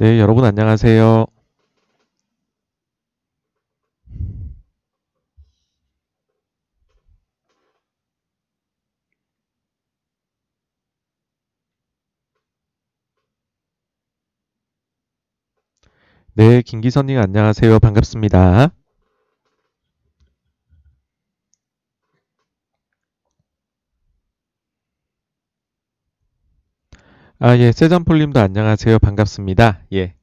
네, 여러분 안녕하세요. 네, 김기선님 안녕하세요. 반갑습니다. 아, 예, 세잔폴님도 안녕하세요. 반갑습니다. 예.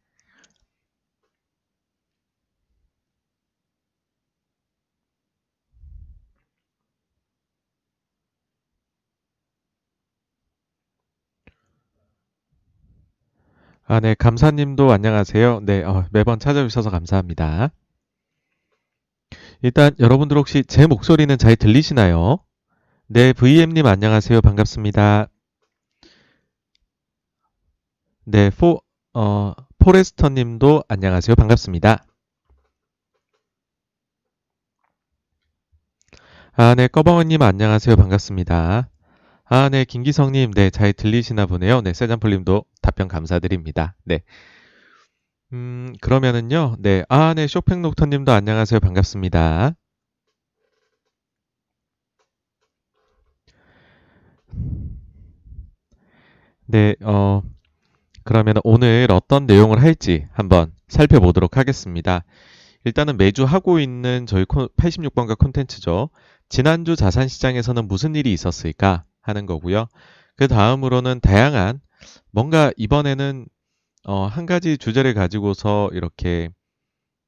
아, 네, 감사님도 안녕하세요. 네, 어, 매번 찾아주셔서 감사합니다. 일단 여러분들 혹시 제 목소리는 잘 들리시나요? 네, VM님 안녕하세요. 반갑습니다. 네, 포, 어, 포레스터 님도 안녕하세요. 반갑습니다. 아, 네, 꺼벙어님 안녕하세요. 반갑습니다. 아, 네, 김기성님, 네, 잘 들리시나 보네요. 네, 세잔폴님도 답변 감사드립니다. 네. 음, 그러면은요, 네, 아, 네, 쇼팽록터님도 안녕하세요. 반갑습니다. 네, 어, 그러면 오늘 어떤 내용을 할지 한번 살펴보도록 하겠습니다. 일단은 매주 하고 있는 저희 86번가 콘텐츠죠. 지난주 자산시장에서는 무슨 일이 있었을까 하는 거고요. 그 다음으로는 다양한 뭔가 이번에는 어, 한 가지 주제를 가지고서 이렇게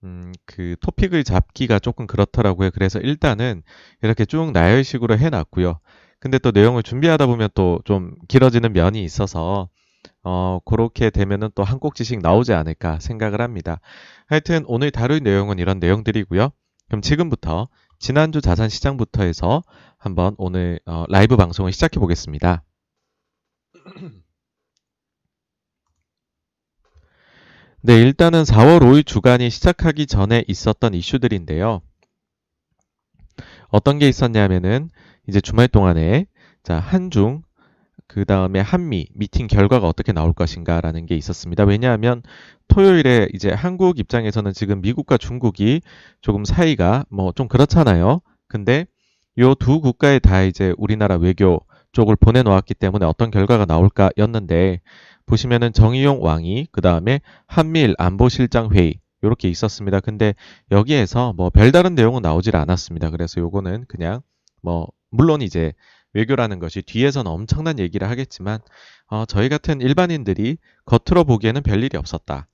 음, 그 토픽을 잡기가 조금 그렇더라고요. 그래서 일단은 이렇게 쭉 나열식으로 해놨고요. 근데 또 내용을 준비하다 보면 또 좀 길어지는 면이 있어서 어, 그렇게 되면은 또 한 꼭지씩 나오지 않을까 생각을 합니다. 하여튼 오늘 다룰 내용은 이런 내용들이고요. 그럼 지금부터 지난주 자산 시장부터 해서 한번 오늘 어, 라이브 방송을 시작해 보겠습니다. 네, 일단은 4월 5일 주간이 시작하기 전에 있었던 이슈들인데요. 어떤 게 있었냐면은 이제 주말 동안에 자, 한중 그 다음에 한미 미팅 결과가 어떻게 나올 것인가라는 게 있었습니다. 왜냐하면 토요일에 이제 한국 입장에서는 지금 미국과 중국이 조금 사이가 뭐 좀 그렇잖아요. 근데 요 두 국가에 다 이제 우리나라 외교 쪽을 보내놓았기 때문에 어떤 결과가 나올까였는데 보시면은 정의용 왕이 그 다음에 한미일 안보실장 회의 이렇게 있었습니다. 근데 여기에서 뭐 별다른 내용은 나오질 않았습니다. 그래서 요거는 그냥 뭐 물론 이제 외교라는 것이 뒤에서는 엄청난 얘기를 하겠지만 어, 저희 같은 일반인들이 겉으로 보기에는 별일이 없었다.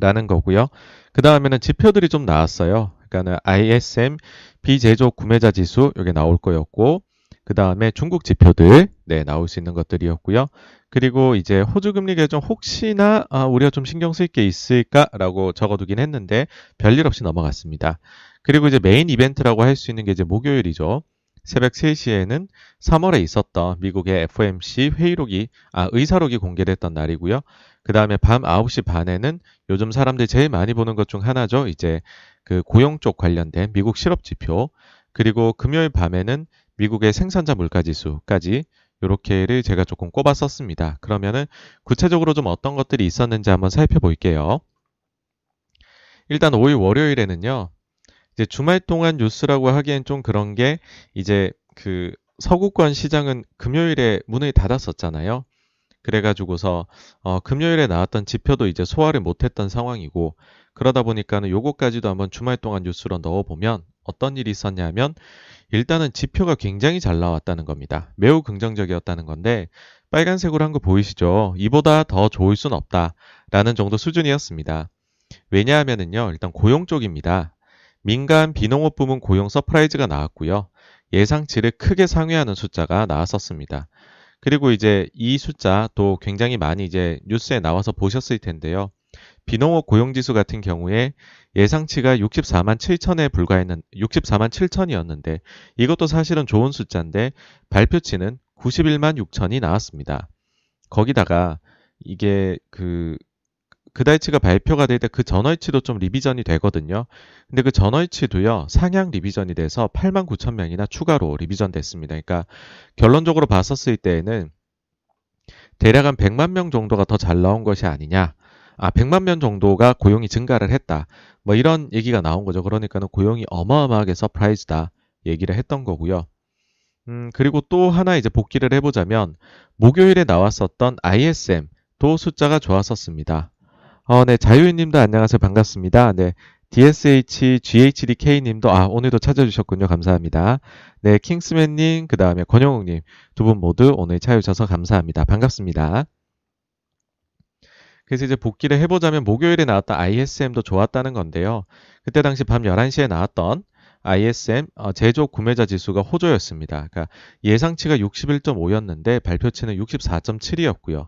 라는 거고요. 그 다음에는 지표들이 좀 나왔어요. 그러니까는 ISM 비제조 구매자 지수 여기 나올 거였고 그 다음에 중국 지표들 네 나올 수 있는 것들이었고요. 그리고 이제 호주 금리 개정 혹시나 아, 우리가 좀 신경 쓸 게 있을까라고 적어두긴 했는데 별일 없이 넘어갔습니다. 그리고 이제 메인 이벤트라고 할 수 있는 게 이제 목요일이죠. 새벽 3시에는 3월에 있었던 미국의 FOMC 회의록이, 아, 의사록이 공개됐던 날이고요. 그 다음에 밤 9시 반에는 요즘 사람들이 제일 많이 보는 것 중 하나죠. 이제 그 고용 쪽 관련된 미국 실업 지표. 그리고 금요일 밤에는 미국의 생산자 물가 지수까지 요렇게를 제가 조금 꼽았었습니다. 그러면은 구체적으로 좀 어떤 것들이 있었는지 한번 살펴볼게요. 일단 5일 월요일에는요. 이제 주말 동안 뉴스라고 하기엔 좀 그런 게 이제 그 서구권 시장은 금요일에 문을 닫았었잖아요. 그래가지고서 어, 금요일에 나왔던 지표도 이제 소화를 못했던 상황이고 그러다 보니까는 요거까지도 한번 주말 동안 뉴스로 넣어보면 어떤 일이 있었냐면 일단은 지표가 굉장히 잘 나왔다는 겁니다. 매우 긍정적이었다는 건데 빨간색으로 한 거 보이시죠? 이보다 더 좋을 순 없다라는 정도 수준이었습니다. 왜냐하면은요 일단 고용 쪽입니다. 민간 비농업 부문 고용 surprise가 나왔고요. 예상치를 크게 상회하는 숫자가 나왔었습니다. 그리고 이제 이 숫자 또 굉장히 많이 이제 뉴스에 나와서 보셨을 텐데요. 비농업 고용지수 같은 경우에 예상치가 64만 7천에 불과했는 64만 7천이었는데 이것도 사실은 좋은 숫자인데 발표치는 91만 6천이 나왔습니다. 거기다가 이게 그 그달치가 발표가 될 때 그 전월치도 좀 리비전이 되거든요. 근데 그 전월치도요, 상향 리비전이 돼서 8만 9천 명이나 추가로 리비전 됐습니다. 그러니까 결론적으로 봤었을 때에는 대략 한 100만 명 정도가 더 잘 나온 것이 아니냐. 아, 100만 명 정도가 고용이 증가를 했다. 뭐 이런 얘기가 나온 거죠. 그러니까는 고용이 어마어마하게 surprise다 얘기를 했던 거고요. 음, 그리고 또 하나 이제 복기를 해보자면 목요일에 나왔었던 ISM도 숫자가 좋았었습니다. 어, 네, 자유인님도 안녕하세요. 반갑습니다. 네, DSH GHDK님도 아 오늘도 찾아주셨군요. 감사합니다. 네, 킹스맨님 그 다음에 권영욱님 두 분 모두 오늘 찾아주셔서 감사합니다. 반갑습니다. 그래서 이제 복귀를 해보자면 목요일에 나왔던 ISM도 좋았다는 건데요. 그때 당시 밤 11시에 나왔던 ISM 어, 제조 구매자 지수가 호조였습니다. 그러니까 예상치가 61.5였는데 발표치는 64.7이었고요.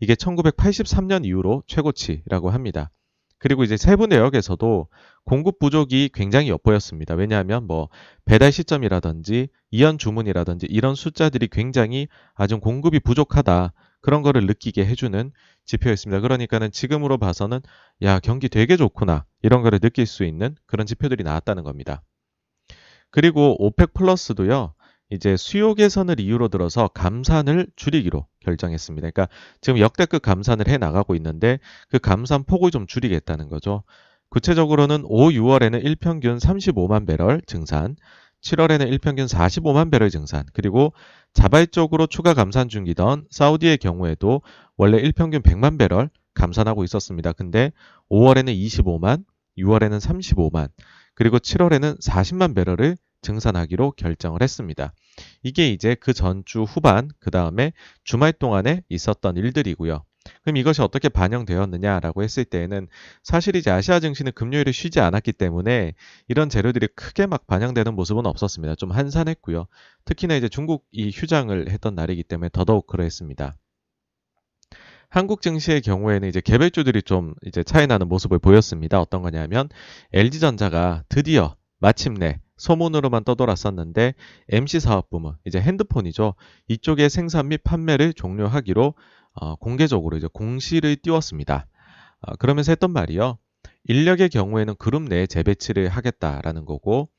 이게 1983년 이후로 최고치라고 합니다. 그리고 이제 세부 내역에서도 공급 부족이 굉장히 엿보였습니다. 왜냐하면 뭐 배달 시점이라든지 이연 주문이라든지 이런 숫자들이 굉장히 아주 공급이 부족하다. 그런 거를 느끼게 해주는 지표였습니다. 그러니까는 지금으로 봐서는 야 경기 되게 좋구나 이런 거를 느낄 수 있는 그런 지표들이 나왔다는 겁니다. 그리고 오펙 플러스도요. 이제 수요 개선을 이유로 들어서 감산을 줄이기로 결정했습니다. 그러니까 지금 역대급 감산을 해 나가고 있는데 그 감산 폭을 좀 줄이겠다는 거죠. 구체적으로는 5, 6월에는 일평균 35만 배럴 증산, 7월에는 일평균 45만 배럴 증산, 그리고 자발적으로 추가 감산 중이던 사우디의 경우에도 원래 일평균 100만 배럴 감산하고 있었습니다. 근데 5월에는 25만, 6월에는 35만, 그리고 7월에는 40만 배럴을 증산하기로 결정을 했습니다. 이게 이제 그 전주 후반, 그 다음에 주말 동안에 있었던 일들이고요. 그럼 이것이 어떻게 반영되었느냐라고 했을 때에는 사실 이제 아시아 증시는 금요일에 쉬지 않았기 때문에 이런 재료들이 크게 막 반영되는 모습은 없었습니다. 좀 한산했고요. 특히나 이제 중국이 휴장을 했던 날이기 때문에 더더욱 그러했습니다. 한국 증시의 경우에는 이제 개별주들이 좀 이제 차이 나는 모습을 보였습니다. 어떤 거냐면 LG전자가 드디어 마침내 소문으로만 떠돌았었는데 MC 사업 부문 이제 핸드폰이죠. 이쪽의 생산 및 판매를 종료하기로 어, 공개적으로 이제 공시를 띄웠습니다. 어, 그러면서 했던 말이요. 인력의 경우에는 그룹 내 재배치를 하겠다라는 거고,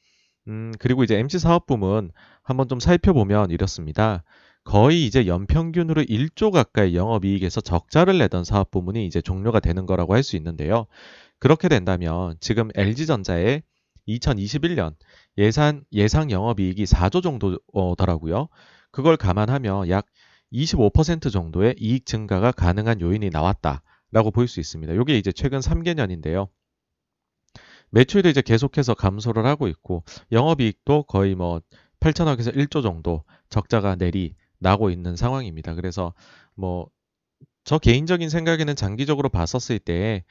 음, 그리고 이제 MC 사업 부문 한번 좀 살펴보면 이렇습니다. 거의 이제 연평균으로 1조 가까이 영업이익에서 적자를 내던 사업 부문이 이제 종료가 되는 거라고 할 수 있는데요. 그렇게 된다면 지금 LG전자의 2021년 예산, 예상 영업이익이 4조 정도더라고요. 그걸 감안하면 약 25% 정도의 이익 증가가 가능한 요인이 나왔다라고 볼 수 있습니다. 이게 이제 최근 3개년인데요. 매출도 이제 계속해서 감소를 하고 있고 영업이익도 거의 뭐 8천억에서 1조 정도 적자가 내리 나고 있는 상황입니다. 그래서 뭐 저 개인적인 생각에는 장기적으로 봤었을 때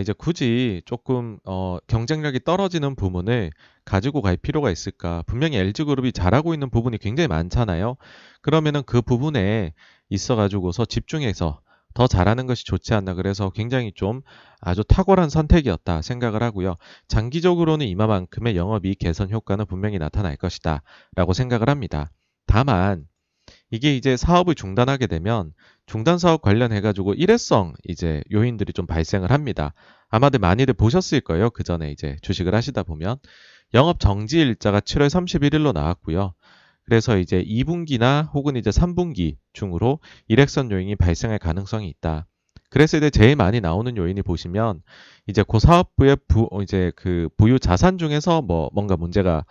이제 굳이 조금 어, 경쟁력이 떨어지는 부분을 가지고 갈 필요가 있을까? 분명히 LG그룹이 잘하고 있는 부분이 굉장히 많잖아요. 그러면은 그 부분에 있어 가지고서 집중해서 더 잘하는 것이 좋지 않나 그래서 굉장히 좀 아주 탁월한 선택이었다 생각을 하고요. 장기적으로는 이마만큼의 영업이익 개선 효과는 분명히 나타날 것이다 라고 생각을 합니다. 다만 이게 이제 사업을 중단하게 되면 중단 사업 관련해 가지고 일회성 이제 요인들이 좀 발생을 합니다. 아마도 많이들 보셨을 거예요. 그 전에 이제 주식을 하시다 보면 영업 정지 일자가 7월 31일로 나왔고요. 그래서 이제 2분기나 혹은 이제 3분기 중으로 일회성 요인이 발생할 가능성이 있다. 그래서 이제 제일 많이 나오는 요인이 보시면 이제 그 사업부의 부 이제 그 부유 자산 중에서 뭐 뭔가 문제가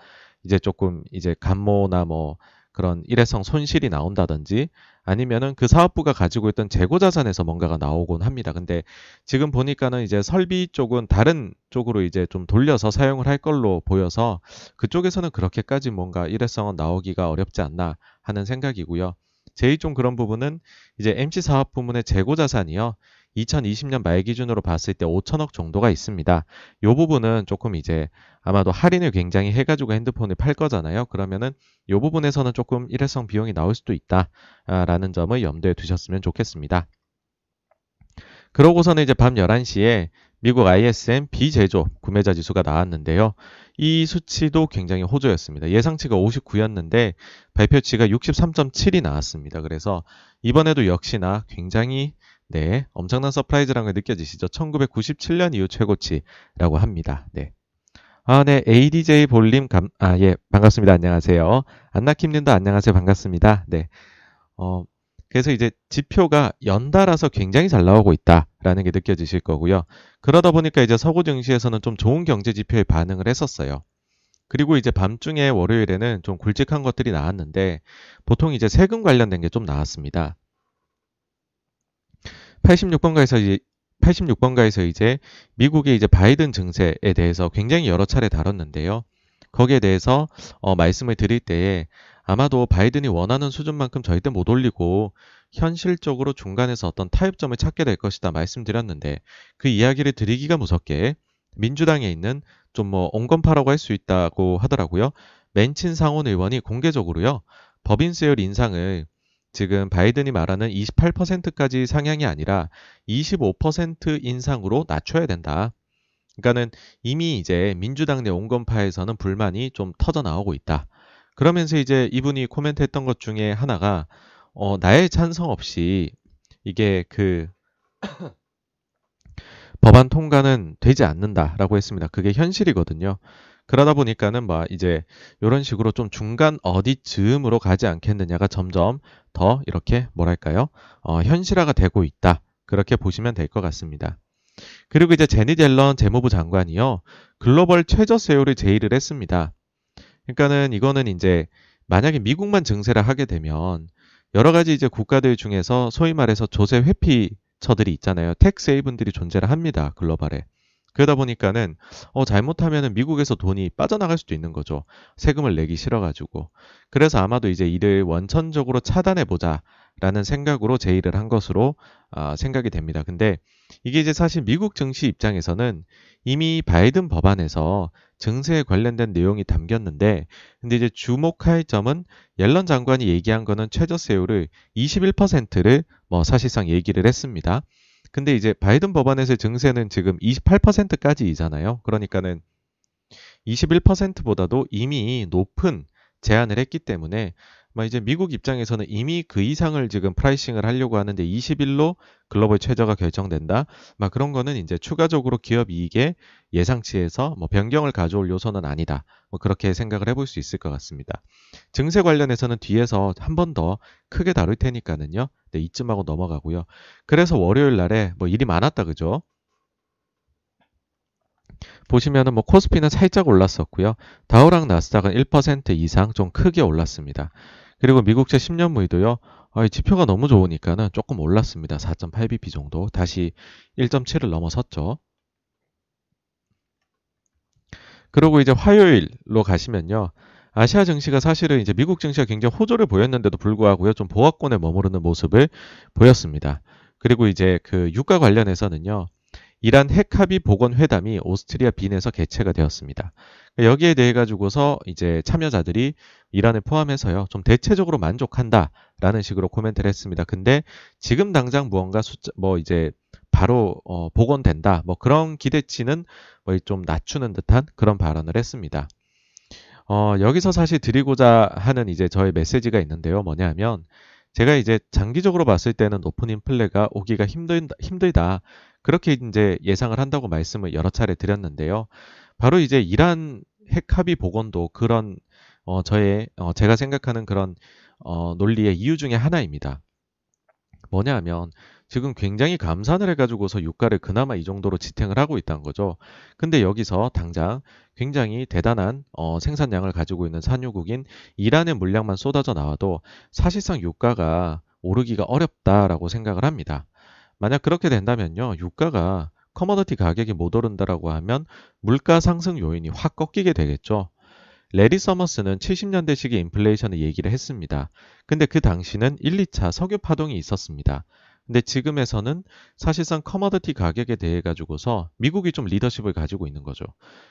이제 조금 이제 감모나 뭐 그런 일회성 손실이 나온다든지 아니면은 그 사업부가 가지고 있던 재고 자산에서 뭔가가 나오곤 합니다. 근데 지금 보니까는 이제 설비 쪽은 다른 쪽으로 이제 좀 돌려서 사용을 할 걸로 보여서 그쪽에서는 그렇게까지 뭔가 일회성은 나오기가 어렵지 않나 하는 생각이고요. 제일 좀 그런 부분은 이제 MC 사업 부문의 재고 자산이요. 2020년 말 기준으로 봤을 때 5천억 정도가 있습니다. 이 부분은 조금 이제 아마도 할인을 굉장히 해가지고 핸드폰을 팔 거잖아요. 그러면은 이 부분에서는 조금 일회성 비용이 나올 수도 있다라는 점을 염두에 두셨으면 좋겠습니다. 그러고서는 이제 밤 11시에 미국 ISM 비제조 구매자 지수가 나왔는데요. 이 수치도 굉장히 호조였습니다. 예상치가 59였는데 발표치가 63.7이 나왔습니다. 그래서 이번에도 역시나 굉장히 네, 엄청난 surprise라는 걸 느껴지시죠? 1997년 이후 최고치라고 합니다. 네. 아, 네, ADJ 볼님 감, 아, 예, 반갑습니다. 안녕하세요. 안나킴님도 안녕하세요. 반갑습니다. 네. 어, 그래서 이제 지표가 연달아서 굉장히 잘 나오고 있다라는 게 느껴지실 거고요. 그러다 보니까 이제 서구 증시에서는 좀 좋은 경제 지표에 반응을 했었어요. 그리고 이제 밤중에 월요일에는 좀 굵직한 것들이 나왔는데 보통 이제 세금 관련된 게 좀 나왔습니다. 86번가에서 이제 86번가에서 이제 미국의 이제 바이든 증세에 대해서 굉장히 여러 차례 다뤘는데요. 거기에 대해서 어, 말씀을 드릴 때에 아마도 바이든이 원하는 수준만큼 절대 못 올리고 현실적으로 중간에서 어떤 타협점을 찾게 될 것이다 말씀드렸는데 그 이야기를 드리기가 무섭게 민주당에 있는 좀 뭐 온건파라고 할 수 있다고 하더라고요. 맨친 상원 의원이 공개적으로요. 법인세율 인상을 지금 바이든이 말하는 28%까지 상향이 아니라 25% 인상으로 낮춰야 된다. 그러니까는 이미 이제 민주당 내 온건파에서는 불만이 좀 터져 나오고 있다. 그러면서 이제 이분이 코멘트 했던 것 중에 하나가 어, 나의 찬성 없이 이게 그 법안 통과는 되지 않는다라고 했습니다. 그게 현실이거든요. 그러다 보니까는 뭐 이제 이런 식으로 좀 중간 어디즈음으로 가지 않겠느냐가 점점 더 이렇게 뭐랄까요? 어, 현실화가 되고 있다. 그렇게 보시면 될 것 같습니다. 그리고 이제 제니 델런 재무부 장관이요. 글로벌 최저 세율을 제의를 했습니다. 그러니까는 이거는 이제 만약에 미국만 증세를 하게 되면 여러 가지 이제 국가들 중에서 소위 말해서 조세 회피처들이 있잖아요. 헤이븐들이 존재를 합니다. 글로벌에. 그러다 보니까는 어 잘못하면은 미국에서 돈이 빠져나갈 수도 있는 거죠. 세금을 내기 싫어가지고. 그래서 아마도 이제 이를 원천적으로 차단해 보자라는 생각으로 제의를 한 것으로 아, 생각이 됩니다. 근데 이게 이제 사실 미국 증시 입장에서는 이미 바이든 법안에서 증세에 관련된 내용이 담겼는데 근데 이제 주목할 점은 옐런 장관이 얘기한 거는 최저세율을 21%를 뭐 사실상 얘기를 했습니다. 근데 이제 바이든 법안에서의 증세는 지금 28%까지이잖아요. 그러니까는 21%보다도 이미 높은 제한을 했기 때문에 막 이제 미국 입장에서는 이미 그 이상을 지금 pricing을 하려고 하는데 20일로 글로벌 최저가 결정된다. 막 그런 거는 이제 추가적으로 기업 이익에 예상치에서 뭐 변경을 가져올 요소는 아니다. 뭐 그렇게 생각을 해볼 수 있을 것 같습니다. 증세 관련해서는 뒤에서 한 번 더 크게 다룰 테니까는요. 네, 이쯤하고 넘어가고요. 그래서 월요일 날에 뭐 일이 많았다 그죠? 보시면은 뭐 코스피는 살짝 올랐었고요. 다우랑 나스닥은 1% 이상 좀 크게 올랐습니다. 그리고 미국제 10년 무이도요. 아, 지표가 너무 좋으니까는 조금 올랐습니다. 4.8bp 정도. 다시 1.7을 넘어섰죠. 그리고 이제 화요일로 가시면요. 아시아 증시가 사실은 이제 미국 증시가 굉장히 호조를 보였는데도 불구하고요. 좀 보합권에 머무르는 모습을 보였습니다. 그리고 이제 그 유가 관련해서는요. 이란 핵합의 복원 회담이 오스트리아 빈에서 개최가 되었습니다. 여기에 대해 가지고서 이제 참여자들이 이란을 포함해서요 좀 대체적으로 만족한다라는 식으로 코멘트를 했습니다. 근데 지금 당장 무언가 숫자 뭐 이제 바로 어, 복원된다 뭐 그런 기대치는 뭐 좀 낮추는 듯한 그런 발언을 했습니다. 어, 여기서 사실 드리고자 하는 이제 저의 메시지가 있는데요. 뭐냐면 제가 이제 장기적으로 봤을 때는 높은 인플레가 오기가 힘들다, 힘들다. 그렇게 이제 예상을 한다고 말씀을 여러 차례 드렸는데요. 바로 이제 이란 핵합의 복원도 그런 어, 저의 어, 제가 생각하는 그런 어, 논리의 이유 중에 하나입니다. 뭐냐 하면 지금 굉장히 감산을 해가지고서 유가를 그나마 이 정도로 지탱을 하고 있다는 거죠. 근데 여기서 당장 굉장히 대단한 어, 생산량을 가지고 있는 산유국인 이란의 물량만 쏟아져 나와도 사실상 유가가 오르기가 어렵다라고 생각을 합니다. 만약 그렇게 된다면요, 유가가 commodity 가격이 못 오른다라고 하면 물가 상승 요인이 확 꺾이게 되겠죠. 레리 서머스는 70년대식 인플레이션을 얘기를 했습니다. 근데 그 당시는 1, 2차 석유 파동이 있었습니다. 근데 지금에서는 사실상 commodity 가격에 대해 가지고서 미국이 좀 리더십을 가지고 있는 거죠.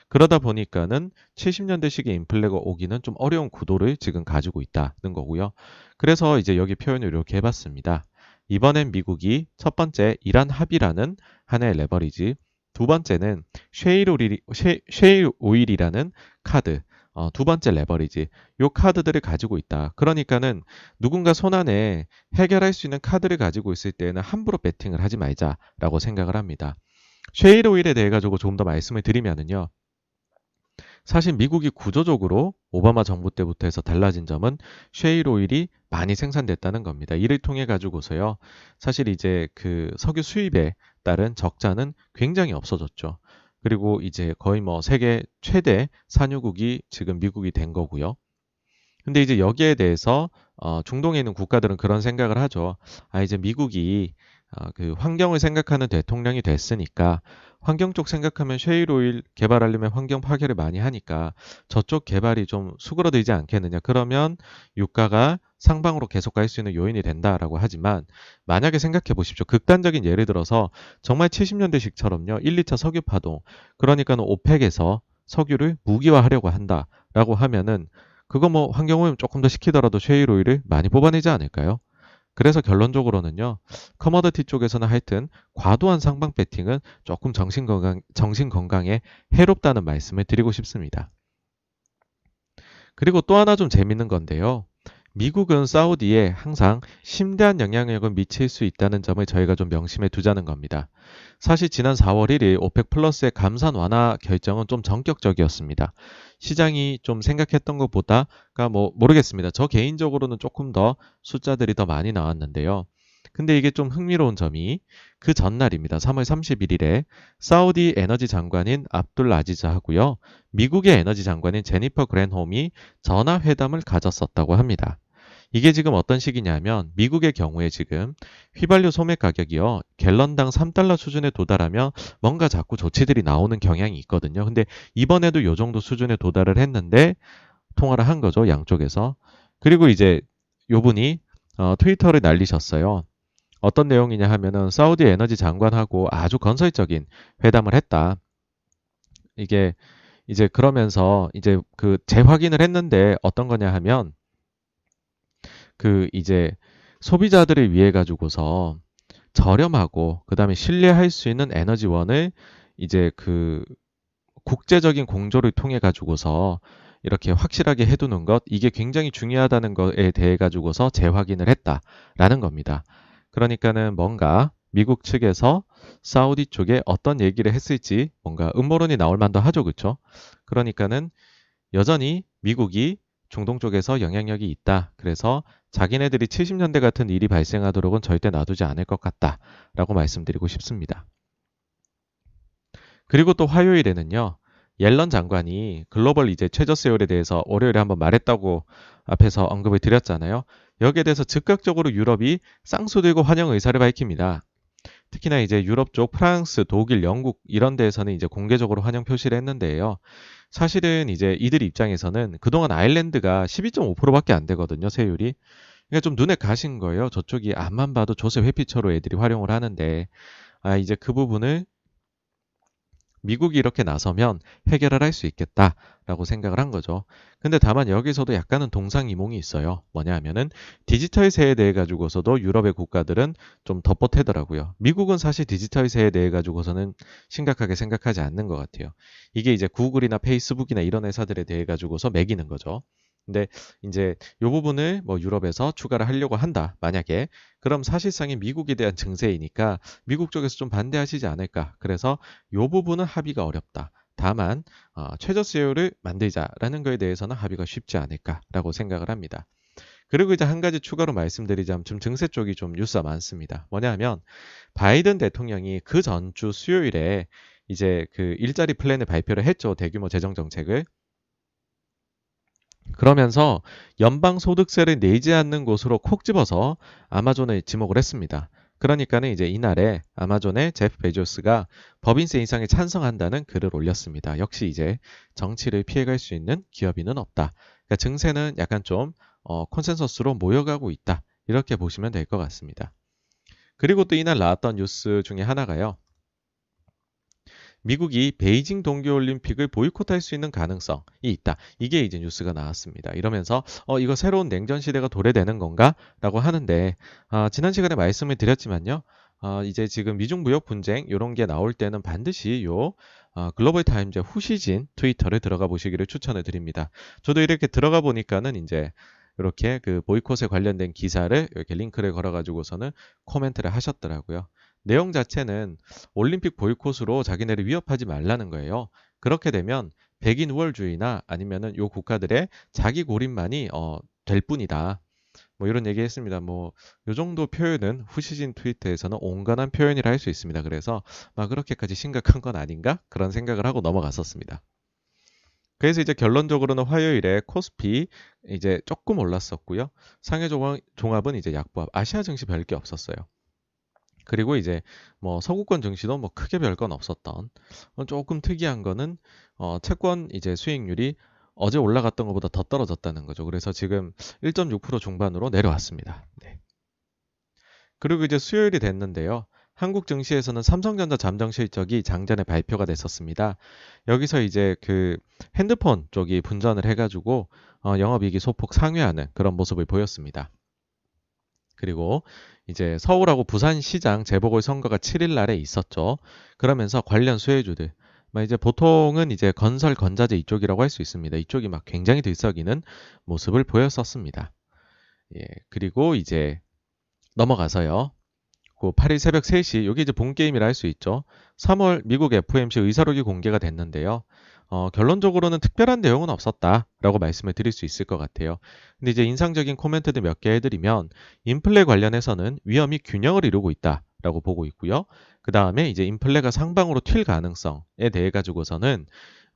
그러다 보니까는 70년대식 인플레가 오기는 좀 어려운 구도를 지금 가지고 있다는 거고요. 그래서 이제 여기 표현을 이렇게 해봤습니다. 이번엔 미국이 첫 번째 이란 합의라는 하나의 레버리지, 두 번째는 쉐일 오일이라는 카드, 어, 두 번째 레버리지, 요 카드들을 가지고 있다. 그러니까는 누군가 손안에 해결할 수 있는 카드를 가지고 있을 때는 함부로 배팅을 하지 말자라고 생각을 합니다. 쉐일 오일에 대해 가지고 조금 더 말씀을 드리면은요. 사실 미국이 구조적으로 오바마 정부 때부터 해서 달라진 점은 쉐일 오일이 많이 생산됐다는 겁니다. 이를 통해 가지고서요. 사실 이제 그 석유 수입에 따른 적자는 굉장히 없어졌죠. 그리고 이제 거의 뭐 세계 최대 산유국이 지금 미국이 된 거고요. 근데 이제 여기에 대해서 어, 중동에 있는 국가들은 그런 생각을 하죠. 아 이제 미국이 어, 그 환경을 생각하는 대통령이 됐으니까 환경 쪽 생각하면 쉐일 오일 개발하려면 환경 파괴를 많이 하니까 저쪽 개발이 좀 수그러들지 않겠느냐. 그러면 유가가 상방으로 계속 갈 수 있는 요인이 된다라고 하지만 만약에 생각해 보십시오. 극단적인 예를 들어서 정말 70년대식처럼요. 1, 2차 석유 파동. 그러니까는 OPEC에서 석유를 무기화하려고 한다라고 하면은 그거 뭐 환경오염 조금 더 시키더라도 쉐일 오일을 많이 뽑아내지 않을까요? 그래서 결론적으로는요, commodity 쪽에서는 하여튼 과도한 상방 배팅은 조금 정신 건강, 정신 건강에 해롭다는 말씀을 드리고 싶습니다. 그리고 또 하나 좀 재밌는 건데요. 미국은 사우디에 항상 심대한 영향력을 미칠 수 있다는 점을 저희가 좀 명심해 두자는 겁니다. 사실 지난 4월 1일 오펙 플러스의 감산 완화 결정은 좀 전격적이었습니다. 시장이 좀 생각했던 것보다 그러니까 뭐 모르겠습니다. 저 개인적으로는 조금 더 숫자들이 더 많이 나왔는데요. 근데 이게 좀 흥미로운 점이 그 전날입니다. 3월 31일에 사우디 에너지 장관인 압둘 아지즈하고요. 미국의 에너지 장관인 제니퍼 그랜홈이 전화 회담을 가졌었다고 합니다. 이게 지금 어떤 시기냐면 미국의 경우에 지금 휘발유 소매 가격이요. 갤런당 3달러 수준에 도달하면 뭔가 자꾸 조치들이 나오는 경향이 있거든요. 근데 이번에도 요 정도 수준에 도달을 했는데 통화를 한 거죠. 양쪽에서. 그리고 이제 요 분이 어, 트위터를 날리셨어요. 어떤 내용이냐 하면은 사우디 에너지 장관하고 아주 건설적인 회담을 했다. 이게 이제 그러면서 이제 그 재확인을 했는데 어떤 거냐 하면 그 이제 소비자들을 위해 가지고서 저렴하고 그다음에 신뢰할 수 있는 에너지원을 이제 그 국제적인 공조를 통해 가지고서 이렇게 확실하게 해두는 것 이게 굉장히 중요하다는 것에 대해 가지고서 재확인을 했다라는 겁니다. 그러니까는 뭔가 미국 측에서 사우디 쪽에 어떤 얘기를 했을지 뭔가 음모론이 나올 만도 하죠, 그렇죠? 그러니까는 여전히 미국이 중동 쪽에서 영향력이 있다. 그래서 자기네들이 70년대 같은 일이 발생하도록은 절대 놔두지 않을 것 같다 라고 말씀드리고 싶습니다. 그리고 또 화요일에는요. 옐런 장관이 글로벌 이제 최저 세율에 대해서 월요일에 한번 말했다고 앞에서 언급을 드렸잖아요. 여기에 대해서 즉각적으로 유럽이 쌍수들고 환영 의사를 밝힙니다. 특히나 이제 유럽 쪽 프랑스, 독일, 영국 이런 데에서는 이제 공개적으로 환영 표시를 했는데요. 사실은 이제 이들 입장에서는 그동안 아일랜드가 12.5%밖에 안 되거든요, 세율이. 그러니까 좀 눈에 가신 거예요. 저쪽이 앞만 봐도 조세 회피처로 애들이 활용을 하는데 아 이제 그 부분을 미국이 이렇게 나서면 해결을 할 수 있겠다라고 생각을 한 거죠. 근데 다만 여기서도 약간은 동상이몽이 있어요. 뭐냐 하면은 디지털 세에 대해 가지고서도 유럽의 국가들은 좀 덮어태더라고요. 미국은 사실 디지털 세에 대해 가지고서는 심각하게 생각하지 않는 것 같아요. 이게 이제 구글이나 페이스북이나 이런 회사들에 대해 가지고서 매기는 거죠. 근데 이제 이 부분을 뭐 유럽에서 추가를 하려고 한다. 만약에 그럼 사실상의 미국에 대한 증세이니까 미국 쪽에서 좀 반대하시지 않을까. 그래서 이 부분은 합의가 어렵다. 다만 어, 최저 수요를 만들자라는 거에 대해서는 합의가 쉽지 않을까라고 생각을 합니다. 그리고 이제 한 가지 추가로 말씀드리자면 좀 증세 쪽이 좀 뉴스가 많습니다. 뭐냐면 바이든 대통령이 그 전주 수요일에 이제 그 일자리 플랜을 발표를 했죠. 대규모 재정 정책을. 그러면서 연방소득세를 내지 않는 곳으로 콕 집어서 아마존을 지목을 했습니다. 그러니까는 이제 이날에 아마존의 제프 베조스가 법인세 인상에 찬성한다는 글을 올렸습니다. 역시 이제 정치를 피해갈 수 있는 기업인은 없다. 그러니까 증세는 약간 좀 어, consensus로 모여가고 있다. 이렇게 보시면 될 것 같습니다. 그리고 또 이날 나왔던 뉴스 중에 하나가요. 미국이 베이징 동계올림픽을 보이콧할 수 있는 가능성이 있다. 이게 이제 뉴스가 나왔습니다. 이러면서 어 이거 새로운 냉전 시대가 도래되는 건가?라고 하는데 어, 지난 시간에 말씀을 드렸지만요. 어, 이제 지금 미중 무역 분쟁 이런 게 나올 때는 반드시 요 어, 글로벌 타임즈 후시진 트위터를 들어가 보시기를 추천을 드립니다. 저도 이렇게 들어가 보니까는 이제 이렇게 그 보이콧에 관련된 기사를 이렇게 링크를 걸어가지고서는 코멘트를 하셨더라고요. 내용 자체는 올림픽 보이콧으로 자기네를 위협하지 말라는 거예요. 그렇게 되면 백인 우월주의나 아니면은 요 국가들의 자기 고립만이 어, 될 뿐이다. 뭐 이런 얘기 했습니다. 뭐, 요 정도 표현은 후시진 트위터에서는 온건한 표현이라 할 수 있습니다. 그래서 막 그렇게까지 심각한 건 아닌가? 그런 생각을 하고 넘어갔었습니다. 그래서 이제 결론적으로는 화요일에 코스피 이제 조금 올랐었고요. 상해 종합은 이제 약보합, 아시아 증시 별게 없었어요. 그리고 이제 뭐 서구권 증시도 뭐 크게 별 건 없었던 어, 조금 특이한 거는 어 채권 이제 수익률이 어제 올라갔던 것보다 더 떨어졌다는 거죠. 그래서 지금 1.6% 중반으로 내려왔습니다. 네. 그리고 이제 수요일이 됐는데요. 한국 증시에서는 삼성전자 잠정 실적이 장전에 발표가 됐었습니다. 여기서 이제 그 핸드폰 쪽이 분전을 해가지고 어, 영업이익이 소폭 상회하는 그런 모습을 보였습니다. 그리고 이제 서울하고 부산 시장 재보궐 선거가 7일 날에 있었죠. 그러면서 관련 수혜주들 이제 보통은 이제 건설 건자재 이쪽이라고 할 수 있습니다. 이쪽이 막 굉장히 들썩이는 모습을 보였었습니다. 예, 그리고 이제 넘어가서요. 그 8일 새벽 3시, 여기 이제 본 게임이라 할 수 있죠. 3월 미국 FOMC 의사록이 공개가 됐는데요. 어, 결론적으로는 특별한 내용은 없었다라고 말씀을 드릴 수 있을 것 같아요. 근데 이제 인상적인 코멘트들 몇 개 해드리면 인플레 관련해서는 위험이 균형을 이루고 있다 라고 보고 있고요. 그 다음에 이제 인플레가 상방으로 튈 가능성에 대해 가지고서는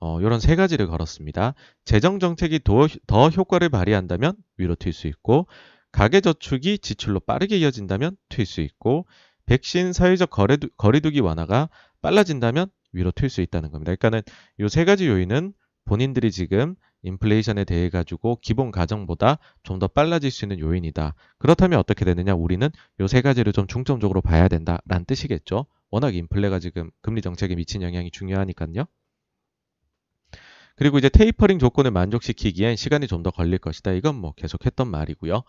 어, 이런 세 가지를 걸었습니다. 재정 정책이 더, 더 효과를 발휘한다면 위로 튈 수 있고 가계저축이 지출로 빠르게 이어진다면 튈 수 있고 백신 사회적 거래두, 거리두기 완화가 빨라진다면 위로 튈 수 있다는 겁니다. 그러니까는 이 세 가지 요인은 본인들이 지금 인플레이션에 대해 가지고 기본 가정보다 좀 더 빨라질 수 있는 요인이다. 그렇다면 어떻게 되느냐? 우리는 이 세 가지를 좀 중점적으로 봐야 된다라는 뜻이겠죠. 워낙 인플레가 지금 금리 정책에 미친 영향이 중요하니까요. 그리고 이제 테이퍼링 조건을 만족시키기엔 시간이 좀 더 걸릴 것이다. 이건 뭐 계속 했던 말이고요.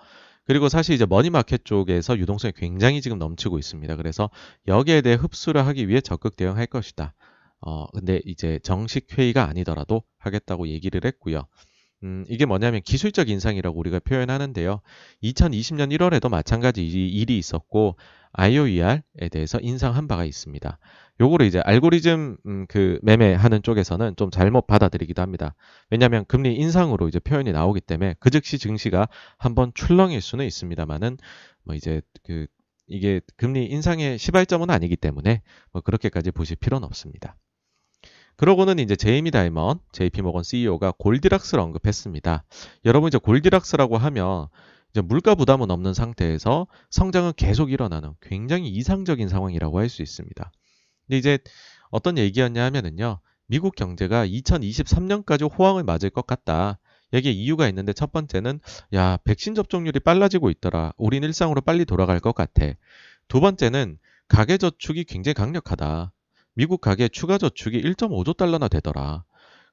그리고 사실 이제 money market 쪽에서 유동성이 굉장히 지금 넘치고 있습니다. 그래서 여기에 대해 흡수를 하기 위해 적극 대응할 것이다. 어, 근데 이제 정식 회의가 아니더라도 하겠다고 얘기를 했고요. 음, 이게 뭐냐면 기술적 인상이라고 우리가 표현하는데요. 2020년 1월에도 마찬가지 일이 있었고 IOER에 대해서 인상한 바가 있습니다. 요거를 이제 알고리즘 음, 그 매매하는 쪽에서는 좀 잘못 받아들이기도 합니다. 왜냐하면 금리 인상으로 이제 표현이 나오기 때문에 그 즉시 증시가 한번 출렁일 수는 있습니다만은 뭐 이제 그 이게 금리 인상의 시발점은 아니기 때문에 뭐 그렇게까지 보실 필요는 없습니다. 그러고는 이제 제이미 다이먼, JP 모건 CEO가 골디락스를 언급했습니다. 여러분 이제 골디락스라고 하면 이제 물가 부담은 없는 상태에서 성장은 계속 일어나는 굉장히 이상적인 상황이라고 할 수 있습니다. 근데 이제 어떤 얘기였냐 하면은요. 미국 경제가 2023년까지 호황을 맞을 것 같다. 여기에 이유가 있는데 첫 번째는 야 백신 접종률이 빨라지고 있더라. 우린 일상으로 빨리 돌아갈 것 같아. 두 번째는 가계 저축이 굉장히 강력하다. 미국 가계 추가 저축이 1.5조 달러나 되더라.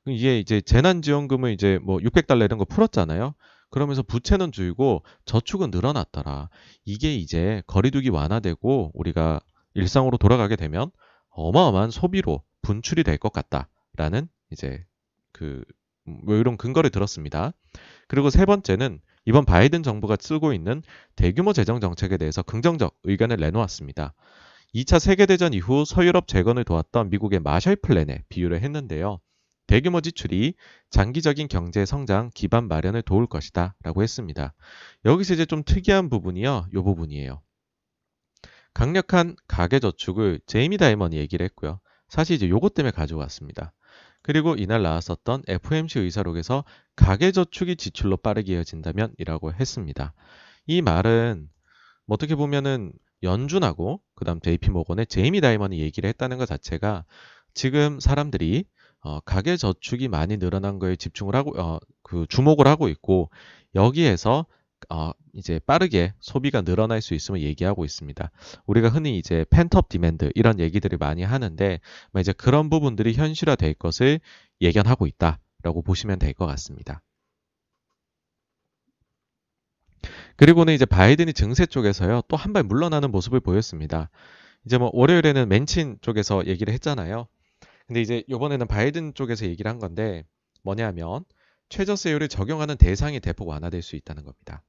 이게 이제 재난지원금을 이제 뭐 600달러 이런 거 풀었잖아요. 그러면서 부채는 줄고 저축은 늘어났더라. 이게 이제 거리두기 완화되고 우리가 일상으로 돌아가게 되면 어마어마한 소비로 분출이 될 것 같다라는 이제 그 뭐 이런 근거를 들었습니다. 그리고 세 번째는 이번 바이든 정부가 쓰고 있는 대규모 재정 정책에 대해서 긍정적 의견을 내놓았습니다. 2차 세계대전 이후 서유럽 재건을 도왔던 미국의 마셜 플랜에 비유를 했는데요. 대규모 지출이 장기적인 경제 성장 기반 마련을 도울 것이다 라고 했습니다. 여기서 이제 좀 특이한 부분이요. 이 부분이에요. 강력한 가계저축을 제이미 다이먼이 얘기를 했고요. 사실 이제 요것 때문에 가져왔습니다. 그리고 이날 나왔었던 FOMC 의사록에서 가계저축이 지출로 빠르게 이어진다면 이라고 했습니다. 이 말은 뭐 어떻게 보면은 연준하고 그다음 JP 모건의 제이미 다이먼이 얘기를 했다는 것 자체가 지금 사람들이 어, 가계 저축이 많이 늘어난 거에 집중을 하고 어, 그 주목을 하고 있고 여기에서 어, 이제 빠르게 소비가 늘어날 수 있음을 얘기하고 있습니다. 우리가 흔히 이제 pent-up demand 이런 얘기들을 많이 하는데 뭐 이제 그런 부분들이 현실화될 것을 예견하고 있다라고 보시면 될 것 같습니다. 그리고는 이제 바이든이 증세 쪽에서요 또 한 발 물러나는 모습을 보였습니다. 이제 뭐 월요일에는 맨친 쪽에서 얘기를 했잖아요. 근데 이제 이번에는 바이든 쪽에서 얘기를 한 건데 뭐냐면 최저세율을 적용하는 대상이 대폭 완화될 수 있다는 겁니다.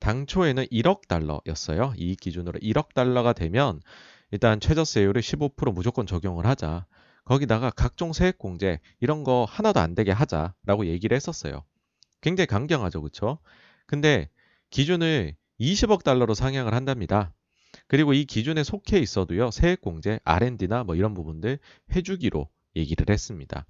당초에는 1억 달러였어요. 이익 기준으로 1억 달러가 되면 일단 최저세율을 15% 무조건 적용을 하자. 거기다가 각종 세액 공제 이런 거 하나도 안 되게 하자라고 얘기를 했었어요. 굉장히 강경하죠, 그렇죠? 근데 기준을 20억 달러로 상향을 한답니다. 그리고 이 기준에 속해 있어도요, 세액공제, R&D나 뭐 이런 부분들 해주기로 얘기를 했습니다.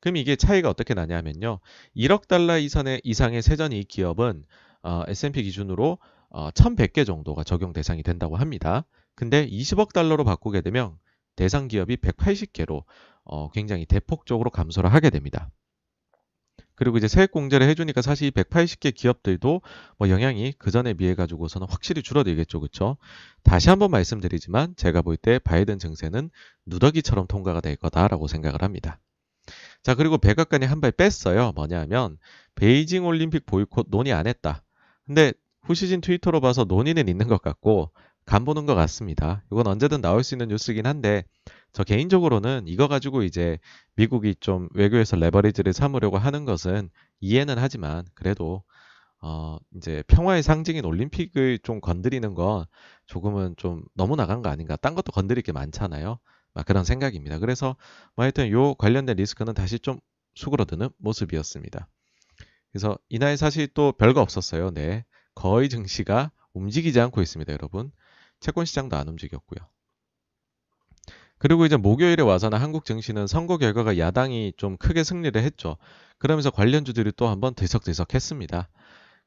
그럼 이게 차이가 어떻게 나냐면요. 1억 달러 이상의, 이상의 세전이익 기업은 어, S&P 기준으로 어, 1,100개 정도가 적용 대상이 된다고 합니다. 근데 20억 달러로 바꾸게 되면 대상 기업이 180개로 어, 굉장히 대폭적으로 감소를 하게 됩니다. 그리고 이제 세액 공제를 해주니까 사실 이 180개 기업들도 뭐 영향이 그 전에 비해 가지고서는 확실히 줄어들겠죠, 그렇죠? 다시 한번 말씀드리지만 제가 볼 때 바이든 증세는 누더기처럼 통과가 될 거다라고 생각을 합니다. 자, 그리고 백악관이 한 발 뺐어요. 뭐냐면 베이징 올림픽 보이콧 논의 안 했다. 근데 후시진 트위터로 봐서 논의는 있는 것 같고 간 보는 것 같습니다. 이건 언제든 나올 수 있는 뉴스긴 한데 저 개인적으로는 이거 가지고 이제 미국이 좀 외교에서 레버리지를 삼으려고 하는 것은 이해는 하지만 그래도 어 이제 평화의 상징인 올림픽을 좀 건드리는 건 조금은 좀 너무 나간 거 아닌가. 딴 것도 건드릴 게 많잖아요. 막 그런 생각입니다. 그래서 뭐 하여튼 요 관련된 리스크는 다시 좀 수그러드는 모습이었습니다. 그래서 이날 사실 또 별거 없었어요. 네. 거의 증시가 움직이지 않고 있습니다, 여러분. 채권 시장도 안 움직였고요. 그리고 이제 목요일에 와서는 한국 증시는 선거 결과가 야당이 좀 크게 승리를 했죠. 그러면서 관련주들이 또 한번 들썩들썩 했습니다.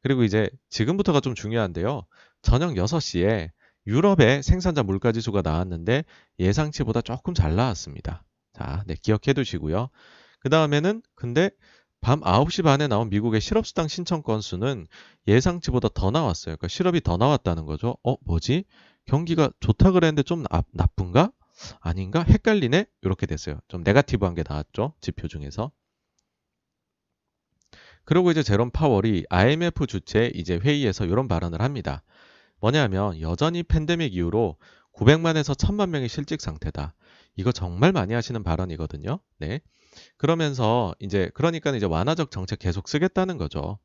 그리고 이제 지금부터가 좀 중요한데요. 저녁 6시에 유럽의 생산자 물가지수가 나왔는데 예상치보다 조금 잘 나왔습니다. 자, 네, 기억해 두시고요. 그 다음에는 근데 밤 9시 반에 나온 미국의 실업수당 신청 건수는 예상치보다 더 나왔어요. 그러니까 실업이 더 나왔다는 거죠. 어, 뭐지? 경기가 좋다 그랬는데 좀 나, 나쁜가? 아닌가? 헷갈리네? 이렇게 됐어요. 좀 네가티브한 게 나왔죠. 지표 중에서. 그리고 이제 제롬 파월이 IMF 주최 이제 회의에서 이런 발언을 합니다. 뭐냐면 여전히 팬데믹 이후로 900만에서 1000만 명이 실직 상태다. 이거 정말 많이 하시는 발언이거든요. 네. 그러면서 이제 그러니까 이제 완화적 정책 계속 쓰겠다는 거죠.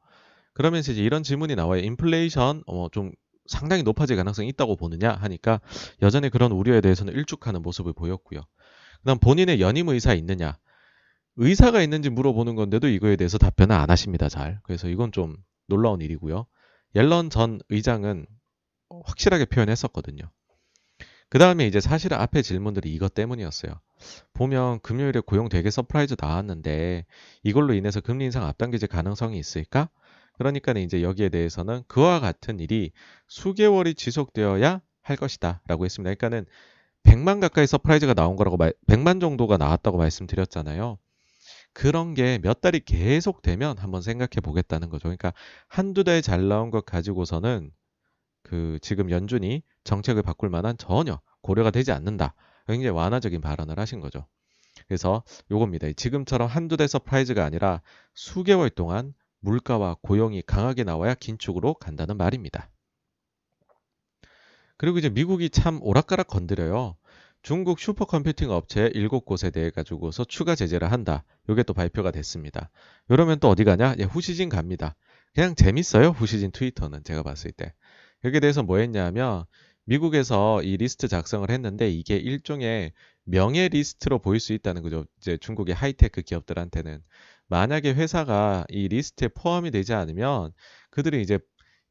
그러면서 이제 이런 질문이 나와요. 인플레이션 어 좀 상당히 높아질 가능성이 있다고 보느냐 하니까 여전히 그런 우려에 대해서는 일축하는 모습을 보였고요. 그다음 본인의 연임 의사 있느냐? 의사가 있는지 물어보는 건데도 이거에 대해서 답변을 안 하십니다. 잘. 그래서 이건 좀 놀라운 일이고요. 옐런 전 의장은 확실하게 표현했었거든요. 그 다음에 이제 사실은 앞에 질문들이 이것 때문이었어요. 보면 금요일에 고용 되게 surprise 나왔는데 이걸로 인해서 금리 인상 앞당겨질 가능성이 있을까? 그러니까 이제 여기에 대해서는 그와 같은 일이 수개월이 지속되어야 할 것이다 라고 했습니다. 그러니까는 100만 가까이 surprise가 나온 거라고 말, 100만 정도가 나왔다고 말씀드렸잖아요. 그런 게 몇 달이 계속 되면 한번 생각해 보겠다는 거죠. 그러니까 한두 달 잘 나온 것 가지고서는 그 지금 연준이 정책을 바꿀 만한 전혀 고려가 되지 않는다. 굉장히 완화적인 발언을 하신 거죠. 그래서 요겁니다. 지금처럼 한두 달 surprise가 아니라 수개월 동안 물가와 고용이 강하게 나와야 긴축으로 간다는 말입니다. 그리고 이제 미국이 참 오락가락 건드려요. 중국 supercomputing 업체 7곳에 대해 가지고서 추가 제재를 한다. 이게 또 발표가 됐습니다. 이러면 또 어디 가냐? 예, 후시진 갑니다. 그냥 재밌어요. 후시진 트위터는 제가 봤을 때. 여기에 대해서 뭐 했냐면 미국에서 이 리스트 작성을 했는데 이게 일종의 명예 리스트로 보일 수 있다는 거죠. 이제 중국의 하이테크 기업들한테는 만약에 회사가 이 리스트에 포함이 되지 않으면 그들이 이제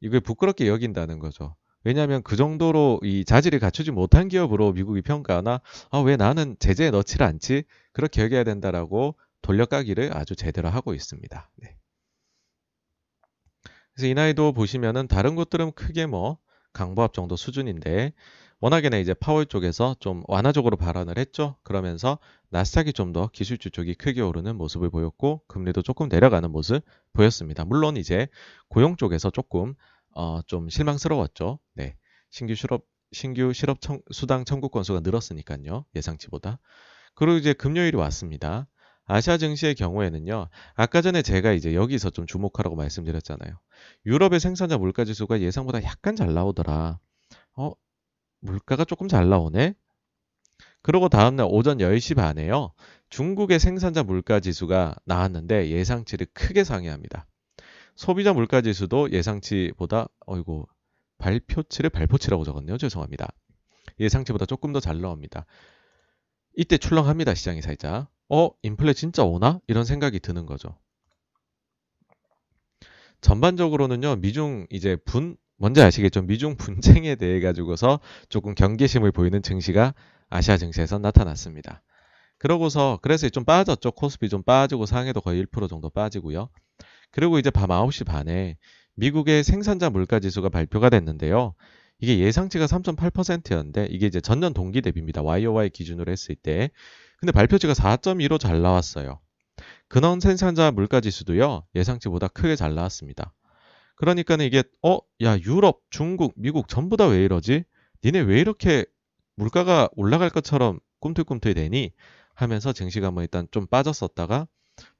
이걸 부끄럽게 여긴다는 거죠. 왜냐하면 그 정도로 이 자질이 갖추지 못한 기업으로 미국이 평가하나 아, 왜 나는 제재에 넣지를 않지? 그렇게 여겨야 된다라고 돌려까기를 아주 제대로 하고 있습니다. 네. 그래서 이 나이도 보시면은 다른 곳들은 크게 뭐 강보합 정도 수준인데 워낙에나 이제 파월 쪽에서 좀 완화적으로 발언을 했죠. 그러면서 나스닥이 좀 더 기술주 쪽이 크게 오르는 모습을 보였고 금리도 조금 내려가는 모습 보였습니다. 물론 이제 고용 쪽에서 조금 어, 좀 실망스러웠죠. 네. 신규 실업 신규 실업 청, 수당 청구 건수가 늘었으니까요. 예상치보다. 그리고 이제 금요일이 왔습니다. 아시아 증시의 경우에는요. 아까 전에 제가 이제 여기서 좀 주목하라고 말씀드렸잖아요. 유럽의 생산자 물가 지수가 예상보다 약간 잘 나오더라. 어, 물가가 조금 잘 나오네. 그리고 다음날 오전 10시 반에요. 중국의 생산자 물가 지수가 나왔는데 예상치를 크게 상회합니다. 소비자 물가 지수도 예상치보다 어이고 발표치를 발표치라고 적었네요. 죄송합니다. 예상치보다 조금 더 잘 나옵니다. 이때 출렁합니다. 시장이 살짝. 어, 인플레 진짜 오나? 이런 생각이 드는 거죠. 전반적으로는요, 미중 이제 분, 뭔지 아시겠죠? 미중 분쟁에 대해 가지고서 조금 경계심을 보이는 증시가 아시아 증시에서 나타났습니다. 그러고서 그래서 좀 빠졌죠. 코스피 좀 빠지고 상해도 거의 1% 정도 빠지고요. 그리고 이제 밤 9시 반에 미국의 생산자 물가 지수가 발표가 됐는데요. 이게 예상치가 3.8%였는데 이게 이제 전년 동기 대비입니다. YOY 기준으로 했을 때. 근데 발표치가 4.2로 잘 나왔어요. 근원 생산자 물가 지수도요. 예상치보다 크게 잘 나왔습니다. 그러니까는 이게 어, 야, 유럽, 중국, 미국 전부 다 왜 이러지? 니네 왜 이렇게 물가가 올라갈 것처럼 꿈틀꿈틀 되니? 하면서 증시가 뭐 일단 좀 빠졌었다가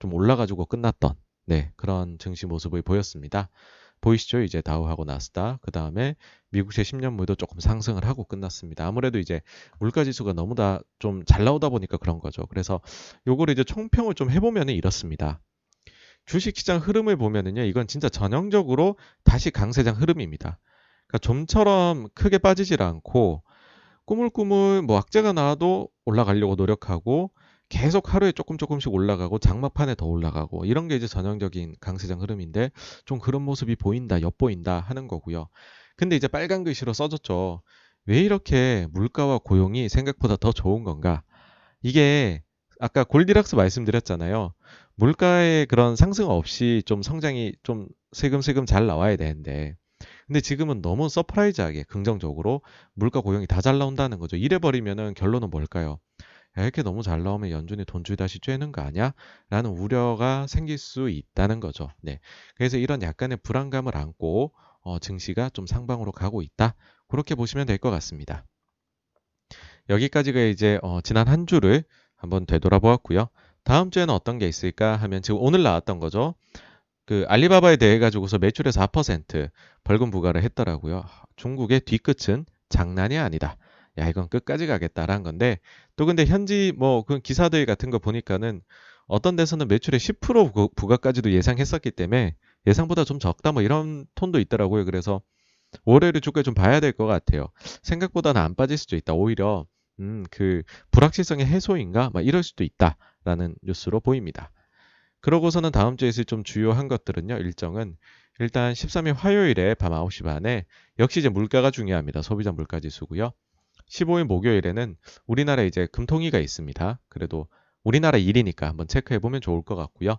좀 올라가지고 끝났던 네, 그런 증시 모습을 보였습니다. 보이시죠? 이제 다우하고 나스다. 그 다음에 미국의 10년물도 조금 상승을 하고 끝났습니다. 아무래도 이제 물가 지수가 너무 다 좀 잘 나오다 보니까 그런 거죠. 그래서 요거를 이제 총평을 좀 해보면은 이렇습니다. 주식시장 흐름을 보면은요, 이건 진짜 전형적으로 다시 강세장 흐름입니다. 그러니까 좀처럼 크게 빠지질 않고 꾸물꾸물 뭐 악재가 나와도 올라가려고 노력하고 계속 하루에 조금 조금씩 올라가고 장막판에 더 올라가고 이런 게 이제 전형적인 강세장 흐름인데 좀 그런 모습이 보인다, 엿보인다 하는 거고요. 근데 이제 빨간 글씨로 써졌죠. 왜 이렇게 물가와 고용이 생각보다 더 좋은 건가? 이게 아까 Goldilocks 말씀드렸잖아요. 물가의 그런 상승 없이 좀 성장이 좀 슬금슬금 잘 나와야 되는데 근데 지금은 너무 surprise하게 긍정적으로 물가 고용이 다 잘 나온다는 거죠. 이래 버리면은 결론은 뭘까요? 야, 이렇게 너무 잘 나오면 연준이 돈줄 다시 죄는 거 아니야? 라는 우려가 생길 수 있다는 거죠. 네. 그래서 이런 약간의 불안감을 안고 어, 증시가 좀 상방으로 가고 있다. 그렇게 보시면 될 것 같습니다. 여기까지가 이제 어, 지난 한 주를 한번 되돌아보았고요. 다음 주에는 어떤 게 있을까 하면 지금 오늘 나왔던 거죠. 그 알리바바에 대해 가지고서 매출의 4% 벌금 부과를 했더라고요. 중국의 뒤끝은 장난이 아니다. 야 이건 끝까지 가겠다라는 건데 또 근데 현지 뭐 그 기사들 같은 거 보니까는 어떤 데서는 매출의 10% 부가까지도 예상했었기 때문에 예상보다 좀 적다 뭐 이런 톤도 있더라고요. 그래서 월요일에 주가 좀 봐야 될 것 같아요. 생각보다는 안 빠질 수도 있다. 오히려 음, 그 불확실성의 해소인가? 막 이럴 수도 있다 라는 뉴스로 보입니다. 그러고서는 다음 주에 있을 좀 주요한 것들은요. 일정은 일단 13일 화요일에 밤 9시 반에 역시 이제 물가가 중요합니다. 소비자 물가 지수고요. 15일 목요일에는 우리나라 이제 금통위가 있습니다. 그래도 우리나라 일이니까 한번 체크해 보면 좋을 것 같고요.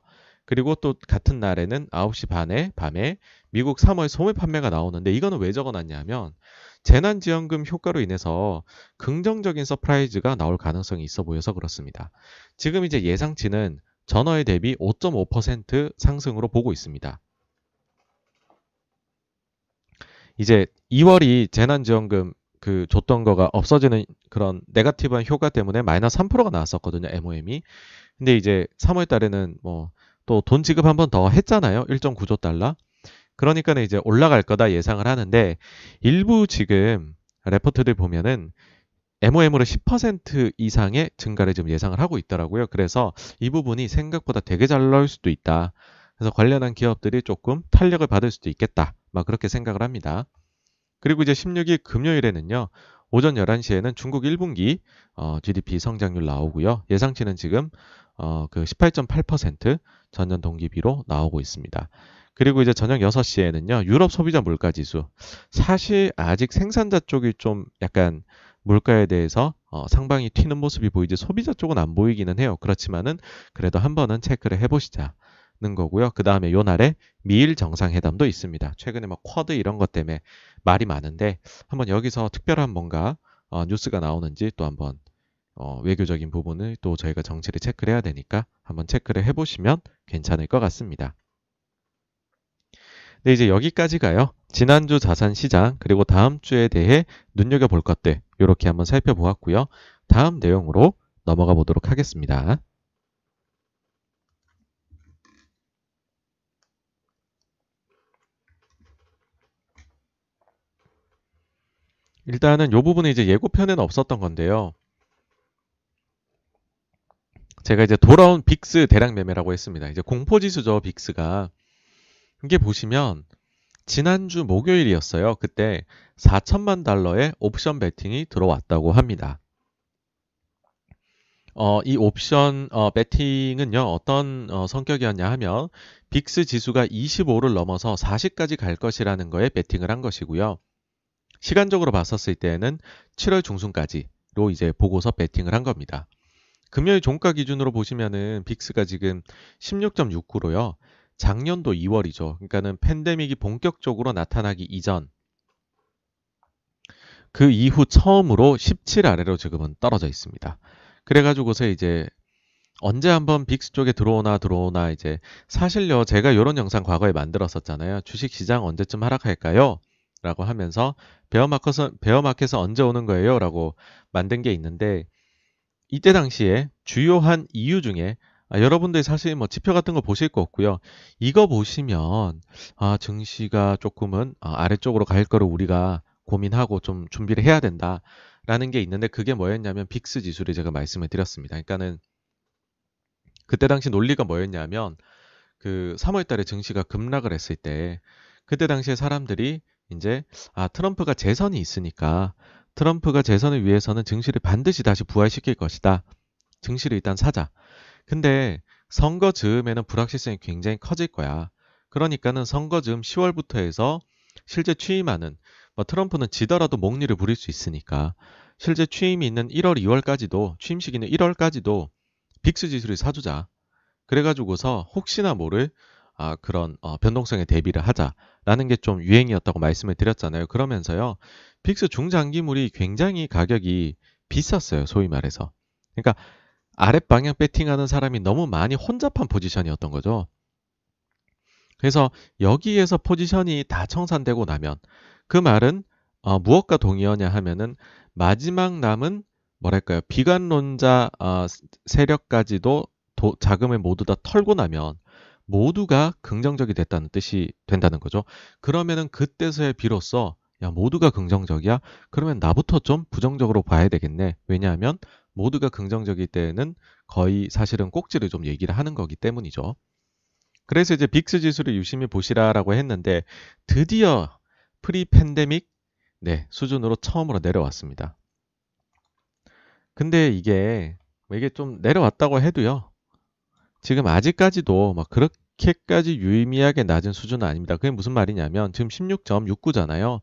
그리고 또 같은 날에는 9시 반에 밤에 미국 3월 소매 판매가 나오는데 이거는 왜 적어놨냐면 재난지원금 효과로 인해서 긍정적인 surprise가 나올 가능성이 있어 보여서 그렇습니다. 지금 이제 예상치는 전월 대비 5.5% 상승으로 보고 있습니다. 이제 2월이 재난지원금 그 줬던 거가 없어지는 그런 네가티브한 효과 때문에 마이너스 3%가 나왔었거든요. MOM이. 근데 이제 3월 달에는 뭐 또 돈 지급 한 번 더 했잖아요. 1.9조 달러. 그러니까 는 이제 올라갈 거다 예상을 하는데 일부 지금 레포트들 보면은 MOM으로 10% 이상의 증가를 지금 예상을 하고 있더라고요. 그래서 이 부분이 생각보다 되게 잘 나올 수도 있다. 그래서 관련한 기업들이 조금 탄력을 받을 수도 있겠다. 막 그렇게 생각을 합니다. 그리고 이제 16일 금요일에는요. 오전 11시에는 중국 1분기 어, GDP 성장률 나오고요. 예상치는 지금 어, 그 18.8% 전년 동기비로 나오고 있습니다. 그리고 이제 저녁 6시에는요. 유럽 소비자 물가 지수. 사실 아직 생산자 쪽이 좀 약간 물가에 대해서 어, 상방이 튀는 모습이 보이지 소비자 쪽은 안 보이기는 해요. 그렇지만은 그래도 한 번은 체크를 해보시자. 는 거고요. 그 다음에 요 날에 미일 정상회담도 있습니다. 최근에 막 쿼드 이런 것 때문에 말이 많은데 한번 여기서 특별한 뭔가 어, 뉴스가 나오는지 또 한번 어, 외교적인 부분을 또 저희가 정치를 체크를 해야 되니까 한번 체크를 해보시면 괜찮을 것 같습니다. 네, 이제 여기까지가요. 지난주 자산 시장 그리고 다음 주에 대해 눈여겨 볼 것들 이렇게 한번 살펴보았고요. 다음 내용으로 넘어가 보도록 하겠습니다. 일단은 이 부분은 이제 예고편에는 없었던 건데요. 제가 이제 돌아온 빅스 대량 매매라고 했습니다. 이제 공포지수죠, 빅스가. 이게 보시면 지난주 목요일이었어요. 그때 4천만 달러의 옵션 베팅이 들어왔다고 합니다. 어, 이 옵션 어, 배팅은요 어떤 어, 성격이었냐 하면 빅스 지수가 25를 넘어서 40까지 갈 것이라는 거에 배팅을 한 것이고요. 시간적으로 봤었을 때는 7월 중순까지로 이제 보고서 배팅을 한 겁니다. 금요일 종가 기준으로 보시면은 빅스가 지금 16.69로요. 작년도 2월이죠. 그러니까는 팬데믹이 본격적으로 나타나기 이전 그 이후 처음으로 17 아래로 지금은 떨어져 있습니다. 그래가지고서 이제 언제 한번 빅스 쪽에 들어오나 들어오나 이제 사실요 제가 이런 영상 과거에 만들었었잖아요. 주식 시장 언제쯤 하락할까요? 라고 하면서 베어마켓은 베어마켓은 언제 오는 거예요? 라고 만든 게 있는데 이때 당시에 주요한 이유 중에 아, 여러분들 사실 뭐 지표 같은 거 보실 거 없고요. 이거 보시면 아, 증시가 조금은 아, 아래쪽으로 갈 거를 우리가 고민하고 좀 준비를 해야 된다라는 게 있는데 그게 뭐였냐면 빅스 지수를 제가 말씀을 드렸습니다. 그러니까는 그때 당시 논리가 뭐였냐면 그 3월 달에 증시가 급락을 했을 때 그때 당시에 사람들이 이제 아 트럼프가 재선이 있으니까 트럼프가 재선을 위해서는 증시를 반드시 다시 부활시킬 것이다. 증시를 일단 사자. 근데 선거 즈음에는 불확실성이 굉장히 커질 거야. 그러니까는 선거 즈음 10월부터 해서 실제 취임하는 뭐 트럼프는 지더라도 목리를 부릴 수 있으니까 실제 취임이 있는 1월, 2월까지도 취임 시기는 1월까지도 빅스 지수를 사주자. 그래가지고서 혹시나 모를 아, 그런 어, 변동성에 대비를 하자라는 게 좀 유행이었다고 말씀을 드렸잖아요. 그러면서요, 빅스 중장기물이 굉장히 가격이 비쌌어요. 소위 말해서. 그러니까 아랫 방향 배팅하는 사람이 너무 많이 혼잡한 포지션이었던 거죠. 그래서 여기에서 포지션이 다 청산되고 나면 그 말은 어, 무엇과 동의하냐 하면은 마지막 남은 뭐랄까요 비관론자 어, 세력까지도 도, 자금을 모두 다 털고 나면 모두가 긍정적이 됐다는 뜻이 된다는 거죠. 그러면은 그때서야 비로소 야 모두가 긍정적이야? 그러면 나부터 좀 부정적으로 봐야 되겠네. 왜냐하면 모두가 긍정적일 때는 거의 사실은 꼭지를 좀 얘기를 하는 거기 때문이죠. 그래서 이제 VIX 지수를 유심히 보시라라고 했는데 드디어 pre-pandemic 네, 수준으로 처음으로 내려왔습니다. 근데 이게 뭐 이게 좀 내려왔다고 해도요. 지금 아직까지도 막 그렇게까지 유의미하게 낮은 수준은 아닙니다. 그게 무슨 말이냐면 지금 16.69잖아요.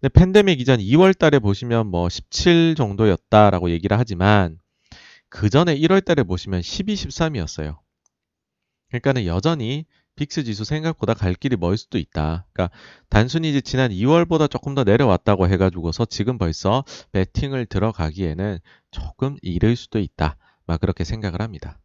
근데 팬데믹 이전 2월 달에 보시면 뭐 17 정도였다라고 얘기를 하지만 그 전에 1월 달에 보시면 12, 13이었어요. 그러니까는 여전히 빅스 지수 생각보다 갈 길이 멀 수도 있다. 그러니까 단순히 이제 지난 2월보다 조금 더 내려왔다고 해가지고서 지금 벌써 배팅을 들어가기에는 조금 이를 수도 있다. 막 그렇게 생각을 합니다.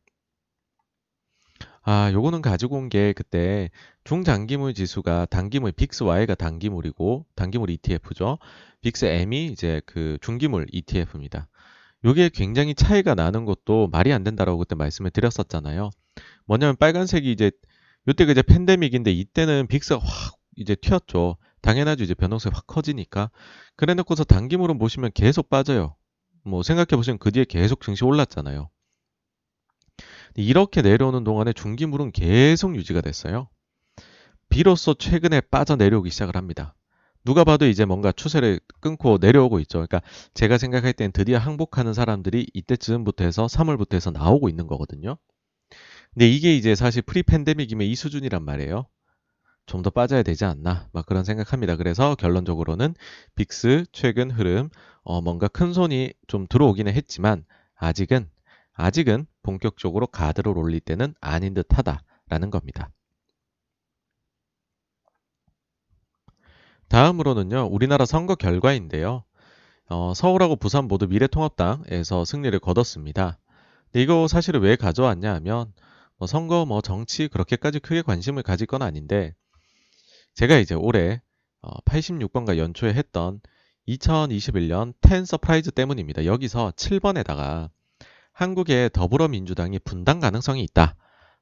아, 요거는 가지고 온 게 그때 중장기물 지수가 단기물 VIX Y가 단기물이고 단기물 ETF죠. VIX M이 이제 그 중기물 ETF입니다. 요게 굉장히 차이가 나는 것도 말이 안 된다라고 그때 말씀을 드렸었잖아요. 뭐냐면 빨간색이 이제 요때가 이제 팬데믹인데 이때는 VIX가 확 이제 튀었죠. 당연하죠. 이제 변동성이 확 커지니까. 그래 놓고서 단기물은 보시면 계속 빠져요. 뭐 생각해 보시면 그 뒤에 계속 증시 올랐잖아요. 이렇게 내려오는 동안에 중기물은 계속 유지가 됐어요. 비로소 최근에 빠져 내려오기 시작을 합니다. 누가 봐도 이제 뭔가 추세를 끊고 내려오고 있죠. 그러니까 제가 생각할 땐 드디어 항복하는 사람들이 이때쯤부터 해서 3월부터 해서 나오고 있는 거거든요. 근데 이게 이제 사실 pre-pandemic이면 이 수준이란 말이에요. 좀 더 빠져야 되지 않나 막 그런 생각합니다. 그래서 결론적으로는 VIX 최근 흐름 어 뭔가 큰 손이 좀 들어오기는 했지만 아직은 아직은 본격적으로 가드를 올릴 때는 아닌 듯 하다라는 겁니다. 다음으로는요 우리나라 선거 결과인데요. 어, 서울하고 부산 모두 미래통합당에서 승리를 거뒀습니다. 근데 이거 사실은 왜 가져왔냐 하면 뭐 선거 뭐 정치 그렇게까지 크게 관심을 가질 건 아닌데 제가 이제 올해 86번가 어, 연초에 했던 2021년 10 surprise 때문입니다. 여기서 7번에다가 한국의 더불어민주당이 분당 가능성이 있다.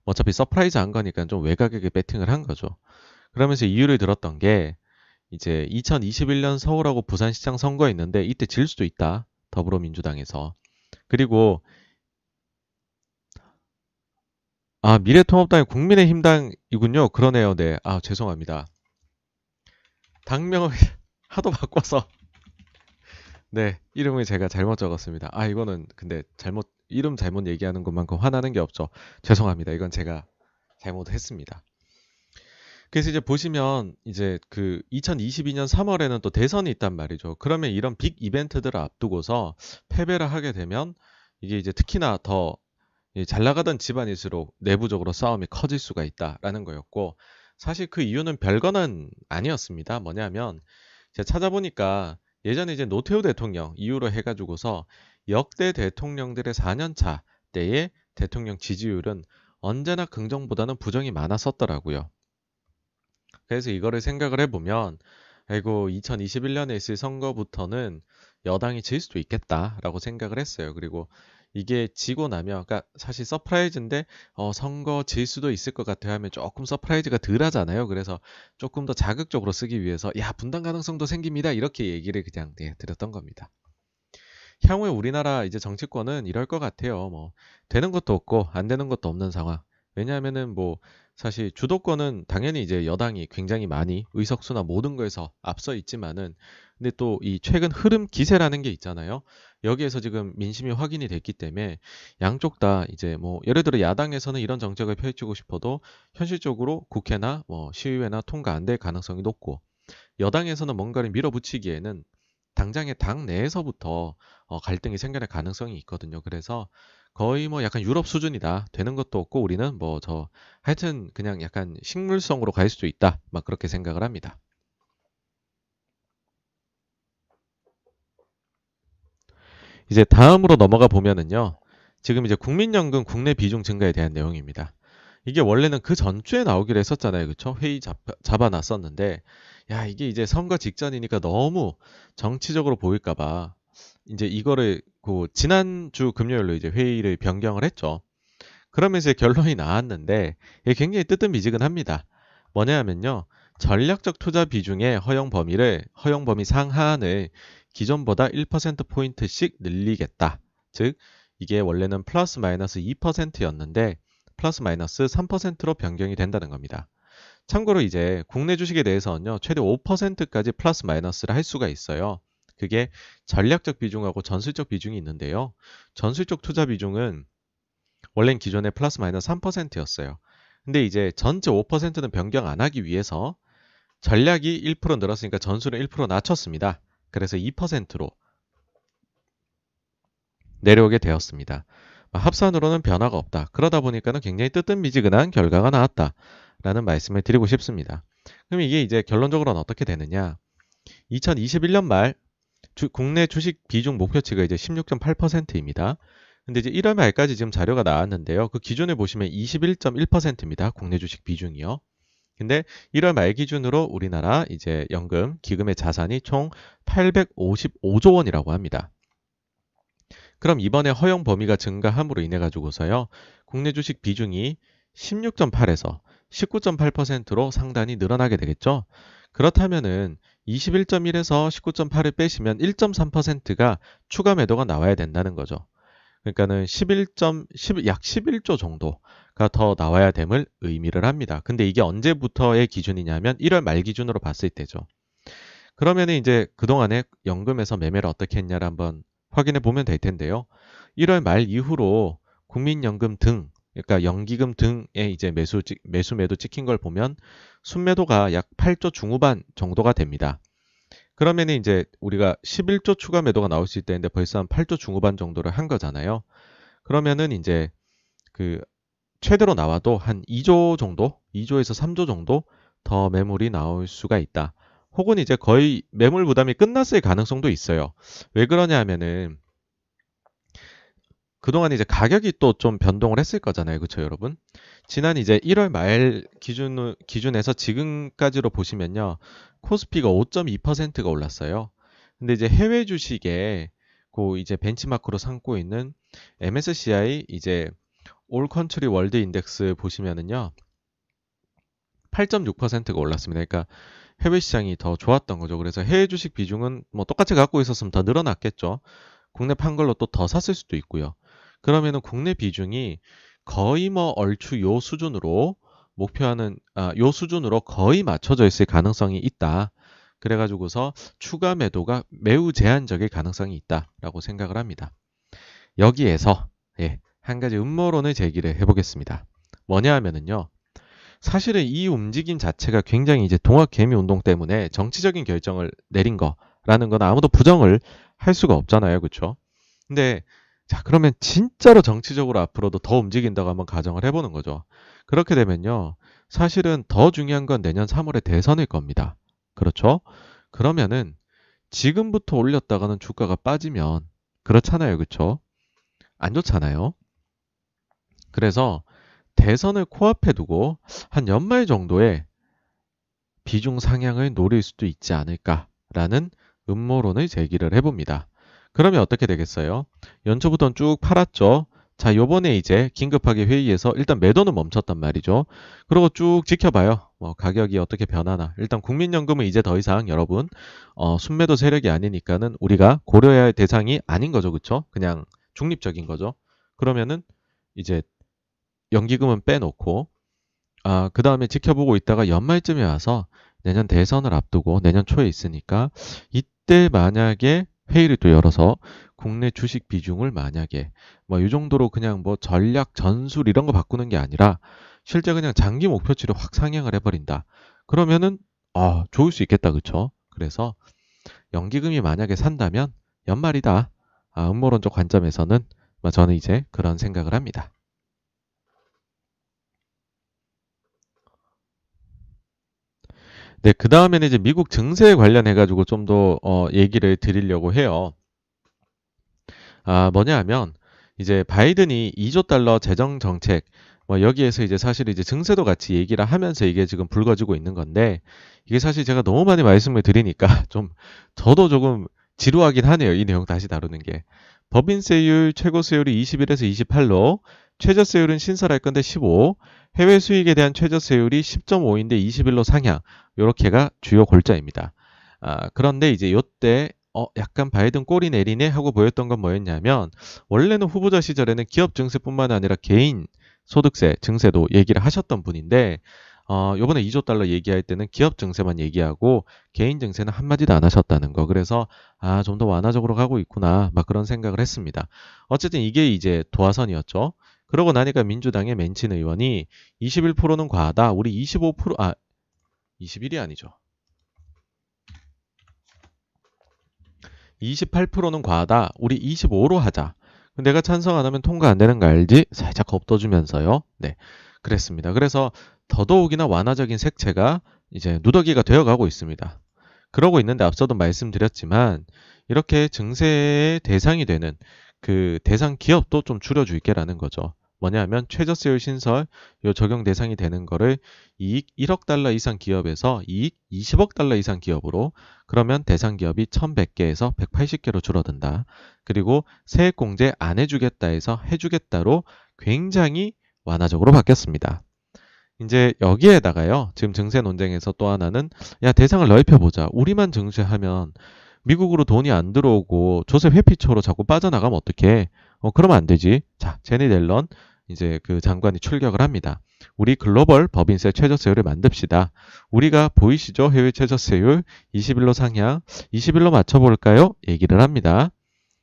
뭐 어차피 surprise 한 거니까 좀 외곽에게 배팅을 한 거죠. 그러면서 이유를 들었던 게 이제 2021년 서울하고 부산시장 선거 있는데 이때 질 수도 있다. 더불어민주당에서. 그리고 아, 미래통합당이 국민의힘당이군요. 그러네요. 네. 아, 죄송합니다. 당명을 하도 바꿔서 네, 이름을 제가 잘못 적었습니다. 아, 이거는 근데 잘못 이름 잘못 얘기하는 것만큼 화나는 게 없죠. 죄송합니다. 이건 제가 잘못했습니다. 그래서 이제 보시면 이제 그 2022년 3월에는 또 대선이 있단 말이죠. 그러면 이런 빅 이벤트들을 앞두고서 패배를 하게 되면 이게 이제 특히나 더 잘 나가던 집안일수록 내부적으로 싸움이 커질 수가 있다라는 거였고 사실 그 이유는 별거는 아니었습니다. 뭐냐면 제가 찾아보니까 예전에 이제 노태우 대통령 이후로 해가지고서 역대 대통령들의 4년차 때의 대통령 지지율은 언제나 긍정보다는 부정이 많았었더라고요. 그래서 이거를 생각을 해보면 아이고 2021년에 있을 선거부터는 여당이 질 수도 있겠다라고 생각을 했어요. 그리고 이게 지고 나면 그러니까 사실 surprise인데 어, 선거 질 수도 있을 것 같아요 하면 조금 surprise가 덜 하잖아요. 그래서 조금 더 자극적으로 쓰기 위해서 야 분당 가능성도 생깁니다 이렇게 얘기를 그냥 네, 드렸던 겁니다. 향후에 우리나라 이제 정치권은 이럴 것 같아요. 뭐 되는 것도 없고 안 되는 것도 없는 상황. 왜냐하면은 뭐 사실 주도권은 당연히 이제 여당이 굉장히 많이 의석수나 모든 거에서 앞서 있지만은 근데 또 이 최근 흐름 기세라는 게 있잖아요. 여기에서 지금 민심이 확인이 됐기 때문에 양쪽 다 이제 뭐 예를 들어 야당에서는 이런 정책을 펼치고 싶어도 현실적으로 국회나 뭐 시의회나 통과 안 될 가능성이 높고 여당에서는 뭔가를 밀어붙이기에는 당장의 당 내에서부터 어, 갈등이 생겨날 가능성이 있거든요. 그래서 거의 뭐 약간 유럽 수준이다. 되는 것도 없고 우리는 뭐 저 하여튼 그냥 약간 식물성으로 갈 수도 있다. 막 그렇게 생각을 합니다. 이제 다음으로 넘어가 보면은요. 지금 이제 국민연금 국내 비중 증가에 대한 내용입니다. 이게 원래는 그 전주에 나오기로 했었잖아요. 그쵸? 회의 잡, 잡아놨었는데, 야, 이게 이제 선거 직전이니까 너무 정치적으로 보일까봐, 이제 이거를 그 지난주 금요일로 이제 회의를 변경을 했죠. 그러면서 결론이 나왔는데 이게 굉장히 뜨뜻미지근합니다. 뭐냐면요. 전략적 투자 비중의 허용 범위를 허용 범위 상한을 기존보다 1%포인트씩 늘리겠다. 즉, 이게 원래는 플러스 마이너스 2%였는데 플러스 마이너스 3%로 변경이 된다는 겁니다. 참고로 이제 국내 주식에 대해서는요, 최대 5%까지 플러스 마이너스를 할 수가 있어요. 그게 전략적 비중하고 전술적 비중이 있는데요. 전술적 투자 비중은 원래는 기존에 플러스 마이너스 3%였어요. 근데 이제 전체 5%는 변경 안 하기 위해서 전략이 1% 늘었으니까 전술은 1% 낮췄습니다. 그래서 2%로 내려오게 되었습니다. 합산으로는 변화가 없다. 그러다 보니까는 굉장히 뜨뜻미지근한 결과가 나왔다. 라는 말씀을 드리고 싶습니다. 그럼 이게 이제 결론적으로는 어떻게 되느냐? 2021년 말 주, 국내 주식 비중 목표치가 이제 16.8%입니다. 근데 이제 1월 말까지 지금 자료가 나왔는데요. 그 기준을 보시면 21.1%입니다. 국내 주식 비중이요. 근데 1월 말 기준으로 우리나라 이제 연금, 기금의 자산이 총 855조 원이라고 합니다. 그럼 이번에 허용 범위가 증가함으로 인해 가지고서요. 국내 주식 비중이 16.8에서 19.8%로 상단이 늘어나게 되겠죠. 그렇다면은 21.1에서 19.8을 빼시면 1.3%가 추가 매도가 나와야 된다는 거죠. 그러니까는 11. 10, 약 11조 정도가 더 나와야 됨을 의미를 합니다. 근데 이게 언제부터의 기준이냐면 1월 말 기준으로 봤을 때죠. 그러면은 이제 그동안에 연금에서 매매를 어떻게 했냐를 한번 확인해 보면 될 텐데요. 1월 말 이후로 국민연금 등 그러니까 연기금 등에 이제 매수 매수 매도 찍힌 걸 보면 순매도가 약 8조 중후반 정도가 됩니다. 그러면 이제 우리가 11조 추가 매도가 나올 수 있다는데 벌써 한 8조 중후반 정도를 한 거잖아요. 그러면은 이제 그 최대로 나와도 한 2조 정도, 2조에서 3조 정도 더 매물이 나올 수가 있다. 혹은 이제 거의 매물 부담이 끝났을 가능성도 있어요. 왜 그러냐 하면은 그동안 이제 가격이 또 좀 변동을 했을 거잖아요. 그쵸, 여러분? 지난 이제 1월 말 기준, 기준에서 지금까지로 보시면요. 코스피가 5.2%가 올랐어요. 근데 이제 해외 주식에 그 이제 벤치마크로 삼고 있는 MSCI 이제 All Country World Index 보시면은요. 8.6%가 올랐습니다. 그러니까 해외 시장이 더 좋았던 거죠. 그래서 해외 주식 비중은 뭐 똑같이 갖고 있었으면 더 늘어났겠죠. 국내 판 걸로 또 더 샀을 수도 있고요. 그러면은 국내 비중이 거의 뭐 얼추 요 수준으로 목표하는 아, 요 수준으로 거의 맞춰져 있을 가능성이 있다. 그래가지고서 추가 매도가 매우 제한적일 가능성이 있다라고 생각을 합니다. 여기에서 예, 한 가지 음모론을 제기를 해보겠습니다. 뭐냐 하면은요. 사실은 이 움직임 자체가 굉장히 이제 동학 개미 운동 때문에 정치적인 결정을 내린 거라는 건 아무도 부정을 할 수가 없잖아요. 그렇죠? 근데 자, 그러면 진짜로 정치적으로 앞으로도 더 움직인다고 한번 가정을 해 보는 거죠. 그렇게 되면요. 사실은 더 중요한 건 내년 3월에 대선일 겁니다. 그렇죠? 그러면은 지금부터 올렸다가는 주가가 빠지면 그렇잖아요. 그렇죠? 안 좋잖아요. 그래서 대선을 코앞에 두고 한 연말 정도에 비중 상향을 노릴 수도 있지 않을까라는 음모론을 제기를 해봅니다. 그러면 어떻게 되겠어요? 연초부터 쭉 팔았죠. 자, 요번에 이제 긴급하게 회의에서 일단 매도는 멈췄단 말이죠. 그리고 쭉 지켜봐요. 뭐 가격이 어떻게 변하나. 일단 국민연금은 이제 더 이상 여러분 어, 순매도 세력이 아니니까는 우리가 고려해야 할 대상이 아닌 거죠. 그쵸? 그냥 중립적인 거죠. 그러면은 이제 연기금은 빼놓고 아, 그 다음에 지켜보고 있다가 연말쯤에 와서 내년 대선을 앞두고 내년 초에 있으니까 이때 만약에 회의를 또 열어서 국내 주식 비중을 만약에 뭐 이 정도로 그냥 뭐 전략 전술 이런 거 바꾸는 게 아니라 실제 그냥 장기 목표치를 확 상향을 해버린다. 그러면은 아 좋을 수 있겠다 그쵸? 그래서 연기금이 만약에 산다면 연말이다. 아, 음모론적 관점에서는 뭐 저는 이제 그런 생각을 합니다. 네, 그 다음에는 이제 미국 증세 관련해가지고 좀 더, 어, 얘기를 드리려고 해요. 아, 뭐냐 하면, 이제 바이든이 2조 달러 재정 정책, 뭐 여기에서 이제 사실 이제 증세도 같이 얘기를 하면서 이게 지금 불거지고 있는 건데, 이게 사실 제가 너무 많이 말씀을 드리니까 좀, 저도 조금 지루하긴 하네요. 이 내용 다시 다루는 게. 법인세율 최고세율이 21에서 28로, 최저세율은 신설할 건데 15, 해외 수익에 대한 최저세율이 10.5인데 21로 상향. 요렇게가 주요 골자입니다. 아, 그런데 이제 요때 어, 약간 바이든 꼬리 내리네 하고 보였던 건 뭐였냐면 원래는 후보자 시절에는 기업 증세뿐만 아니라 개인 소득세 증세도 얘기를 하셨던 분인데 어, 요번에 2조 달러 얘기할 때는 기업 증세만 얘기하고 개인 증세는 한마디도 안 하셨다는 거. 그래서 아, 좀 더 완화적으로 가고 있구나. 막 그런 생각을 했습니다. 어쨌든 이게 이제 도화선이었죠. 그러고 나니까 민주당의 맨친 의원이 21%는 과하다. 우리 25% 아, 21이 아니죠. 28%는 과하다. 우리 25로 하자. 내가 찬성 안 하면 통과 안 되는 거 알지? 살짝 겁둬주면서요. 네. 그랬습니다. 그래서 더더욱이나 완화적인 색채가 이제 누더기가 되어가고 있습니다. 그러고 있는데 앞서도 말씀드렸지만 이렇게 증세의 대상이 되는 그 대상 기업도 좀 줄여줄게라는 거죠. 뭐냐면 최저세율 신설 요 적용 대상이 되는 거를 이익 1억 달러 이상 기업에서 이익 20억 달러 이상 기업으로 그러면 대상 기업이 1100개에서 180개로 줄어든다. 그리고 세액 공제 안 해주겠다 해서 해주겠다로 굉장히 완화적으로 바뀌었습니다. 이제 여기에다가요. 지금 증세 논쟁에서 또 하나는 야 대상을 넓혀 보자. 우리만 증세하면 미국으로 돈이 안 들어오고 조셉 회피처로 자꾸 빠져나가면 어떡해? 어 그러면 안 되지. 자 제니 델런 이제 그 장관이 출격을 합니다. 우리 글로벌 법인세 최저세율을 만듭시다. 우리가 보이시죠? 해외 최저세율 21로 상향, 21로 맞춰볼까요? 얘기를 합니다.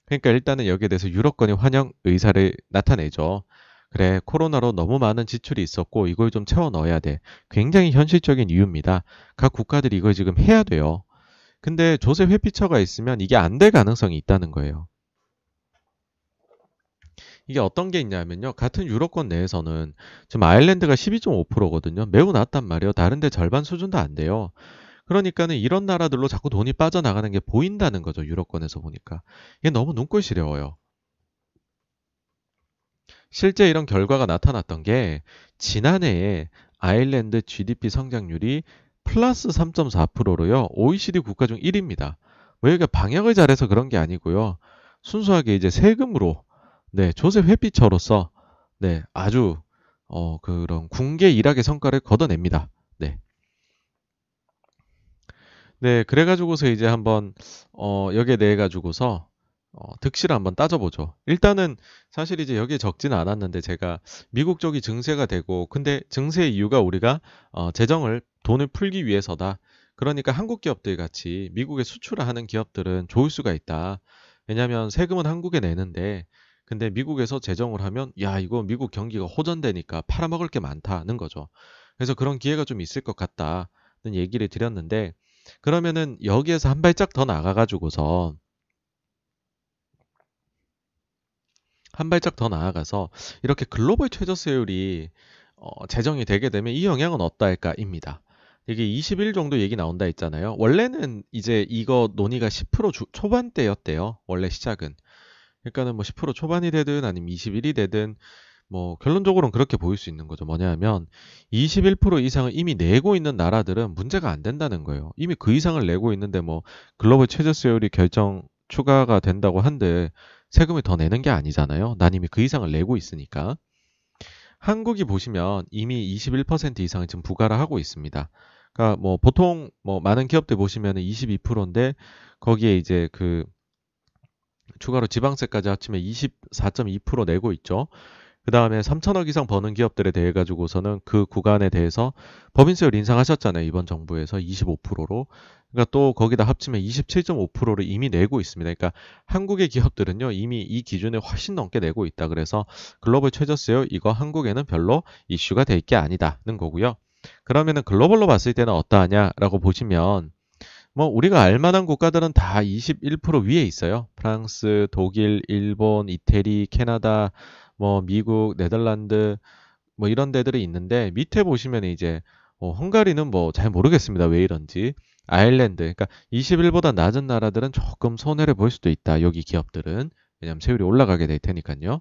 그러니까 일단은 여기에 대해서 유럽권이 환영 의사를 나타내죠. 그래, 코로나로 너무 많은 지출이 있었고 이걸 좀 채워 넣어야 돼. 굉장히 현실적인 이유입니다. 각 국가들이 이걸 지금 해야 돼요. 근데 조셉 회피처가 있으면 이게 안 될 가능성이 있다는 거예요. 이게 어떤 게 있냐면요. 같은 유럽권 내에서는 지금 아일랜드가 12.5%거든요. 매우 낮단 말이에요. 다른데 절반 수준도 안 돼요. 그러니까는 이런 나라들로 자꾸 돈이 빠져나가는 게 보인다는 거죠. 유럽권에서 보니까. 이게 너무 눈꼴 시려워요. 실제 이런 결과가 나타났던 게 지난해에 아일랜드 GDP 성장률이 플러스 3.4%로요. OECD 국가 중 1위입니다. 왜 이게 방역을 잘해서 그런 게 아니고요. 순수하게 이제 세금으로 네, 조셉 회피처로서 네, 아주 어, 그런 궁계 일학의 성과를 거둬냅니다. 네. 네, 그래가지고서 이제 한번 어, 여기에 대해 가지고서 어, 득실을 한번 따져보죠. 일단은 사실 이제 여기에 적지는 않았는데 제가 미국 쪽이 증세가 되고 근데 증세의 이유가 우리가 어, 재정을 돈을 풀기 위해서다. 그러니까 한국 기업들 같이 미국에 수출을 하는 기업들은 좋을 수가 있다. 왜냐하면 세금은 한국에 내는데 근데 미국에서 제정을 하면 야 이거 미국 경기가 호전되니까 팔아먹을 게 많다는 거죠. 그래서 그런 기회가 좀 있을 것 같다는 얘기를 드렸는데 그러면은 여기에서 한 발짝 더 나가가지고서 한 발짝 더 나아가서 이렇게 글로벌 최저 세율이 어, 제정이 되게 되면 이 영향은 어떠할까입니다. 이게 20일 정도 얘기 나온다 했잖아요. 원래는 이제 이거 논의가 10% 주, 초반대였대요. 원래 시작은. 그러니까는 뭐 10% 초반이 되든 아니면 21이 되든 뭐 결론적으로는 그렇게 보일 수 있는 거죠. 뭐냐면 21% 이상을 이미 내고 있는 나라들은 문제가 안 된다는 거예요. 이미 그 이상을 내고 있는데 뭐 글로벌 최저 세율이 결정 추가가 된다고 한데 세금을 더 내는 게 아니잖아요. 난 이미 그 이상을 내고 있으니까. 한국이 보시면 이미 21% 이상을 지금 부과를 하고 있습니다. 그러니까 뭐 보통 뭐 많은 기업들 보시면 22%인데 거기에 이제 그 추가로 지방세까지 합치면 24.2% 내고 있죠. 그 다음에 3천억 이상 버는 기업들에 대해 가지고서는 그 구간에 대해서 법인세율 인상하셨잖아요. 이번 정부에서 25%로. 그러니까 또 거기다 합치면 27.5%를 이미 내고 있습니다. 그러니까 한국의 기업들은요, 이미 이 기준을 훨씬 넘게 내고 있다. 그래서 글로벌 최저세율 이거 한국에는 별로 이슈가 될 게 아니다는 거고요. 그러면은 글로벌로 봤을 때는 어떠하냐라고 보시면 뭐 우리가 알만한 국가들은 다 21% 위에 있어요. 프랑스, 독일, 일본, 이태리, 캐나다, 뭐 미국, 네덜란드 뭐 이런 데들이 있는데 밑에 보시면 이제 어, 헝가리는 뭐 잘 모르겠습니다. 왜 이런지. 아일랜드, 그러니까 21보다 낮은 나라들은 조금 손해를 볼 수도 있다. 여기 기업들은. 왜냐하면 세율이 올라가게 될 테니까요.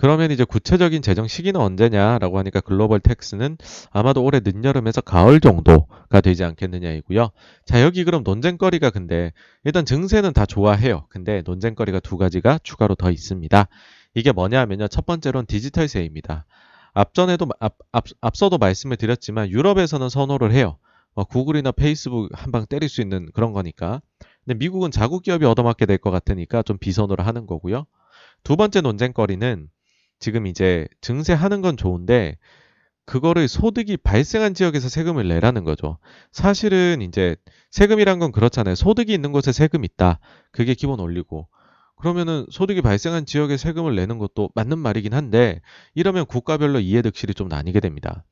그러면 이제 구체적인 재정 시기는 언제냐라고 하니까 글로벌 텍스는 아마도 올해 늦여름에서 가을 정도가 되지 않겠느냐이고요. 자, 여기 그럼 논쟁거리가 근데 일단 증세는 다 좋아해요. 근데 논쟁거리가 두 가지가 추가로 더 있습니다. 이게 뭐냐면요. 첫 번째로는 디지털세입니다. 앞전에도 앞, 앞, 앞서도 말씀을 드렸지만 유럽에서는 선호를 해요. 어, 구글이나 페이스북 한 방 때릴 수 있는 그런 거니까. 근데 미국은 자국 기업이 얻어맞게 될 것 같으니까 좀 비선으로 하는 거고요. 두 번째 논쟁거리는 지금 이제 증세하는 건 좋은데 그거를 소득이 발생한 지역에서 세금을 내라는 거죠. 사실은 이제 세금이란 건 그렇잖아요. 소득이 있는 곳에 세금 있다. 그게 기본 원리고. 그러면은 소득이 발생한 지역에 세금을 내는 것도 맞는 말이긴 한데 이러면 국가별로 이해득실이 좀 나뉘게 됩니다.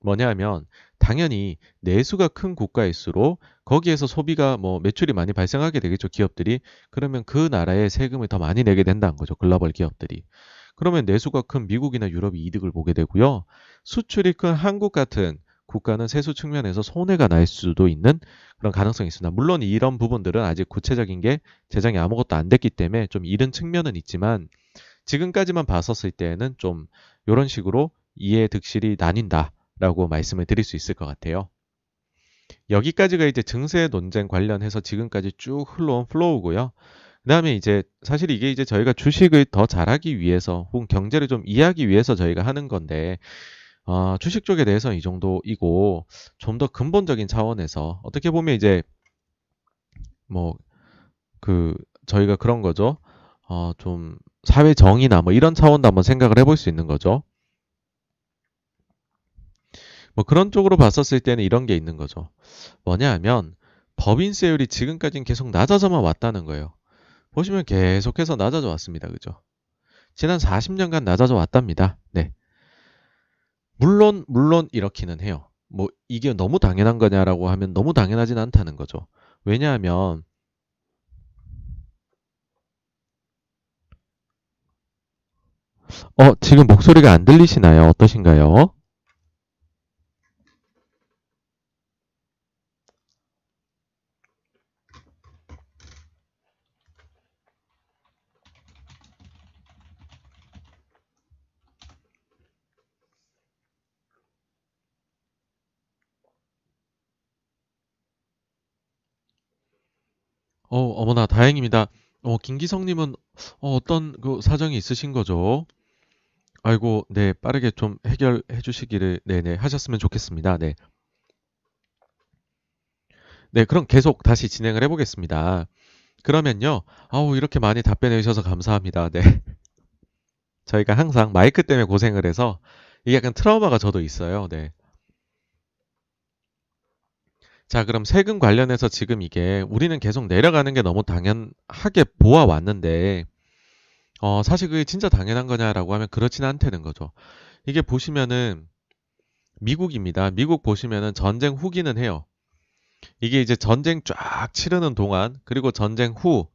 뭐냐 하면 당연히 내수가 큰 국가일수록 거기에서 소비가 뭐 매출이 많이 발생하게 되겠죠. 기업들이. 그러면 그 나라에 세금을 더 많이 내게 된다는 거죠. 글로벌 기업들이. 그러면 내수가 큰 미국이나 유럽이 이득을 보게 되고요. 수출이 큰 한국 같은 국가는 세수 측면에서 손해가 날 수도 있는 그런 가능성이 있습니다. 물론 이런 부분들은 아직 구체적인 게 제정이 아무것도 안 됐기 때문에 좀 이른 측면은 있지만 지금까지만 봤었을 때는 좀 이런 식으로 이해 득실이 나뉜다라고 말씀을 드릴 수 있을 것 같아요. 여기까지가 이제 증세 논쟁 관련해서 지금까지 쭉 흘러온 flow고요. 그 다음에 이제 사실 이게 이제 저희가 주식을 더 잘하기 위해서 혹은 경제를 좀 이해하기 위해서 저희가 하는 건데 어, 주식 쪽에 대해서 이 정도이고 좀 더 근본적인 차원에서 어떻게 보면 이제 뭐 그 저희가 그런 거죠. 어, 좀 사회 정의나 뭐 이런 차원도 한번 생각을 해볼 수 있는 거죠. 뭐 그런 쪽으로 봤었을 때는 이런 게 있는 거죠. 뭐냐 하면 법인세율이 지금까지는 계속 낮아져만 왔다는 거예요. 보시면 계속해서 낮아져 왔습니다. 그죠? 지난 40년간 낮아져 왔답니다. 네. 물론, 물론 이렇기는 해요. 뭐, 이게 너무 당연한 거냐라고 하면 너무 당연하진 않다는 거죠. 왜냐하면, 어, 지금 목소리가 안 들리시나요? 어떠신가요? 어, 어머나, 다행입니다. 어, 김기성님은 어, 어떤 그 사정이 있으신 거죠? 아이고, 네, 빠르게 좀 해결해 주시기를, 네네, 하셨으면 좋겠습니다. 네. 네, 그럼 계속 다시 진행을 해보겠습니다. 그러면요, 아우, 이렇게 많이 답변해 주셔서 감사합니다. 네. 저희가 항상 마이크 때문에 고생을 해서 이게 약간 트라우마가 저도 있어요. 네. 자, 그럼 세금 관련해서 지금 이게 우리는 계속 내려가는 게 너무 당연하게 보아왔는데, 어, 사실 그게 진짜 당연한 거냐라고 하면 그렇지는 않다는 거죠. 이게 보시면은 미국입니다. 미국 보시면은 전쟁 후기는 해요. 이게 이제 전쟁 쫙 치르는 동안 그리고 전쟁 후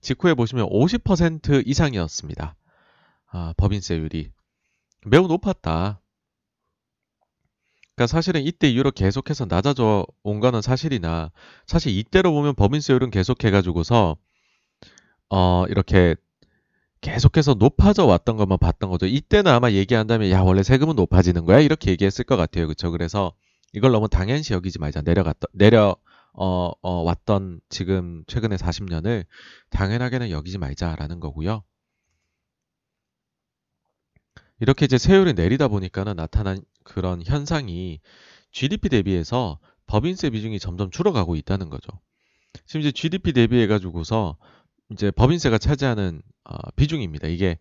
직후에 보시면 50% 이상이었습니다. 아, 법인세율이 매우 높았다. 그러니까 사실은 이때 이후로 계속해서 낮아져 온 거는 사실이나 사실 이때로 보면 법인세율은 계속해 가지고서 어 이렇게 계속해서 높아져 왔던 것만 봤던 거죠. 이때는 아마 얘기한다면 야 원래 세금은 높아지는 거야 이렇게 얘기했을 것 같아요. 그렇죠? 그래서 이걸 너무 당연시 여기지 말자. 내려갔던 내려 어, 어, 왔던 지금 최근에 40년을 당연하게는 여기지 말자라는 거고요. 이렇게 이제 세율이 내리다 보니까는 나타난 그런 현상이 GDP 대비해서 법인세 비중이 점점 줄어가고 있다는 거죠. 지금 이제 GDP 대비해 가지고서 이제 법인세가 차지하는 어, 비중입니다. 이게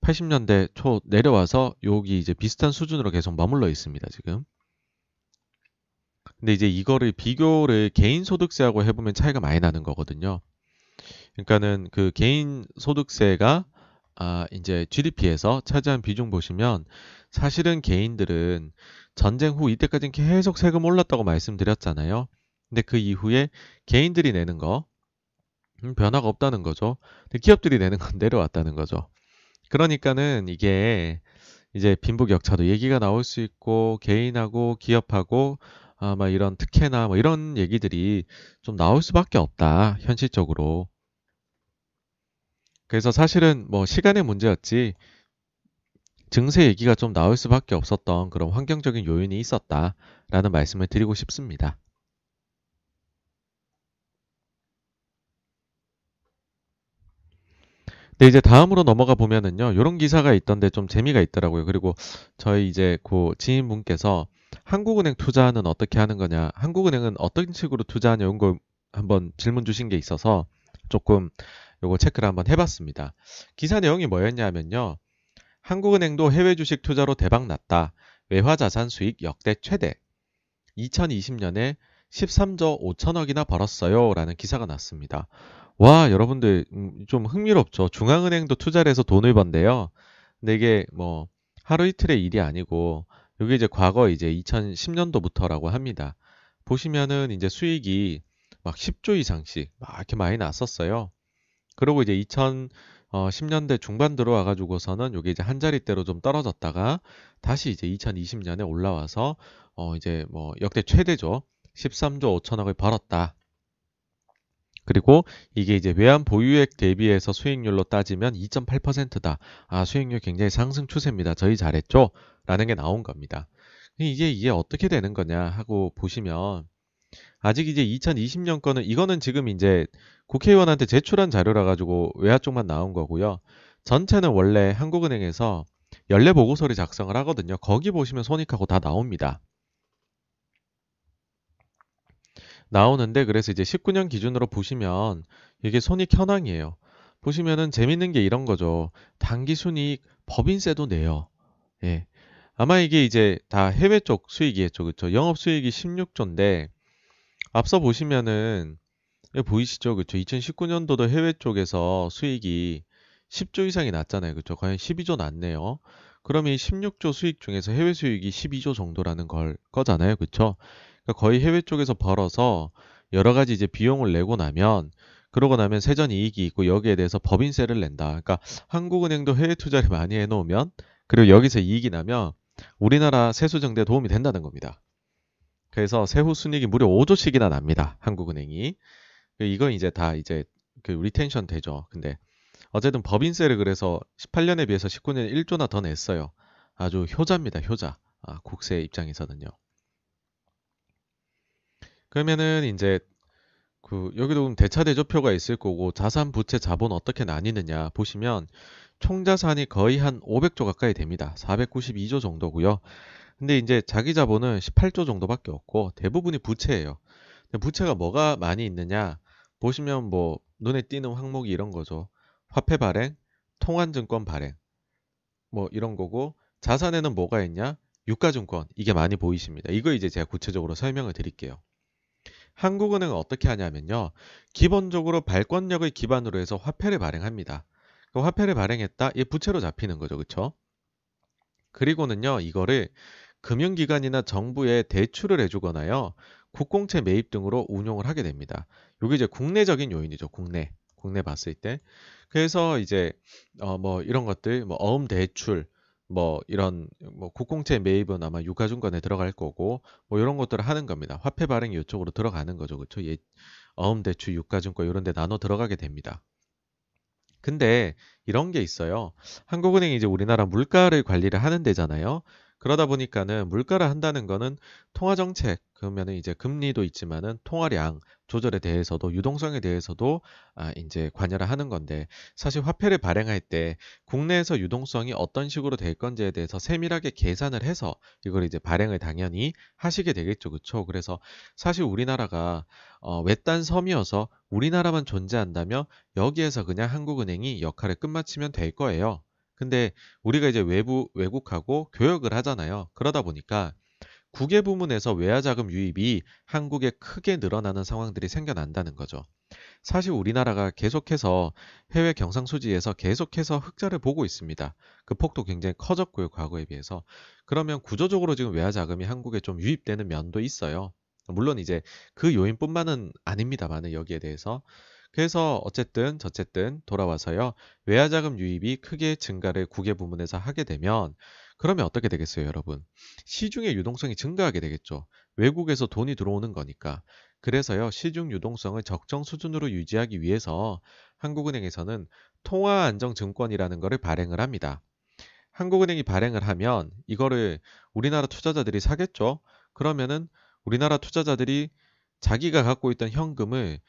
80년대 초 내려와서 여기 이제 비슷한 수준으로 계속 머물러 있습니다. 지금. 근데 이제 이거를 비교를 개인 소득세하고 해보면 차이가 많이 나는 거거든요. 그러니까는 그 개인 소득세가 아, 이제 GDP에서 차지한 비중 보시면 사실은 개인들은 전쟁 후 이때까지는 계속 세금 올랐다고 말씀드렸잖아요. 근데 그 이후에 개인들이 내는 거 음, 변화가 없다는 거죠. 근데 기업들이 내는 건 내려왔다는 거죠. 그러니까는 이게 이제 빈부격차도 얘기가 나올 수 있고 개인하고 기업하고 아마 이런 특혜나 뭐 이런 얘기들이 좀 나올 수밖에 없다 현실적으로. 그래서 사실은 뭐 시간의 문제였지 증세 얘기가 좀 나올 수밖에 없었던 그런 환경적인 요인이 있었다라는 말씀을 드리고 싶습니다. 네, 이제 다음으로 넘어가 보면은요, 이런 기사가 있던데 좀 재미가 있더라고요. 그리고 저희 이제 그 지인분께서 한국은행 투자는 어떻게 하는 거냐, 한국은행은 어떤 식으로 투자하냐, 이런 걸 한번 질문 주신 게 있어서 조금 요거 체크를 한번 해봤습니다. 기사 내용이 뭐였냐면요. 한국은행도 해외 주식 투자로 대박 났다. 외화 자산 수익 역대 최대. 2020년에 13조 5천억이나 벌었어요. 라는 기사가 났습니다. 와, 여러분들 음, 좀 흥미롭죠. 중앙은행도 투자를 해서 돈을 번대요. 근데 이게 뭐 하루 이틀의 일이 아니고 이게 이제 과거 이제 2010년도부터라고 합니다. 보시면은 이제 수익이 막 10조 이상씩 막 이렇게 많이 났었어요. 그리고 이제 2010년대 중반 들어와가지고서는 이게 이제 한 자리대로 좀 떨어졌다가 다시 이제 2020년에 올라와서 어 이제 뭐 역대 최대죠. 13조 5천억을 벌었다. 그리고 이게 이제 외환 보유액 대비해서 수익률로 따지면 2.8%다. 아, 수익률 굉장히 상승 추세입니다. 저희 잘했죠? 라는 게 나온 겁니다. 이게 이게 어떻게 되는 거냐 하고 보시면 아직 이제 2020년 거는 이거는 지금 이제 국회의원한테 제출한 자료라 가지고 외화 쪽만 나온 거고요. 전체는 원래 한국은행에서 연례 보고서를 작성을 하거든요. 거기 보시면 손익하고 다 나옵니다. 나오는데 그래서 이제 19년 기준으로 보시면 이게 손익 현황이에요. 보시면은 재밌는 게 이런 거죠. 단기 순이익 법인세도 내요. 예. 아마 이게 이제 다 해외 쪽 수익이겠죠. 그렇죠? 영업 수익이 16조인데 앞서 보시면은 보이시죠? 그렇죠? 2019년도도 해외 쪽에서 수익이 10조 이상이 났잖아요. 그렇죠? 거의 12조 났네요. 그러면 이 16조 수익 중에서 해외 수익이 12조 정도라는 걸 거잖아요. 그렇죠? 그러니까 거의 해외 쪽에서 벌어서 여러 가지 이제 비용을 내고 나면 그러고 나면 세전 이익이 있고 여기에 대해서 법인세를 낸다. 그러니까 한국은행도 해외 투자를 많이 해놓으면 그리고 여기서 이익이 나면 우리나라 세수 증대에 도움이 된다는 겁니다. 그래서 세후 순익이 무려 5조씩이나 납니다. 한국은행이. 이건 이제 다 이제 그 retention 되죠. 근데 어쨌든 법인세를 그래서 18년에 비해서 19년에 1조나 더 냈어요. 아주 효자입니다. 효자. 아, 국세 입장에서는요. 그러면은 이제 그 여기도 대차 대조표가 있을 거고 자산, 부채, 자본 어떻게 나뉘느냐 보시면 총 자산이 거의 한 500조 가까이 됩니다. 492조 정도고요. 근데 이제 자기 자본은 18조 정도밖에 없고 대부분이 부채예요. 부채가 뭐가 많이 있느냐 보시면 뭐 눈에 띄는 항목이 이런 거죠. 화폐 발행, 통환증권 발행 뭐 이런 거고 자산에는 뭐가 있냐? 유가증권 이게 많이 보이십니다. 이거 이제 제가 구체적으로 설명을 드릴게요. 한국은행은 어떻게 하냐면요. 기본적으로 발권력을 기반으로 해서 화폐를 발행합니다. 그 화폐를 발행했다. 이 부채로 잡히는 거죠. 그렇죠? 그리고는요. 이거를 금융기관이나 정부에 대출을 해주거나요. 국공채 매입 등으로 운용을 하게 됩니다. 이게 이제 국내적인 요인이죠. 국내. 국내 봤을 때. 그래서 이제 어 뭐 이런 것들 뭐 어음 대출 뭐 이런 뭐 국공채 매입은 아마 유가증권에 들어갈 거고 뭐 이런 것들을 하는 겁니다. 화폐 발행이 이쪽으로 들어가는 거죠. 그렇죠? 예, 어음 대출 유가증권 이런 데 나눠 들어가게 됩니다. 근데 이런 게 있어요. 한국은행이 이제 우리나라 물가를 관리를 하는 데잖아요. 그러다 보니까는 물가를 한다는 거는 통화 정책 그러면은 이제 금리도 있지만은 통화량 조절에 대해서도 유동성에 대해서도 아 이제 관여를 하는 건데 사실 화폐를 발행할 때 국내에서 유동성이 어떤 식으로 될 건지에 대해서 세밀하게 계산을 해서 이걸 이제 발행을 당연히 하시게 되겠죠. 그렇죠? 그래서 사실 우리나라가 어 외딴 섬이어서 우리나라만 존재한다면 여기에서 그냥 한국은행이 역할을 끝마치면 될 거예요. 근데 우리가 이제 외부 외국하고 교역을 하잖아요. 그러다 보니까 국외 부문에서 외화 자금 유입이 한국에 크게 늘어나는 상황들이 생겨난다는 거죠. 사실 우리나라가 계속해서 해외 경상 수지에서 계속해서 흑자를 보고 있습니다. 그 폭도 굉장히 커졌고요, 과거에 비해서. 그러면 구조적으로 지금 외화 자금이 한국에 좀 유입되는 면도 있어요. 물론 이제 그 요인뿐만은 아닙니다만은 여기에 대해서 그래서 어쨌든 저쨌든 돌아와서요. 외화 자금 유입이 크게 증가를 국외 부문에서 하게 되면 그러면 어떻게 되겠어요, 여러분? 시중의 유동성이 증가하게 되겠죠. 외국에서 돈이 들어오는 거니까. 그래서요, 시중 유동성을 적정 수준으로 유지하기 위해서 한국은행에서는 통화안정증권이라는 것을 발행을 합니다. 한국은행이 발행을 하면 이거를 우리나라 투자자들이 사겠죠. 그러면은 우리나라 투자자들이 자기가 갖고 있던 현금을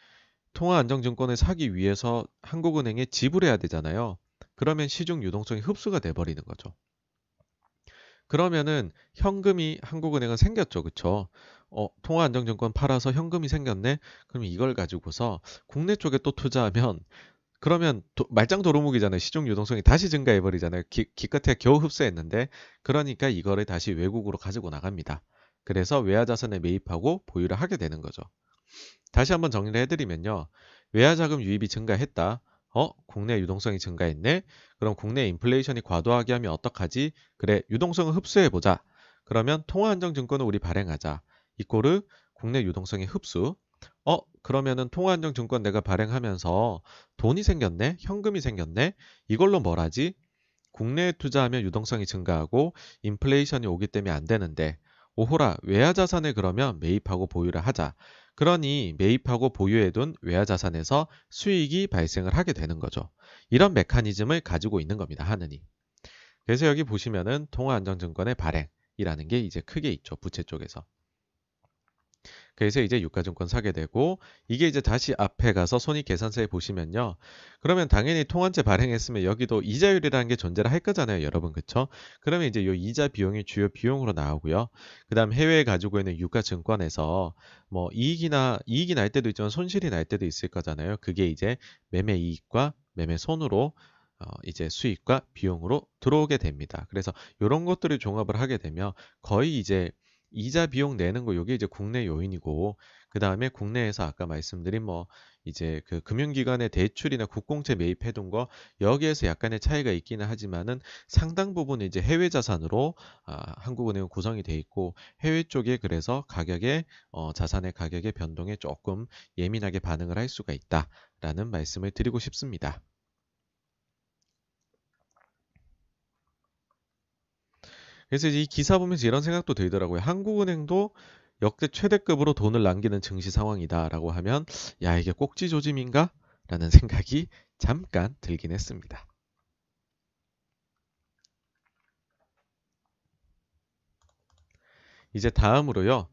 통화안정증권을 사기 위해서 한국은행에 지불해야 되잖아요. 그러면 시중 유동성이 흡수가 돼버리는 거죠. 그러면은 현금이 한국은행은 생겼죠. 그쵸? 어, 통화안정증권 팔아서 현금이 생겼네? 그럼 이걸 가지고서 국내 쪽에 또 투자하면 그러면 도, 말짱 도루묵이잖아요. 시중 유동성이 다시 증가해버리잖아요. 기, 기껏해 겨우 흡수했는데 그러니까 이거를 다시 외국으로 가지고 나갑니다. 그래서 외화자산에 매입하고 보유를 하게 되는 거죠. 다시 한번 정리를 해드리면요. 외화자금 유입이 증가했다. 어? 국내 유동성이 증가했네? 그럼 국내 인플레이션이 과도하게 하면 어떡하지? 그래, 유동성을 흡수해보자. 그러면 통화안정증권을 우리 발행하자. 이꼬르 국내 유동성의 흡수. 어? 그러면은 통화안정증권 내가 발행하면서 돈이 생겼네? 현금이 생겼네? 이걸로 뭘 하지? 국내에 투자하면 유동성이 증가하고 인플레이션이 오기 때문에 안 되는데 오호라 외화 자산에 그러면 매입하고 보유를 하자. 그러니 매입하고 보유해둔 외화 자산에서 수익이 발생을 하게 되는 거죠. 이런 메커니즘을 가지고 있는 겁니다. 하느니. 그래서 여기 보시면은 통화안정증권의 발행이라는 게 이제 크게 있죠. 부채 쪽에서. 그래서 이제 유가증권 사게 되고 이게 이제 다시 앞에 가서 손익계산서에 보시면요. 그러면 당연히 통환제 발행했으면 여기도 이자율이라는 게 존재를 할 거잖아요. 여러분 그쵸? 그러면 이제 이 이자 비용이 주요 비용으로 나오고요. 그 다음 해외에 가지고 있는 유가증권에서 뭐 이익이나 이익이 날 때도 있지만 손실이 날 때도 있을 거잖아요. 그게 이제 매매 이익과 매매 손으로 어, 이제 수익과 비용으로 들어오게 됩니다. 그래서 이런 것들을 종합을 하게 되면 거의 이제 이자 비용 내는 거 요게 이제 국내 요인이고 그 다음에 국내에서 아까 말씀드린 뭐 이제 그 금융기관의 대출이나 국공채 매입해둔 거 여기에서 약간의 차이가 있기는 하지만은 상당 부분 이제 해외 자산으로 아, 한국은행은 구성이 돼 있고 해외 쪽에 그래서 가격에 어, 자산의 가격의 변동에 조금 예민하게 반응을 할 수가 있다라는 말씀을 드리고 싶습니다. 그래서 이 기사 보면서 이런 생각도 들더라고요. 한국은행도 역대 최대급으로 돈을 남기는 증시 상황이다라고 하면 야 이게 꼭지 조짐인가? 라는 생각이 잠깐 들긴 했습니다. 이제 다음으로요.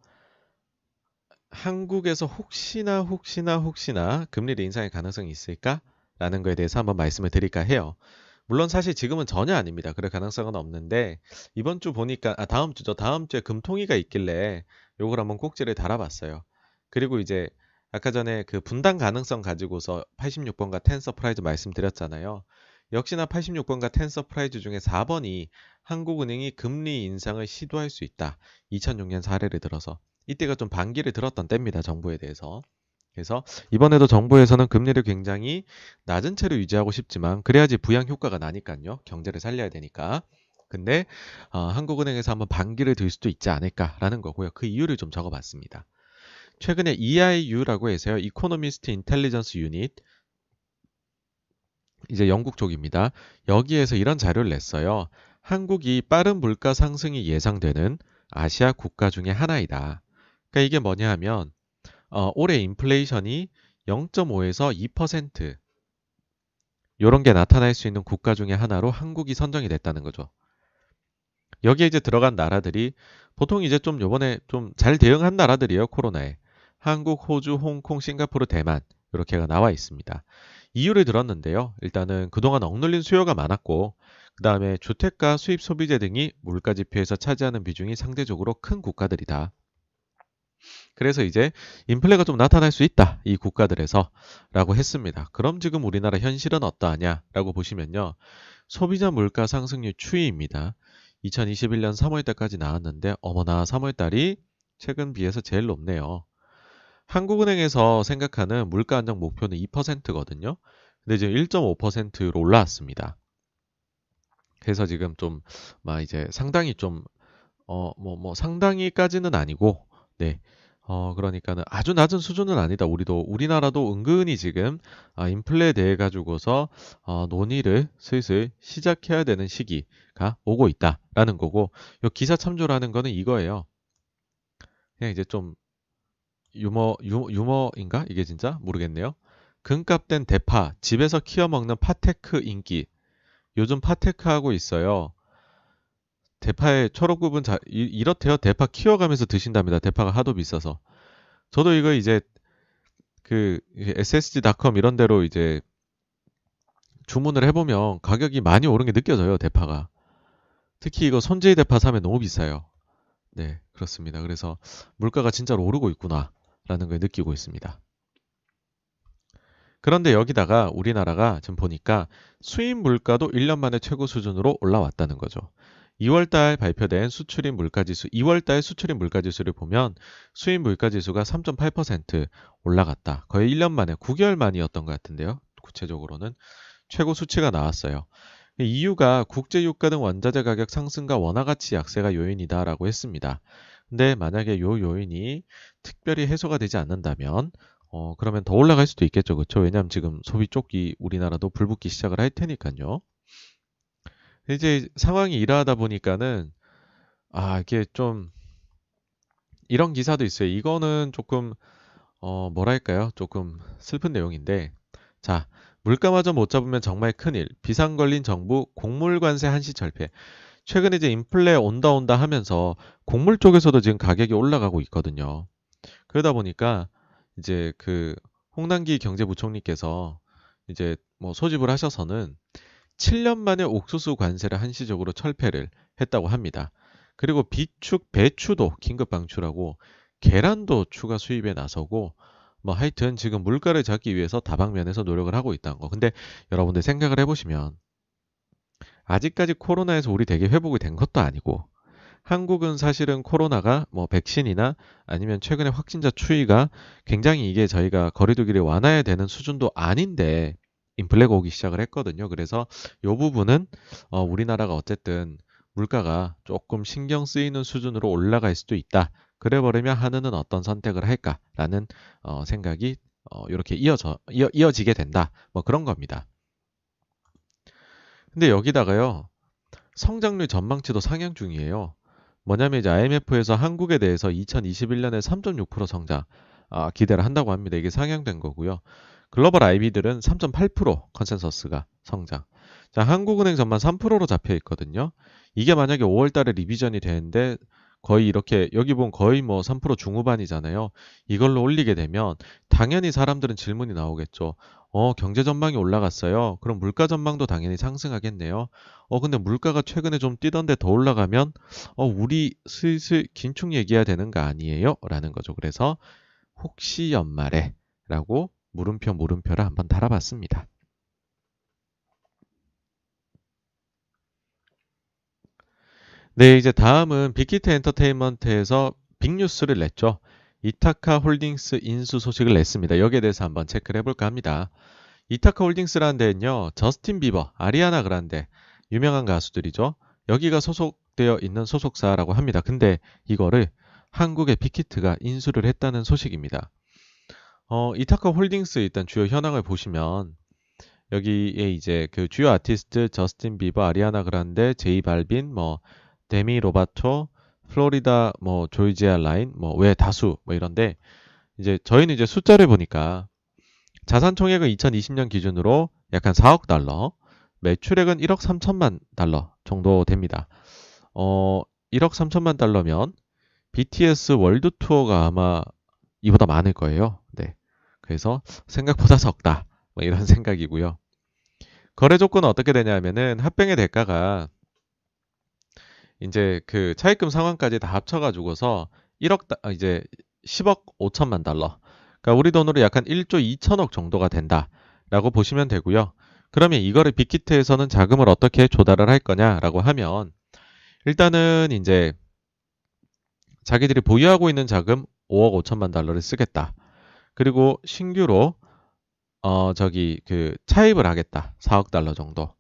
한국에서 혹시나 혹시나 혹시나 금리를 인상의 가능성이 있을까? 라는 거에 대해서 한번 말씀을 드릴까 해요. 물론 사실 지금은 전혀 아닙니다. 그럴 가능성은 없는데 이번 주 보니까 아 다음 주죠. 다음 주에 금통위가 있길래 요걸 한번 꼭지를 달아봤어요. 그리고 이제 아까 전에 그 분당 가능성 가지고서 86번가 ten surprise 말씀드렸잖아요. 역시나 86번가 ten surprise 중에 4번이 한국은행이 금리 인상을 시도할 수 있다. 2006년 사례를 들어서 이때가 좀 반기를 들었던 때입니다. 정부에 대해서. 그래서 이번에도 정부에서는 금리를 굉장히 낮은 채로 유지하고 싶지만 그래야지 부양 효과가 나니까요. 경제를 살려야 되니까. 근데 어, 한국은행에서 한번 반기를 들 수도 있지 않을까라는 거고요. 그 이유를 좀 적어봤습니다. 최근에 EIU라고 해서요. Economist Intelligence Unit 이제 영국 쪽입니다. 여기에서 이런 자료를 냈어요. 한국이 빠른 물가 상승이 예상되는 아시아 국가 중에 하나이다. 그러니까 이게 뭐냐 하면 어, 올해 인플레이션이 0.5에서 2% 이런 게 나타날 수 있는 국가 중에 하나로 한국이 선정이 됐다는 거죠. 여기에 이제 들어간 나라들이 보통 이제 좀 요번에 좀 잘 대응한 나라들이에요, 코로나에. 한국, 호주, 홍콩, 싱가포르, 대만 이렇게가 나와 있습니다. 이유를 들었는데요. 일단은 그동안 억눌린 수요가 많았고 그 다음에 주택가, 수입 소비재 등이 물가 지표에서 차지하는 비중이 상대적으로 큰 국가들이다. 그래서 이제 인플레가 좀 나타날 수 있다. 이 국가들에서 라고 했습니다. 그럼 지금 우리나라 현실은 어떠하냐? 라고 보시면요. 소비자 물가 상승률 추이입니다. 2021년 3월 달까지 나왔는데 어머나 3월 달이 최근 비해서 제일 높네요. 한국은행에서 생각하는 물가 안정 목표는 2%거든요. 근데 지금 1.5%로 올라왔습니다. 그래서 지금 좀, 막 이제 상당히 좀, 어, 뭐, 뭐, 상당히까지는 아니고, 네. 어, 그러니까는 아주 낮은 수준은 아니다. 우리도, 우리나라도 은근히 지금, 아, 인플레에 대해 가지고서, 어, 논의를 슬슬 시작해야 되는 시기가 오고 있다라는 거고, 요 기사 참조라는 거는 이거예요. 그냥 이제 좀, 유머, 유, 유머인가? 이게 진짜? 모르겠네요. 금값된 대파, 집에서 키워 먹는 파테크 인기. 요즘 파테크 하고 있어요. 대파의 초록 부분 자, 이, 이렇대요. 대파 키워가면서 드신답니다. 대파가 하도 비싸서. 저도 이거 이제 그 ssg.com 이런 데로 이제 주문을 해보면 가격이 많이 오른 게 느껴져요. 대파가. 특히 이거 손재희 대파 사면 너무 비싸요. 네, 그렇습니다. 그래서 물가가 진짜로 오르고 있구나. 라는 걸 느끼고 있습니다. 그런데 여기다가 우리나라가 지금 보니까 수입 물가도 1년 만에 최고 수준으로 올라왔다는 거죠. 2월달 발표된 수출입 물가지수, 2월달 수출입 물가지수를 보면 수입 물가지수가 3.8% 올라갔다. 거의 1년 만에 9개월 만이었던 것 같은데요. 구체적으로는 최고 수치가 나왔어요. 이유가 국제 유가 등 원자재 가격 상승과 원화 가치 약세가 요인이다라고 했습니다. 근데 만약에 요 요인이 특별히 해소가 되지 않는다면 어 그러면 더 올라갈 수도 있겠죠. 그렇죠? 왜냐하면 지금 소비 쪽이 우리나라도 불붙기 시작을 할 테니까요. 이제 상황이 이러하다 보니까는 아 이게 좀 이런 기사도 있어요. 이거는 조금 어 뭐랄까요? 조금 슬픈 내용인데 자 물가마저 못 잡으면 정말 큰일. 비상 걸린 정부 곡물 관세 한시 철폐. 최근에 이제 인플레 온다 온다 하면서 곡물 쪽에서도 지금 가격이 올라가고 있거든요. 그러다 보니까 이제 그 홍남기 경제부총리께서 이제 뭐 소집을 하셔서는 7년 만에 옥수수 관세를 한시적으로 철폐를 했다고 합니다. 그리고 비축, 배추도 긴급 방출하고 계란도 추가 수입에 나서고 뭐 하여튼 지금 물가를 잡기 위해서 다방면에서 노력을 하고 있다는 거. 근데 여러분들 생각을 해보시면 아직까지 코로나에서 우리 되게 회복이 된 것도 아니고 한국은 사실은 코로나가 뭐 백신이나 아니면 최근에 확진자 추이가 굉장히 이게 저희가 거리두기를 완화해야 되는 수준도 아닌데 인플레가 오기 시작을 했거든요. 그래서 이 부분은 어, 우리나라가 어쨌든 물가가 조금 신경 쓰이는 수준으로 올라갈 수도 있다. 그래 버리면 하느는 어떤 선택을 할까라는 어, 생각이 어, 이렇게 이어져 이어, 이어지게 된다. 뭐 그런 겁니다. 근데 여기다가요. 성장률 전망치도 상향 중이에요. 뭐냐면 이제 IMF에서 한국에 대해서 2021년에 3.6% 성장 아, 기대를 한다고 합니다. 이게 상향된 거고요. 글로벌 IB들은 3.8% consensus가 성장. 자, 한국은행 전망 3%로 잡혀 있거든요. 이게 만약에 5월 달에 revision이 되는데 거의 이렇게 여기 보면 거의 뭐 3% 중후반이잖아요. 이걸로 올리게 되면 당연히 사람들은 질문이 나오겠죠. 어, 경제 전망이 올라갔어요. 그럼 물가 전망도 당연히 상승하겠네요. 어, 근데 물가가 최근에 좀 뛰던데 더 올라가면 어, 우리 슬슬 긴축 얘기해야 되는 거 아니에요? 라는 거죠. 그래서 혹시 연말에 라고 물음표 물음표를 한번 달아봤습니다. 네, 이제 다음은 빅히트 엔터테인먼트에서 빅뉴스를 냈죠. 이타카 홀딩스 인수 소식을 냈습니다. 여기에 대해서 한번 체크를 해볼까 합니다. 이타카 홀딩스라는 데는요, 저스틴 비버, 아리아나 그란데, 유명한 가수들이죠. 여기가 소속되어 있는 소속사라고 합니다. 근데 이거를 한국의 빅히트가 인수를 했다는 소식입니다. 어, 이타카 홀딩스 일단 주요 현황을 보시면 여기에 이제 그 주요 아티스트 저스틴 비버, 아리아나 그란데, 제이 발빈, 뭐 데미 로바토, 플로리다 뭐 조지아 라인 뭐 외 다수 뭐 이런데 이제 저희는 이제 숫자를 보니까 자산 총액은 2020년 기준으로 약간 4억 달러, 매출액은 1억 3천만 달러 정도 됩니다. 어, 1억 3천만 달러면 BTS 월드 투어가 아마 이보다 많을 거예요. 네. 그래서 생각보다 적다. 뭐 이런 생각이고요. 거래 조건은 어떻게 되냐면은 합병의 대가가 이제 그 차입금 상환까지 다 합쳐가지고서 1억 다, 아, 이제 10억 5천만 달러. 그러니까 우리 돈으로 약간 1조 2천억 정도가 된다라고 보시면 되고요. 그러면 이거를 빅히트에서는 자금을 어떻게 조달을 할 거냐라고 하면 일단은 이제 자기들이 보유하고 있는 자금 5억 5천만 달러를 쓰겠다. 그리고 신규로 어 저기 그 차입을 하겠다. 4억 달러 정도.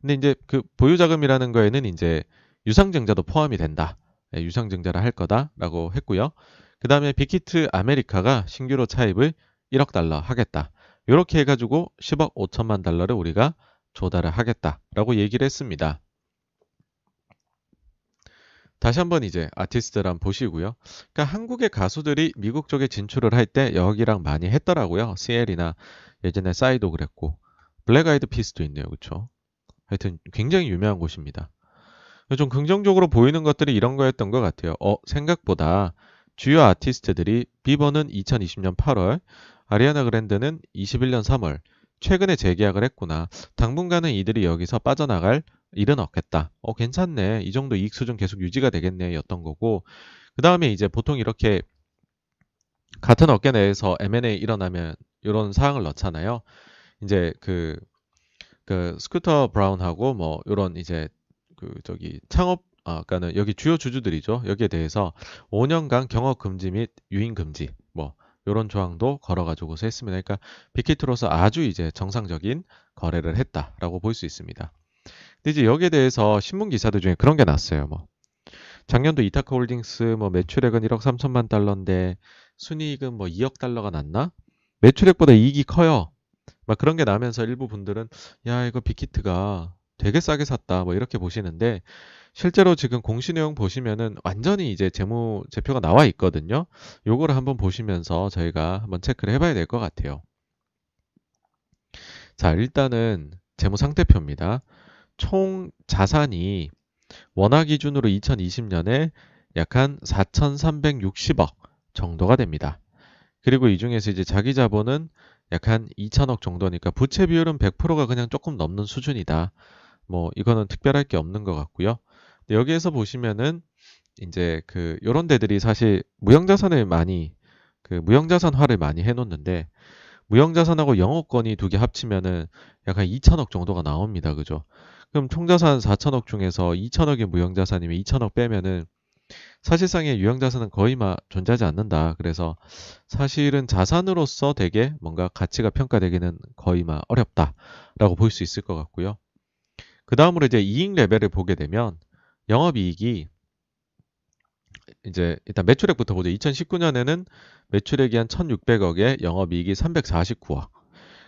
근데 이제 그 보유 자금이라는 거에는 이제 유상증자도 포함이 된다. 네, 유상증자를 할 거다라고 했고요. 그 다음에 빅히트 아메리카가 신규로 차입을 1억 달러 하겠다. 이렇게 해가지고 10억 5천만 달러를 우리가 조달을 하겠다라고 얘기를 했습니다. 다시 한번 이제 아티스트를 한번 보시고요. 그러니까 한국의 가수들이 미국 쪽에 진출을 할 때 여기랑 많이 했더라고요. CL이나 예전에 싸이도 그랬고 블랙 아이드 피스도 있네요. 그렇죠? 하여튼 굉장히 유명한 곳입니다. 좀 긍정적으로 보이는 것들이 이런 거였던 것 같아요. 어, 생각보다 주요 아티스트들이 비버는 2020년 8월, 아리아나 그랜드는 21년 3월, 최근에 재계약을 했구나. 당분간은 이들이 여기서 빠져나갈 일은 없겠다. 어, 괜찮네. 이 정도 이익 수준 계속 유지가 되겠네. 였던 거고. 그 다음에 이제 보통 이렇게 같은 업계 내에서 M&A 일어나면 이런 사항을 넣잖아요. 이제 그, 그 스쿠터 브라운하고 뭐 이런 이제 그 저기 창업 아, 그러니까는 여기 주요 주주들이죠. 여기에 대해서 5년간 경업 금지 및 유인 금지 뭐 이런 조항도 걸어가지고서 했습니다. 그러니까 빅히트로서 아주 이제 정상적인 거래를 했다라고 볼 수 있습니다. 근데 이제 여기에 대해서 신문 기사들 중에 그런 게 났어요. 뭐 작년도 이타카 홀딩스 뭐 매출액은 1억 3천만 달러인데 순이익은 뭐 2억 달러가 났나? 매출액보다 이익이 커요. 막 그런 게 나면서 일부 분들은 야 이거 빅히트가 되게 싸게 샀다. 뭐 이렇게 보시는데 실제로 지금 공시 내용 보시면은 완전히 이제 재무 제표가 나와 있거든요. 요거를 한번 보시면서 저희가 한번 체크를 해봐야 될 것 같아요. 자, 일단은 재무 상태표입니다. 총 자산이 원화 기준으로 2020년에 약 한 4,360억 정도가 됩니다. 그리고 이 중에서 이제 자기 자본은 약 한 2천억 정도니까 부채 비율은 100%가 그냥 조금 넘는 수준이다. 뭐 이거는 특별할 게 없는 것 같고요. 여기에서 보시면은 이제 그 요런 데들이 사실 무형자산을 많이 그 무형자산화를 많이 해놓는데 무형자산하고 영업권이 두 개 합치면은 약간 2천억 정도가 나옵니다. 그죠? 그럼 총자산 4천억 중에서 2천억이 무형자산이면 2천억 빼면은 사실상의 유형자산은 거의 막 존재하지 않는다. 그래서 사실은 자산으로서 되게 뭔가 가치가 평가되기는 거의 막 어렵다라고 볼 수 있을 것 같고요. 그 다음으로 이제 이익 레벨을 보게 되면 영업이익이 이제 일단 매출액부터 보죠. 2019년에는 매출액이 한 1,600억에 영업이익이 349억.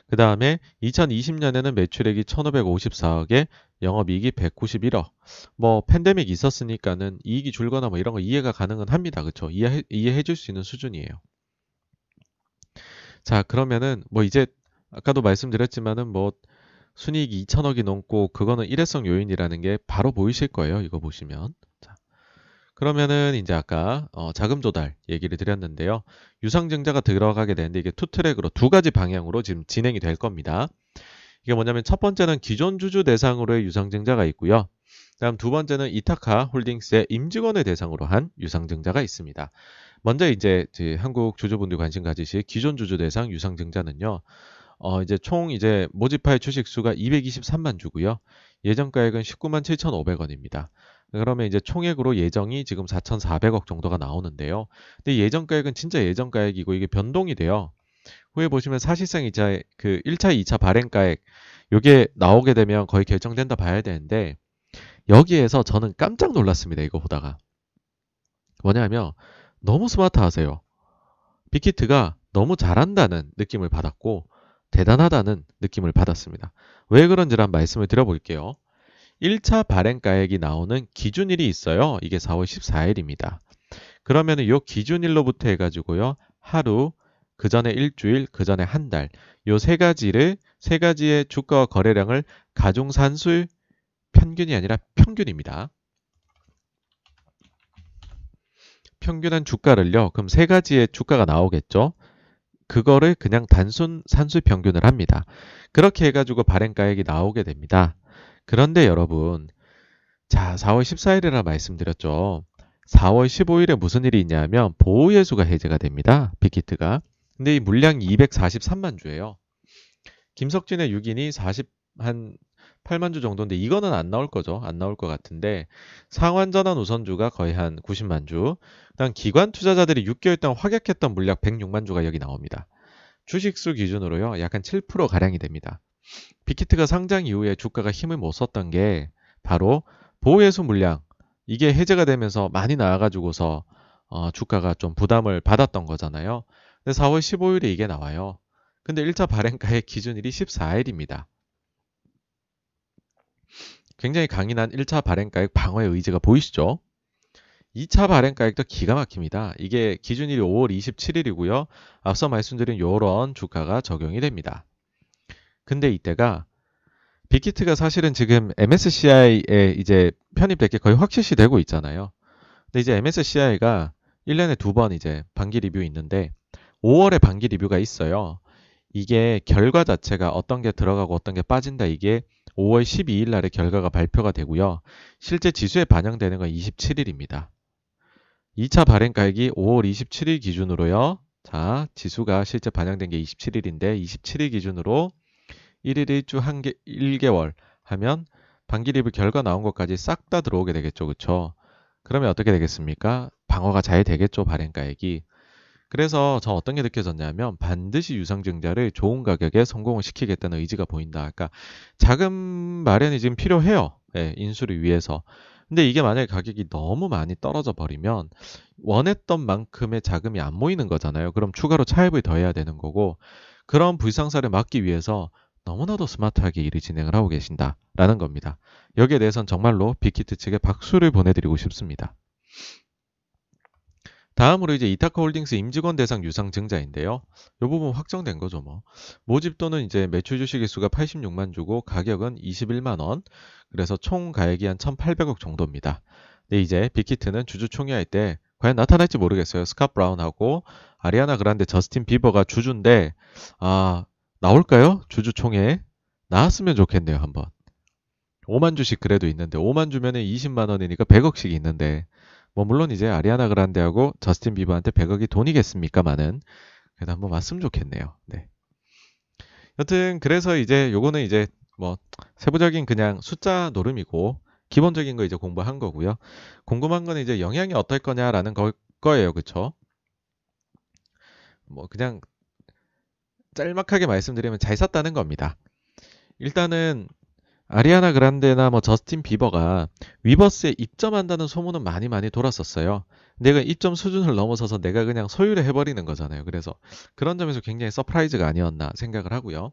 그 다음에 2020년에는 매출액이 1,554억에 영업이익이 191억. 뭐 팬데믹 있었으니까는 이익이 줄거나 뭐 이런 거 이해가 가능은 합니다. 그렇죠? 이해 이해해 줄 수 있는 수준이에요. 자, 그러면은 뭐 이제 아까도 말씀드렸지만은 뭐 순이익이 2천억이 넘고 그거는 일회성 요인이라는 게 바로 보이실 거예요. 이거 보시면. 자, 그러면은 이제 아까 어, 자금 조달 얘기를 드렸는데요. 유상증자가 들어가게 되는데 이게 two track으로 두 가지 방향으로 지금 진행이 될 겁니다. 이게 뭐냐면 첫 번째는 기존 주주 대상으로의 유상증자가 있고요. 다음 두 번째는 이타카 홀딩스의 임직원을 대상으로 한 유상증자가 있습니다. 먼저 이제 한국 주주분들 관심 가지실 기존 주주 대상 유상증자는요. 어, 이제 총 이제 모집할 주식 수가 223만 주고요. 예정가액은 19만 7,500원입니다. 그러면 이제 총액으로 예정이 지금 4,400억 정도가 나오는데요. 근데 예정가액은 진짜 예정가액이고 이게 변동이 돼요. 후에 보시면 사실상 이제 그 1차, 2차 발행가액 요게 나오게 되면 거의 결정된다 봐야 되는데 여기에서 저는 깜짝 놀랐습니다. 이거 보다가. 뭐냐면 너무 스마트 하세요. 빅히트가 너무 잘한다는 느낌을 받았고 대단하다는 느낌을 받았습니다. 왜 그런지란 말씀을 드려볼게요. 1차 발행가액이 나오는 기준일이 있어요. 이게 4월 14일입니다. 그러면 이 기준일로부터 해가지고요. 하루, 그 전에 일주일, 그 전에 한 달, 요 세 가지를, 세 가지의 주가와 거래량을 가중산술 평균이 아니라 평균입니다. 평균한 주가를요. 그럼 세 가지의 주가가 나오겠죠. 그거를 그냥 단순 산술 평균을 합니다. 그렇게 해가지고 발행가액이 나오게 됩니다. 그런데 여러분, 자, 4월 14일이라 말씀드렸죠. 4월 15일에 무슨 일이 있냐면 보호예수가 해제가 됩니다. 빅히트가. 근데 이 물량이 243만 주예요. 김석진의 6인이 40, 한 8만 주 정도인데 이거는 안 나올 거죠. 안 나올 것 같은데 상환 전환 우선주가 거의 한 90만 주. 그다음 기관 투자자들이 6개월 동안 확약했던 물량 106만 주가 여기 나옵니다. 주식수 기준으로요. 약간 7% 가량이 됩니다. 빅히트가 상장 이후에 주가가 힘을 못 썼던 게 바로 보호예수 물량 이게 해제가 되면서 많이 나와가지고서 어, 주가가 좀 부담을 받았던 거잖아요. 근데 4월 15일에 이게 나와요. 근데 1차 발행가의 기준일이 14일입니다. 굉장히 강인한 1차 발행가액 방어의 의지가 보이시죠? 2차 발행가액도 기가 막힙니다. 이게 기준일이 5월 27일이고요. 앞서 말씀드린 요런 주가가 적용이 됩니다. 근데 이때가 빅히트가 사실은 지금 MSCI에 이제 편입될 게 거의 확실시 되고 있잖아요. 근데 이제 MSCI가 1년에 두 번 이제 반기 리뷰 있는데 5월에 반기 리뷰가 있어요. 이게 결과 자체가 어떤 게 들어가고 어떤 게 빠진다 이게 5월 12일 날에 결과가 발표가 되고요. 실제 지수에 반영되는 건 27일입니다. 2차 발행 가액이 5월 27일 기준으로요. 자, 지수가 실제 반영된 게 27일인데 27일 기준으로 1일 1주 한 개, 1개월 하면 반기 리뷰 결과 나온 것까지 싹 다 들어오게 되겠죠. 그쵸? 그러면 어떻게 되겠습니까? 방어가 잘 되겠죠. 발행가액이. 그래서 저 어떤 게 느껴졌냐면 반드시 유상증자를 좋은 가격에 성공을 시키겠다는 의지가 보인다. 그러니까 자금 마련이 지금 필요해요. 네, 인수를 위해서. 근데 이게 만약에 가격이 너무 많이 떨어져 버리면 원했던 만큼의 자금이 안 모이는 거잖아요. 그럼 추가로 차입을 더 해야 되는 거고 그런 불상사를 막기 위해서 너무나도 스마트하게 일을 진행을 하고 계신다라는 겁니다. 여기에 대해서는 정말로 빅히트 측에 박수를 보내드리고 싶습니다. 다음으로 이제 이타카 홀딩스 임직원 대상 유상 증자인데요. 이 부분 확정된 거죠, 뭐. 모집 또는 이제 매출 주식의 수가 86만 주고 가격은 21만 원. 그래서 총 가액이 한 1,800억 정도입니다. 근데 이제 빅히트는 주주 총회할 때 과연 나타날지 모르겠어요. 스캇 브라운하고 아리아나 그란데 저스틴 비버가 주주인데 아 나올까요? 주주 총회 나왔으면 좋겠네요, 한번. 5만 주씩 그래도 있는데 5만 주면은 20만 원이니까 100억씩 있는데 뭐 물론 이제 아리아나 그란데하고 저스틴 비버한테 100억이 돈이겠습니까만은 그래도 한번 왔으면 좋겠네요. 네. 여튼 그래서 이제 요거는 이제 뭐 세부적인 그냥 숫자 노름이고 기본적인 거 이제 공부한 거고요. 궁금한 건 이제 영향이 어떨 거냐라는 거, 거예요. 그쵸? 뭐 그냥 짤막하게 말씀드리면 잘 샀다는 겁니다. 일단은 아리아나 그란데나 뭐 저스틴 비버가 위버스에 입점한다는 소문은 많이 많이 돌았었어요. 내가 입점 수준을 넘어서서 내가 그냥 소유를 해버리는 거잖아요. 그래서 그런 점에서 굉장히 surprise가 아니었나 생각을 하고요.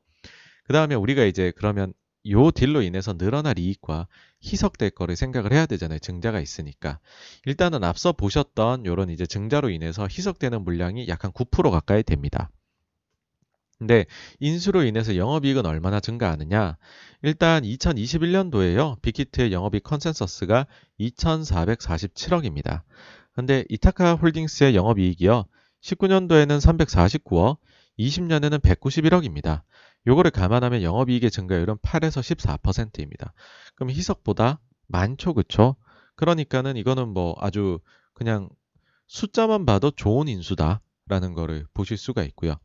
그 다음에 우리가 이제 그러면 요 deal로 인해서 늘어날 이익과 희석될 거를 생각을 해야 되잖아요. 증자가 있으니까. 일단은 앞서 보셨던 요런 이제 증자로 인해서 희석되는 물량이 약간 9% 가까이 됩니다. 근데 인수로 인해서 영업이익은 얼마나 증가하느냐? 일단 2021년도에요. 빅히트의 영업이익 컨센서스가 2,447억입니다. 근데 이타카 홀딩스의 영업이익이요. 19년도에는 349억, 20년에는 191억입니다. 요거를 감안하면 영업이익의 증가율은 8에서 14%입니다. 그럼 희석보다 많죠, 그쵸? 그러니까는 이거는 뭐 아주 그냥 숫자만 봐도 좋은 인수다라는 거를 보실 수가 있고요.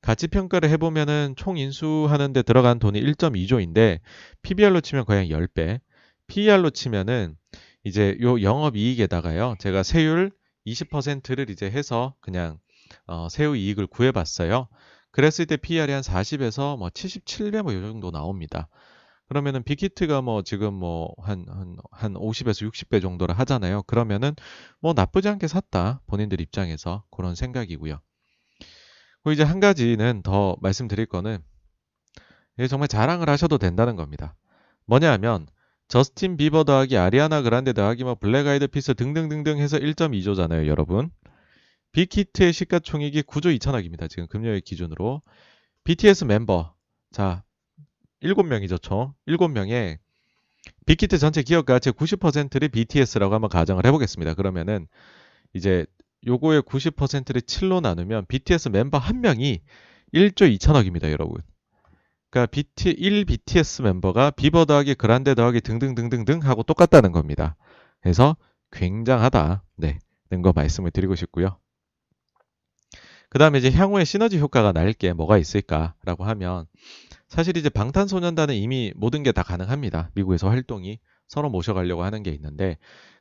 가치 평가를 해보면은 총 인수하는데 들어간 돈이 1.2조인데 PBR로 치면 거의 10배, PER로 치면은 이제 요 영업 이익에다가요. 제가 세율 20%를 이제 해서 그냥 어, 세후 이익을 구해봤어요. 그랬을 때 PR이 한 40에서 뭐 77배 뭐이 정도 나옵니다. 그러면은 빅히트가 뭐 지금 뭐 한 한 한 50에서 60배 정도를 하잖아요. 그러면은 뭐 나쁘지 않게 샀다. 본인들 입장에서 그런 생각이고요. 그리고 이제 한 가지는 더 말씀드릴 거는 정말 자랑을 하셔도 된다는 겁니다. 뭐냐 하면 저스틴 비버 더하기 아리아나 그란데 더하기 뭐 블랙 아이드 피스 등등등등 해서 1.2조잖아요, 여러분. 빅히트의 시가총액이 9조 2천억입니다. 지금 금요일 기준으로. BTS 멤버. 자, 7명이죠, 총. 7명에 빅히트 전체 기업 가치 90%를 BTS라고 한번 가정을 해보겠습니다. 그러면은 이제 요거의 90%를 7로 나누면 BTS 멤버 한 명이 1조 2천억입니다, 여러분. 그러니까 BT, 1 BTS 멤버가 비버 더하기 그란데 더하기 등등등등등 하고 똑같다는 겁니다. 그래서 굉장하다. 네. 는거 말씀을 드리고 싶고요. 그 다음에 이제 향후에 시너지 효과가 날 게 뭐가 있을까라고 하면 사실 이제 방탄소년단은 이미 모든 게 다 가능합니다. 미국에서 활동이 서로 모셔가려고 하는 게 있는데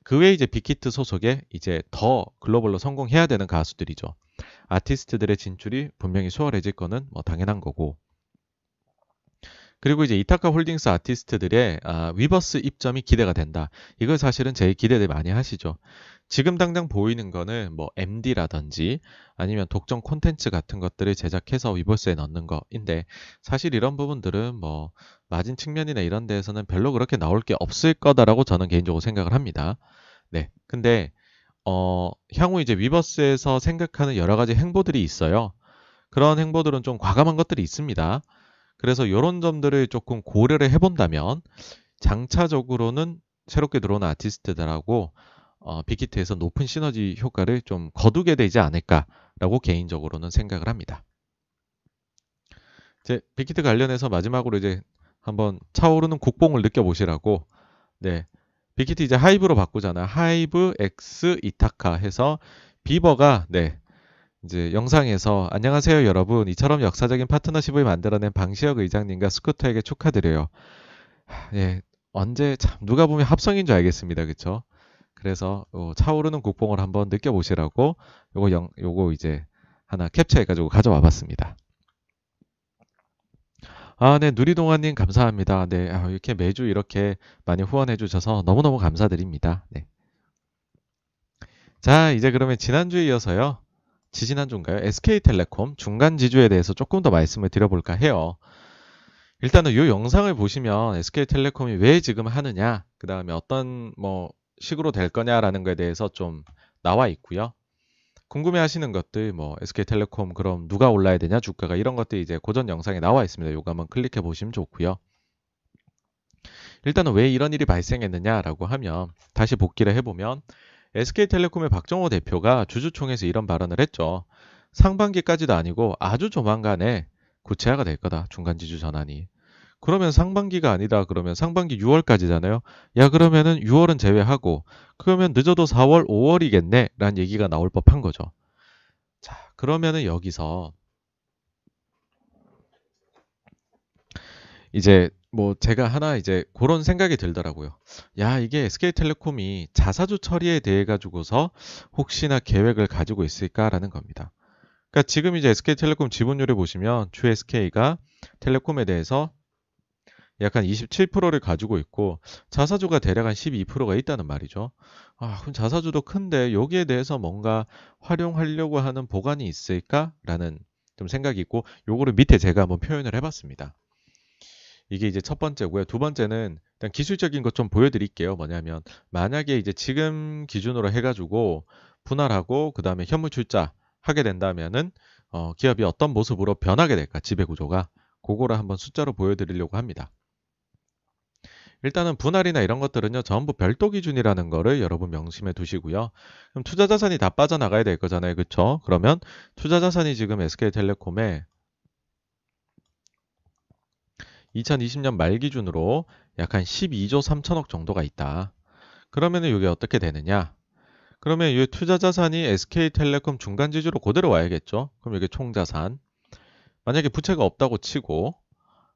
그 외에 이제 빅히트 소속에 이제 더 글로벌로 성공해야 되는 가수들이죠. 아티스트들의 진출이 분명히 수월해질 거는 뭐 당연한 거고 그리고 이제 이타카 홀딩스 아티스트들의 아, 위버스 입점이 기대가 된다. 이걸 사실은 제일 기대를 많이 하시죠. 지금 당장 보이는 거는 뭐 MD라든지 아니면 독점 콘텐츠 같은 것들을 제작해서 위버스에 넣는 거인데 사실 이런 부분들은 뭐 마진 측면이나 이런 데에서는 별로 그렇게 나올 게 없을 거다라고 저는 개인적으로 생각을 합니다. 네. 근데 어, 향후 이제 위버스에서 생각하는 여러 가지 행보들이 있어요. 그런 행보들은 좀 과감한 것들이 있습니다. 그래서 이런 점들을 조금 고려를 해본다면 장차적으로는 새롭게 들어온 아티스트들하고 어, 빅히트에서 높은 시너지 효과를 좀 거두게 되지 않을까라고 개인적으로는 생각을 합니다. 이제 빅히트 관련해서 마지막으로 이제 한번 차오르는 국뽕을 느껴보시라고 네 빅히트 이제 하이브로 바꾸잖아 하이브 X 이타카 해서 비버가 네 이제 영상에서 안녕하세요 여러분 이처럼 역사적인 파트너십을 만들어낸 방시혁 의장님과 스쿠터에게 축하드려요. 예, 언제 참 누가 보면 합성인 줄 알겠습니다. 그쵸? 그래서 어, 차오르는 국뽕을 한번 느껴보시라고 요거 영, 요거 이제 하나 캡처해가지고 가져와 봤습니다. 아, 네, 누리동아님 감사합니다. 네, 아, 이렇게 매주 이렇게 많이 후원해 주셔서 너무너무 감사드립니다. 네. 자, 이제 그러면 지난주에 이어서요. 지지난주인가요? SK텔레콤 중간 지주에 대해서 조금 더 말씀을 드려볼까 해요. 일단은 이 영상을 보시면 SK텔레콤이 왜 지금 하느냐, 그 다음에 어떤 뭐 식으로 될 거냐라는 것에 대해서 좀 나와 있고요. 궁금해 하시는 것들, 뭐 SK텔레콤 그럼 누가 올라야 되냐, 주가가 이런 것들이 이제 고전 영상에 나와 있습니다. 요거 한번 클릭해 보시면 좋고요. 일단은 왜 이런 일이 발생했느냐라고 하면 다시 복귀를 해보면 SK텔레콤의 박정호 대표가 주주총회에서 이런 발언을 했죠. 상반기까지도 아니고 아주 조만간에 구체화가 될 거다. 중간지주 전환이. 그러면 상반기가 아니다. 그러면 상반기 6월까지잖아요. 야 그러면은 6월은 제외하고 그러면 늦어도 4월, 5월이겠네. 라는 얘기가 나올 법한 거죠. 자, 그러면은 여기서 이제 뭐 제가 하나 이제 그런 생각이 들더라고요. 야, 이게 SK텔레콤이 자사주 처리에 대해 가지고서 혹시나 계획을 가지고 있을까라는 겁니다. 그러니까 지금 이제 SK텔레콤 지분율을 보시면 주 SK가 텔레콤에 대해서 약간 27%를 가지고 있고 자사주가 대략 한 12%가 있다는 말이죠. 아, 그럼 자사주도 큰데 여기에 대해서 뭔가 활용하려고 하는 보관이 있을까라는 좀 생각이 있고 요거를 밑에 제가 한번 표현을 해봤습니다. 이게 이제 첫 번째고요. 두 번째는 일단 기술적인 것 좀 보여드릴게요. 뭐냐면 만약에 이제 지금 기준으로 해가지고 분할하고 그 다음에 현물 출자 하게 된다면은 어, 기업이 어떤 모습으로 변하게 될까 지배 구조가 그거를 한번 숫자로 보여드리려고 합니다. 일단은 분할이나 이런 것들은요 전부 별도 기준이라는 거를 여러분 명심해 두시고요. 그럼 투자 자산이 다 빠져나가야 될 거잖아요, 그렇죠? 그러면 투자 자산이 지금 SK텔레콤에 2020년 말 기준으로 약 한 12조 3천억 정도가 있다. 그러면은 이게 어떻게 되느냐? 그러면 이 투자 자산이 SK텔레콤 중간 지주로 그대로 와야겠죠. 그럼 이게 총 자산. 만약에 부채가 없다고 치고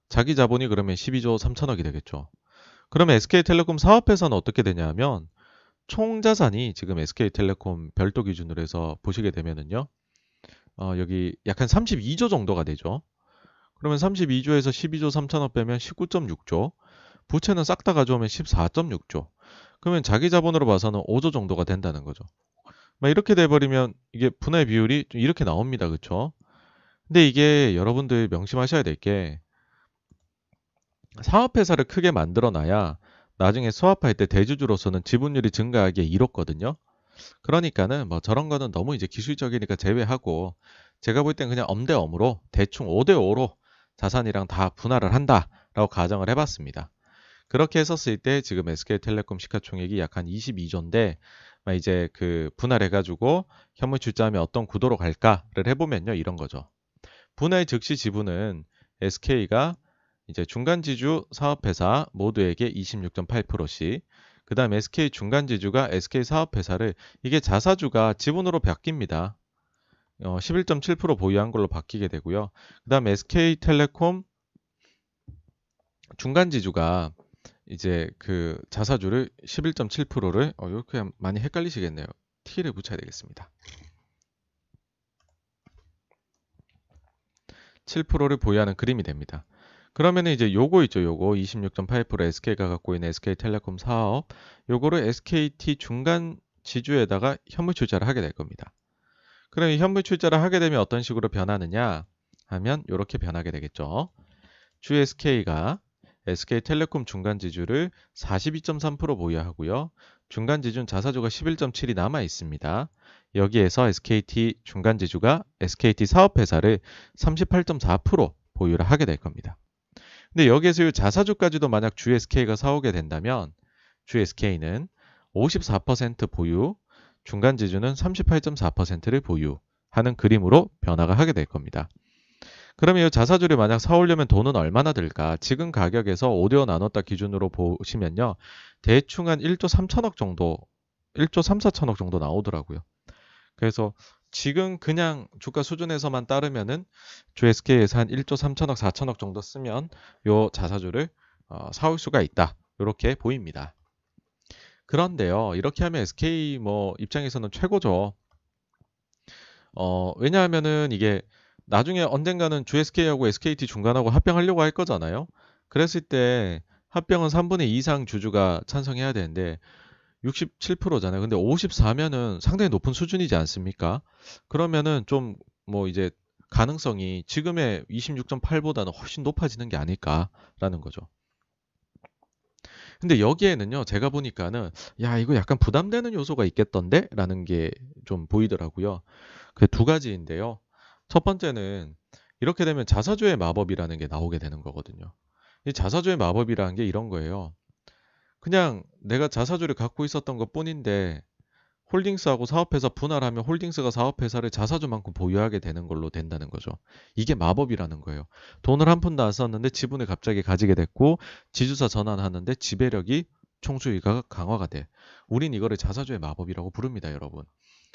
자기 자본이 그러면 12조 3천억이 되겠죠. 그러면 SK텔레콤 사업회사는 어떻게 되냐면 총 자산이 지금 SK텔레콤 별도 기준으로 해서 보시게 되면은요. 어, 여기 약한 32조 정도가 되죠. 그러면 32조에서 12조 3천억 빼면 19.6조. 부채는 싹 다 가져오면 14.6조. 그러면 자기 자본으로 봐서는 5조 정도가 된다는 거죠. 막 이렇게 돼버리면 이게 분할 비율이 이렇게 나옵니다. 그쵸? 근데 이게 여러분들 명심하셔야 될 게 사업회사를 크게 만들어 놔야 나중에 수합할 때 대주주로서는 지분율이 증가하기에 이롭거든요. 그러니까는 뭐 저런 거는 너무 이제 기술적이니까 제외하고 제가 볼 땐 그냥 엄대엄으로 대충 5대5로 자산이랑 다 분할을 한다라고 가정을 해봤습니다. 그렇게 했었을 때 지금 SK텔레콤 시가총액이 약 한 22조인데 이제 그 분할해가지고 현물 출자하면 어떤 구도로 갈까를 해보면요 이런 거죠. 분할 즉시 지분은 SK가 이제 중간지주 사업회사 모두에게 26.8%씩 그 다음 SK 중간지주가 SK 사업회사를 이게 자사주가 지분으로 바뀝니다. 어, 11.7% 보유한 걸로 바뀌게 되고요. 그 다음 SK텔레콤 중간지주가 이제 그 자사주를 11.7%를 어, 이렇게 많이 헷갈리시겠네요. T를 붙여야 되겠습니다. 7%를 보유하는 그림이 됩니다. 그러면 이제 요거 있죠. 요거 26.8% SK가 갖고 있는 SK텔레콤 사업 요거를 SKT 중간 지주에다가 현물 출자를 하게 될 겁니다. 그럼 이 현물 출자를 하게 되면 어떤 식으로 변하느냐 하면 이렇게 변하게 되겠죠. 주 SK가 SK텔레콤 중간 지주를 42.3% 보유하고요. 중간 지주는 자사주가 11.7이 남아 있습니다. 여기에서 SKT 중간 지주가 SKT 사업회사를 38.4% 보유를 하게 될 겁니다. 근데 여기에서 이 자사주까지도 만약 주 SK가 사오게 된다면 주 SK는 54% 보유, 중간 지주는 38.4%를 보유하는 그림으로 변화가 하게 될 겁니다. 그러면 이 자사주를 만약 사오려면 돈은 얼마나 들까? 지금 가격에서 5대5 나눴다 기준으로 보시면요. 대충 한 1조 3천억 정도, 1조 3, 4천억 정도 나오더라고요. 그래서 지금 그냥 주가 수준에서만 따르면은 주 SK에서 한 1조 3천억, 4천억 정도 쓰면 요 자사주를 어, 사올 수가 있다. 이렇게 보입니다. 그런데요, 이렇게 하면 SK 뭐 입장에서는 최고죠. 어, 왜냐하면은 이게 나중에 언젠가는 주SK하고 SKT 중간하고 합병하려고 할 거잖아요. 그랬을 때 합병은 3분의 2 이상 주주가 찬성해야 되는데 67%잖아요. 근데 54면은 상당히 높은 수준이지 않습니까? 그러면은 좀 뭐 이제 가능성이 지금의 26.8보다는 훨씬 높아지는 게 아닐까라는 거죠. 근데 여기에는요, 제가 보니까는, 야, 이거 약간 부담되는 요소가 있겠던데? 라는 게 좀 보이더라고요. 그 두 가지인데요. 첫 번째는 이렇게 되면 자사주의 마법이라는 게 나오게 되는 거거든요. 이 자사주의 마법이라는 게 이런 거예요. 그냥 내가 자사주를 갖고 있었던 것 뿐인데 홀딩스하고 사업회사 분할하면 홀딩스가 사업회사를 자사주만큼 보유하게 되는 걸로 된다는 거죠. 이게 마법이라는 거예요. 돈을 한 푼도 안 썼는데 지분을 갑자기 가지게 됐고 지주사 전환하는데 지배력이 총수익가 강화가 돼. 우린 이거를 자사주의 마법이라고 부릅니다, 여러분.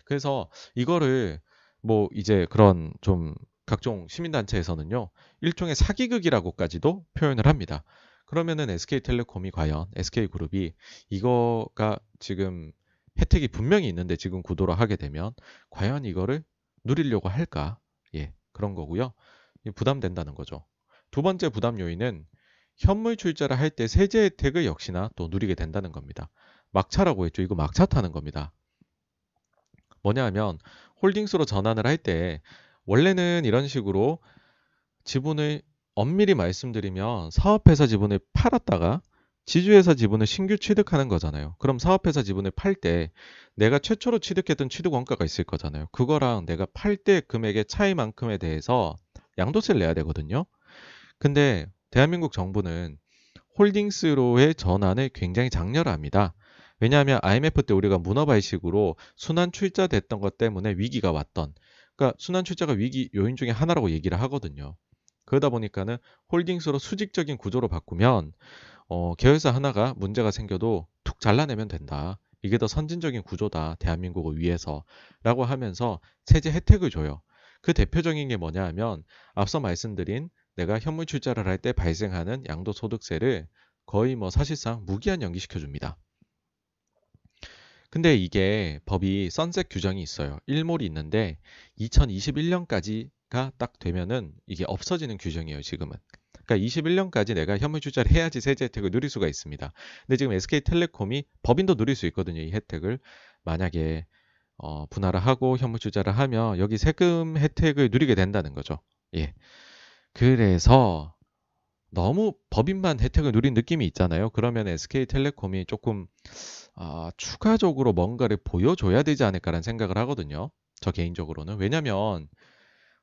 그래서 이거를 뭐 이제 그런 좀 각종 시민단체에서는요, 일종의 사기극이라고까지도 표현을 합니다. 그러면은 SK텔레콤이 과연 SK그룹이 이거가 지금 혜택이 분명히 있는데 지금 구도로 하게 되면 과연 이거를 누리려고 할까? 예, 그런 거고요. 부담된다는 거죠. 두 번째 부담 요인은 현물 출자를 할 때 세제 혜택을 역시나 또 누리게 된다는 겁니다. 막차라고 했죠. 이거 막차 타는 겁니다. 뭐냐 하면 홀딩스로 전환을 할 때 원래는 이런 식으로 지분을 엄밀히 말씀드리면 사업회사 지분을 팔았다가 지주회사 지분을 신규 취득하는 거잖아요. 그럼 사업회사 지분을 팔 때 내가 최초로 취득했던 취득 원가가 있을 거잖아요. 그거랑 내가 팔 때 금액의 차이만큼에 대해서 양도세를 내야 되거든요. 근데 대한민국 정부는 홀딩스로의 전환을 굉장히 장렬합니다. 왜냐하면 IMF 때 우리가 문어발식으로 순환 출자됐던 것 때문에 위기가 왔던 그러니까 순환 출자가 위기 요인 중에 하나라고 얘기를 하거든요. 그러다 보니까는 홀딩스로 수직적인 구조로 바꾸면 어, 계열사 하나가 문제가 생겨도 툭 잘라내면 된다. 이게 더 선진적인 구조다. 대한민국을 위해서. 라고 하면서 세제 혜택을 줘요. 그 대표적인 게 뭐냐 하면 앞서 말씀드린 내가 현물 출자를 할 때 발생하는 양도소득세를 거의 뭐 사실상 무기한 연기시켜 줍니다. 근데 이게 법이 선셋 규정이 있어요. 일몰이 있는데 2021년까지가 딱 되면은 이게 없어지는 규정이에요, 지금은. 그러니까 21년까지 내가 현물 투자를 해야지 세제 혜택을 누릴 수가 있습니다. 근데 지금 SK텔레콤이 법인도 누릴 수 있거든요. 이 혜택을 만약에 어, 분할을 하고 현물 투자를 하면 여기 세금 혜택을 누리게 된다는 거죠. 예. 그래서 너무 법인만 혜택을 누린 느낌이 있잖아요. 그러면 SK텔레콤이 조금 아, 추가적으로 뭔가를 보여줘야 되지 않을까라는 생각을 하거든요. 저 개인적으로는. 왜냐면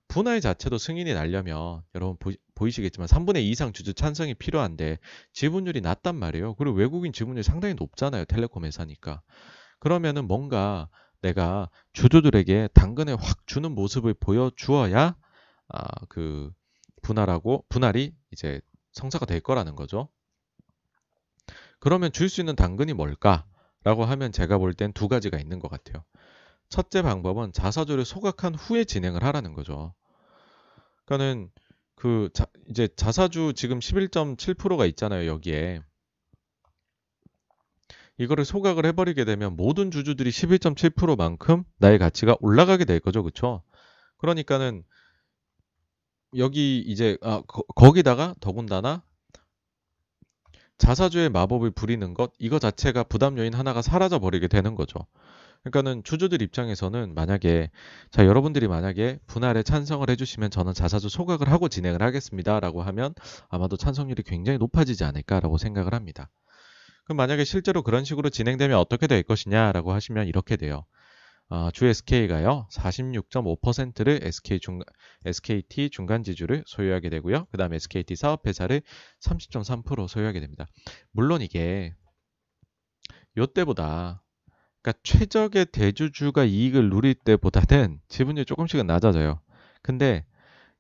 분할 자체도 승인이 나려면 여러분 보, 이 시겠지만 3분의 2 이상 주주 찬성이 필요한데 지분율이 낮단 말이에요. 그리고 외국인 지분율이 상당히 높잖아요. 텔레콤 회사니까. 그러면은 뭔가 내가 주주들에게 당근을 확 주는 모습을 보여주어야 아, 그 분할하고 분할이 이제 성사가 될 거라는 거죠. 그러면 줄 수 있는 당근이 뭘까? 라고 하면 제가 볼 땐 두 가지가 있는 것 같아요. 첫째 방법은 자사주를 소각한 후에 진행을 하라는 거죠. 그러니까는 그 자, 이제 자사주 지금 11.7%가 있잖아요, 여기에. 이거를 소각을 해버리게 되면 모든 주주들이 11.7%만큼 나의 가치가 올라가게 될 거죠, 그렇죠? 그러니까는 여기 이제 아, 거, 기다가 더군다나 자사주의 마법을 부리는 것 이거 자체가 부담 요인 하나가 사라져 버리게 되는 거죠. 그러니까는 주주들 입장에서는 만약에 자 여러분들이 만약에 분할에 찬성을 해주시면 저는 자사주 소각을 하고 진행을 하겠습니다라고 하면 아마도 찬성률이 굉장히 높아지지 않을까라고 생각을 합니다. 그럼 만약에 실제로 그런 식으로 진행되면 어떻게 될 것이냐라고 하시면 이렇게 돼요. 어, 주 SK가요 46.5%를 SK 중, SKT 중간 지주를 소유하게 되고요. 그 다음에 SKT 사업회사를 30.3% 소유하게 됩니다. 물론 이게 요때보다 그러니까 최적의 대주주가 이익을 누릴 때보다는 지분율이 조금씩은 낮아져요. 근데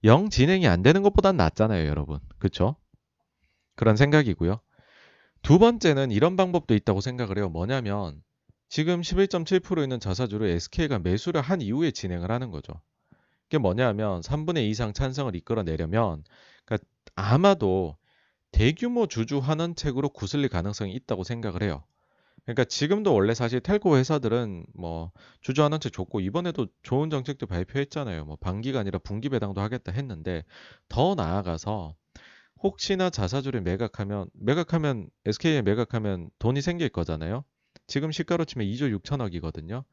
영 진행이 안 되는 것보단 낫잖아요, 여러분. 그쵸? 그런 생각이고요. 두 번째는 이런 방법도 있다고 생각을 해요. 뭐냐면 지금 11.7% 있는 자사주를 SK가 매수를 한 이후에 진행을 하는 거죠. 이게 뭐냐면 3분의 2 이상 찬성을 이끌어내려면 그러니까 아마도 대규모 주주 환원책으로 구슬릴 가능성이 있다고 생각을 해요. 그러니까 지금도 원래 사실 텔코 회사들은 뭐 주주 환원책 좋고 이번에도 좋은 정책도 발표했잖아요. 뭐 반기가 아니라 분기 배당도 하겠다 했는데 더 나아가서 혹시나 자사주를 매각하면 매각하면 SK에 매각하면 돈이 생길 거잖아요. 지금 시가로 치면 2조 6천억이거든요.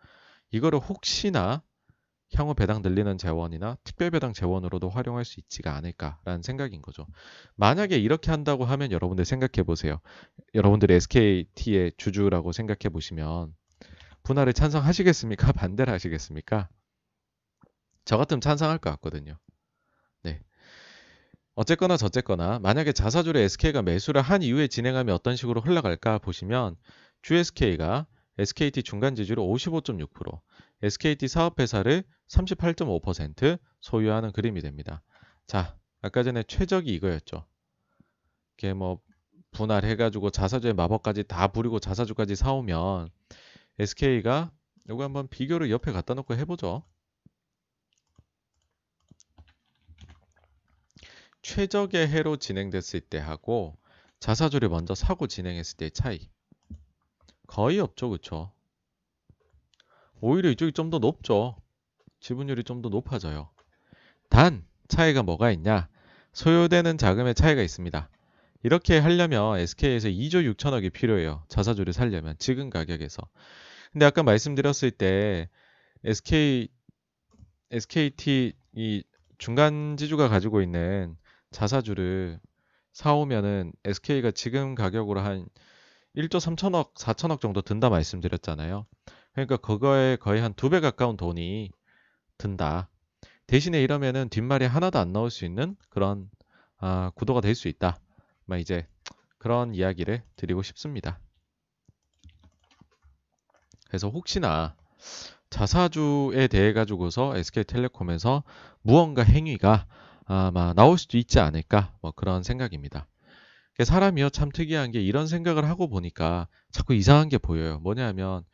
이거를 혹시나 향후 배당 늘리는 재원이나 특별 배당 재원으로도 활용할 수 있지가 않을까라는 생각인 거죠. 만약에 이렇게 한다고 하면 여러분들 생각해 보세요. 여러분들이 SKT의 주주라고 생각해 보시면 분할을 찬성하시겠습니까? 반대를 하시겠습니까? 저 같으면 찬성할 것 같거든요. 네. 어쨌거나 저쨌거나 만약에 자사주를 SK가 매수를 한 이후에 진행하면 어떤 식으로 흘러갈까 보시면 GSK가 SKT 중간 지주를 55.6%, SKT 사업회사를 38.5% 소유하는 그림이 됩니다. 자, 아까 전에 최적이 이거였죠. 이게 뭐 분할해가지고 자사주의 마법까지 다 부리고 자사주까지 사오면 SK가 이거 한번 비교를 옆에 갖다 놓고 해보죠. 최적의 해로 진행됐을 때 하고 자사주를 먼저 사고 진행했을 때의 차이. 거의 없죠, 그쵸? 오히려 이쪽이 좀 더 높죠. 지분율이 좀 더 높아져요. 단, 차이가 뭐가 있냐? 소요되는 자금의 차이가 있습니다. 이렇게 하려면 SK에서 2조 6천억이 필요해요. 자사주를 살려면 지금 가격에서. 근데 아까 말씀드렸을 때 SK SKT 이 중간 지주가 가지고 있는 자사주를 사오면은 SK가 지금 가격으로 한 1조 3천억, 4천억 정도 든다 말씀드렸잖아요. 그러니까 그거에 거의 한 두 배 가까운 돈이 든다. 대신에 이러면은 뒷말이 하나도 안 나올 수 있는 그런 아, 구도가 될 수 있다. 막 이제 그런 이야기를 드리고 싶습니다. 그래서 혹시나 자사주에 대해 가지고서 SK텔레콤에서 무언가 행위가 아마 나올 수도 있지 않을까 뭐 그런 생각입니다. 사람이요 참 특이한 게 이런 생각을 하고 보니까 자꾸 이상한 게 보여요. 뭐냐면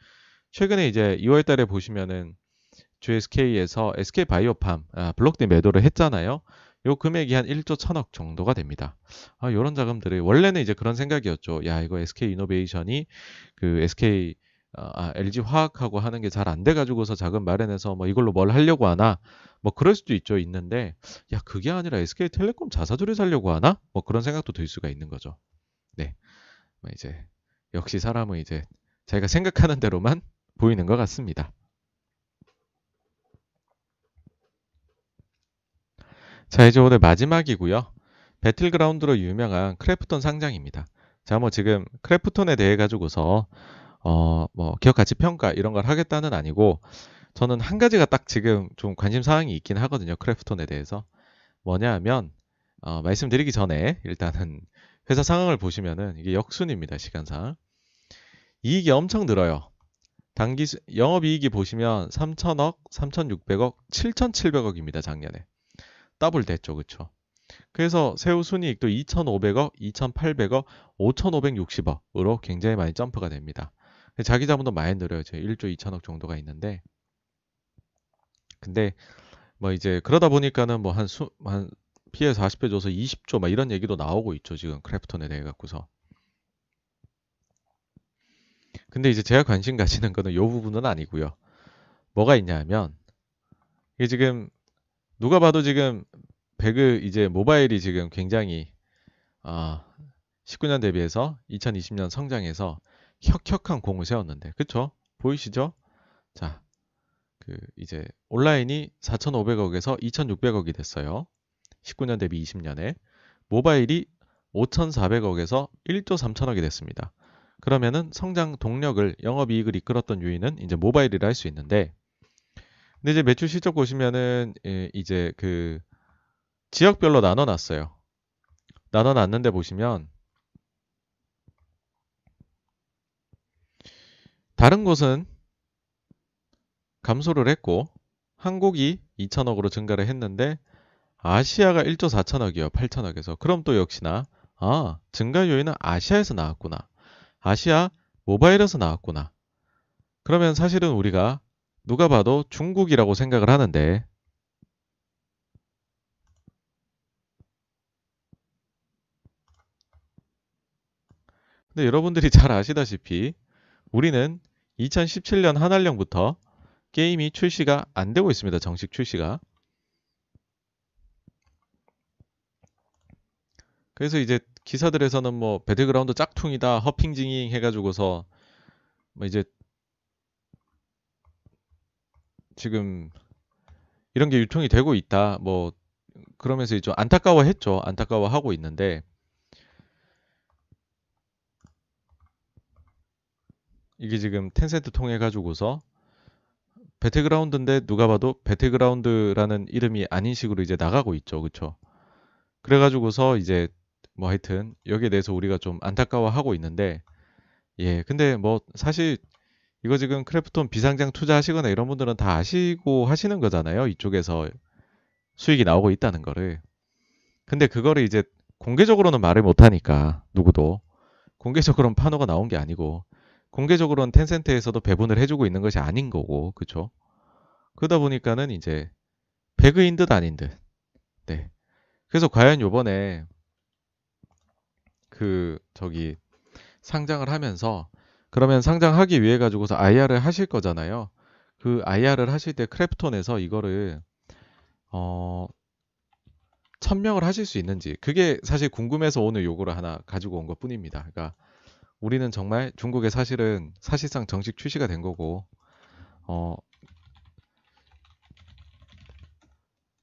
최근에 이제 2월 달에 보시면은 GSK에서 SK 바이오팜 아, 블록대 매도를 했잖아요. 요 금액이 한 1조 1000억 정도가 됩니다. 아, 요런 자금들이 원래는 이제 그런 생각이었죠. 야, 이거 SK 이노베이션이 그 SK 어, 아, LG 화학하고 하는 게 잘 안 돼 가지고서 자금 마련해서 뭐 이걸로 뭘 하려고 하나 뭐 그럴 수도 있죠 있는데 야 그게 아니라 SK텔레콤 자사주를 살려고 하나 뭐 그런 생각도 들 수가 있는 거죠. 네, 뭐 이제 역시 사람은 이제 자기가 생각하는 대로만 보이는 것 같습니다. 자 이제 오늘 마지막이고요. 배틀그라운드로 유명한 크래프톤 상장입니다. 자 뭐 지금 크래프톤에 대해 가지고서 어, 뭐 기업 가치 평가 이런 걸 하겠다는 아니고 저는 한 가지가 딱 지금 좀 관심 사항이 있긴 하거든요. 크래프톤에 대해서. 뭐냐 하면 어, 말씀드리기 전에 일단은 회사 상황을 보시면은 이게 역순입니다. 시간상. 이익이 엄청 늘어요. 단기 영업이익이 보시면 3천억, 3,600억, 7,700억입니다. 작년에. 더블 됐죠. 그쵸? 그래서 세후 순이익도 2,500억, 2,800억, 5,560억으로 굉장히 많이 점프가 됩니다. 자기 자본도 많이 늘어요. 제 1조 2천억 정도가 있는데. 근데 뭐 이제 그러다 보니까는 뭐한 수, 한 PE 40배 줘서 20조 막 이런 얘기도 나오고 있죠. 지금 크래프톤에 대해 갖고서. 근데 이제 제가 관심 가지는 거는 요 부분은 아니고요. 뭐가 있냐면 이게 지금 누가 봐도 지금 배그 이제 모바일이 지금 굉장히 아 19년 대비해서 2020년 성장해서 혁혁한 공을 세웠는데 그쵸? 보이시죠? 자, 그 이제 온라인이 4,500억에서 2,600억이 됐어요. 19년 대비 20년에 모바일이 5,400억에서 1조 3천억이 됐습니다. 그러면은 성장 동력을 영업이익을 이끌었던 요인은 이제 모바일이라 할 수 있는데 근데 이제 매출 실적 보시면은 예, 이제 그 지역별로 나눠 놨어요. 나눠 놨는데 보시면 다른 곳은 감소를 했고 한국이 2천억으로 증가를 했는데 아시아가 1조 4천억이요. 8천억에서. 그럼 또 역시나 아, 증가 요인은 아시아에서 나왔구나. 아시아 모바일에서 나왔구나. 그러면 사실은 우리가 누가 봐도 중국이라고 생각을 하는데 근데 여러분들이 잘 아시다시피 우리는 2017년 한한령부터 게임이 출시가 안 되고 있습니다. 정식 출시가. 그래서 이제 기사들에서는 뭐 배틀그라운드 짝퉁이다, 허핑징잉 해가지고서 뭐 이제 지금 이런 게 유통이 되고 있다. 뭐 그러면서 좀 안타까워했죠. 안타까워하고 있는데 이게 지금 텐센트 통해 가지고서 배틀그라운드인데 누가 봐도 배틀그라운드라는 이름이 아닌 식으로 이제 나가고 있죠. 그쵸? 그래가지고서 이제 뭐 하여튼 여기에 대해서 우리가 좀 안타까워하고 있는데 예 근데 뭐 사실 이거 지금 크래프톤 비상장 투자하시거나 이런 분들은 다 아시고 하시는 거잖아요. 이쪽에서 수익이 나오고 있다는 거를. 근데 그거를 이제 공개적으로는 말을 못하니까 누구도 공개적으로는 판호가 나온 게 아니고 공개적으로는 텐센트에서도 배분을 해주고 있는 것이 아닌 거고, 그쵸? 그러다 보니까는 이제 배그인 듯 아닌 듯. 네. 그래서 과연 요번에 그 저기 상장을 하면서 그러면 상장하기 위해 가지고서 IR을 하실 거잖아요. 그 IR을 하실 때 크래프톤에서 이거를 어 천명을 하실 수 있는지 그게 사실 궁금해서 오늘 요거를 하나 가지고 온 것 뿐입니다. 그러니까 우리는 정말 중국에 사실은 사실상 정식 출시가 된 거고 어,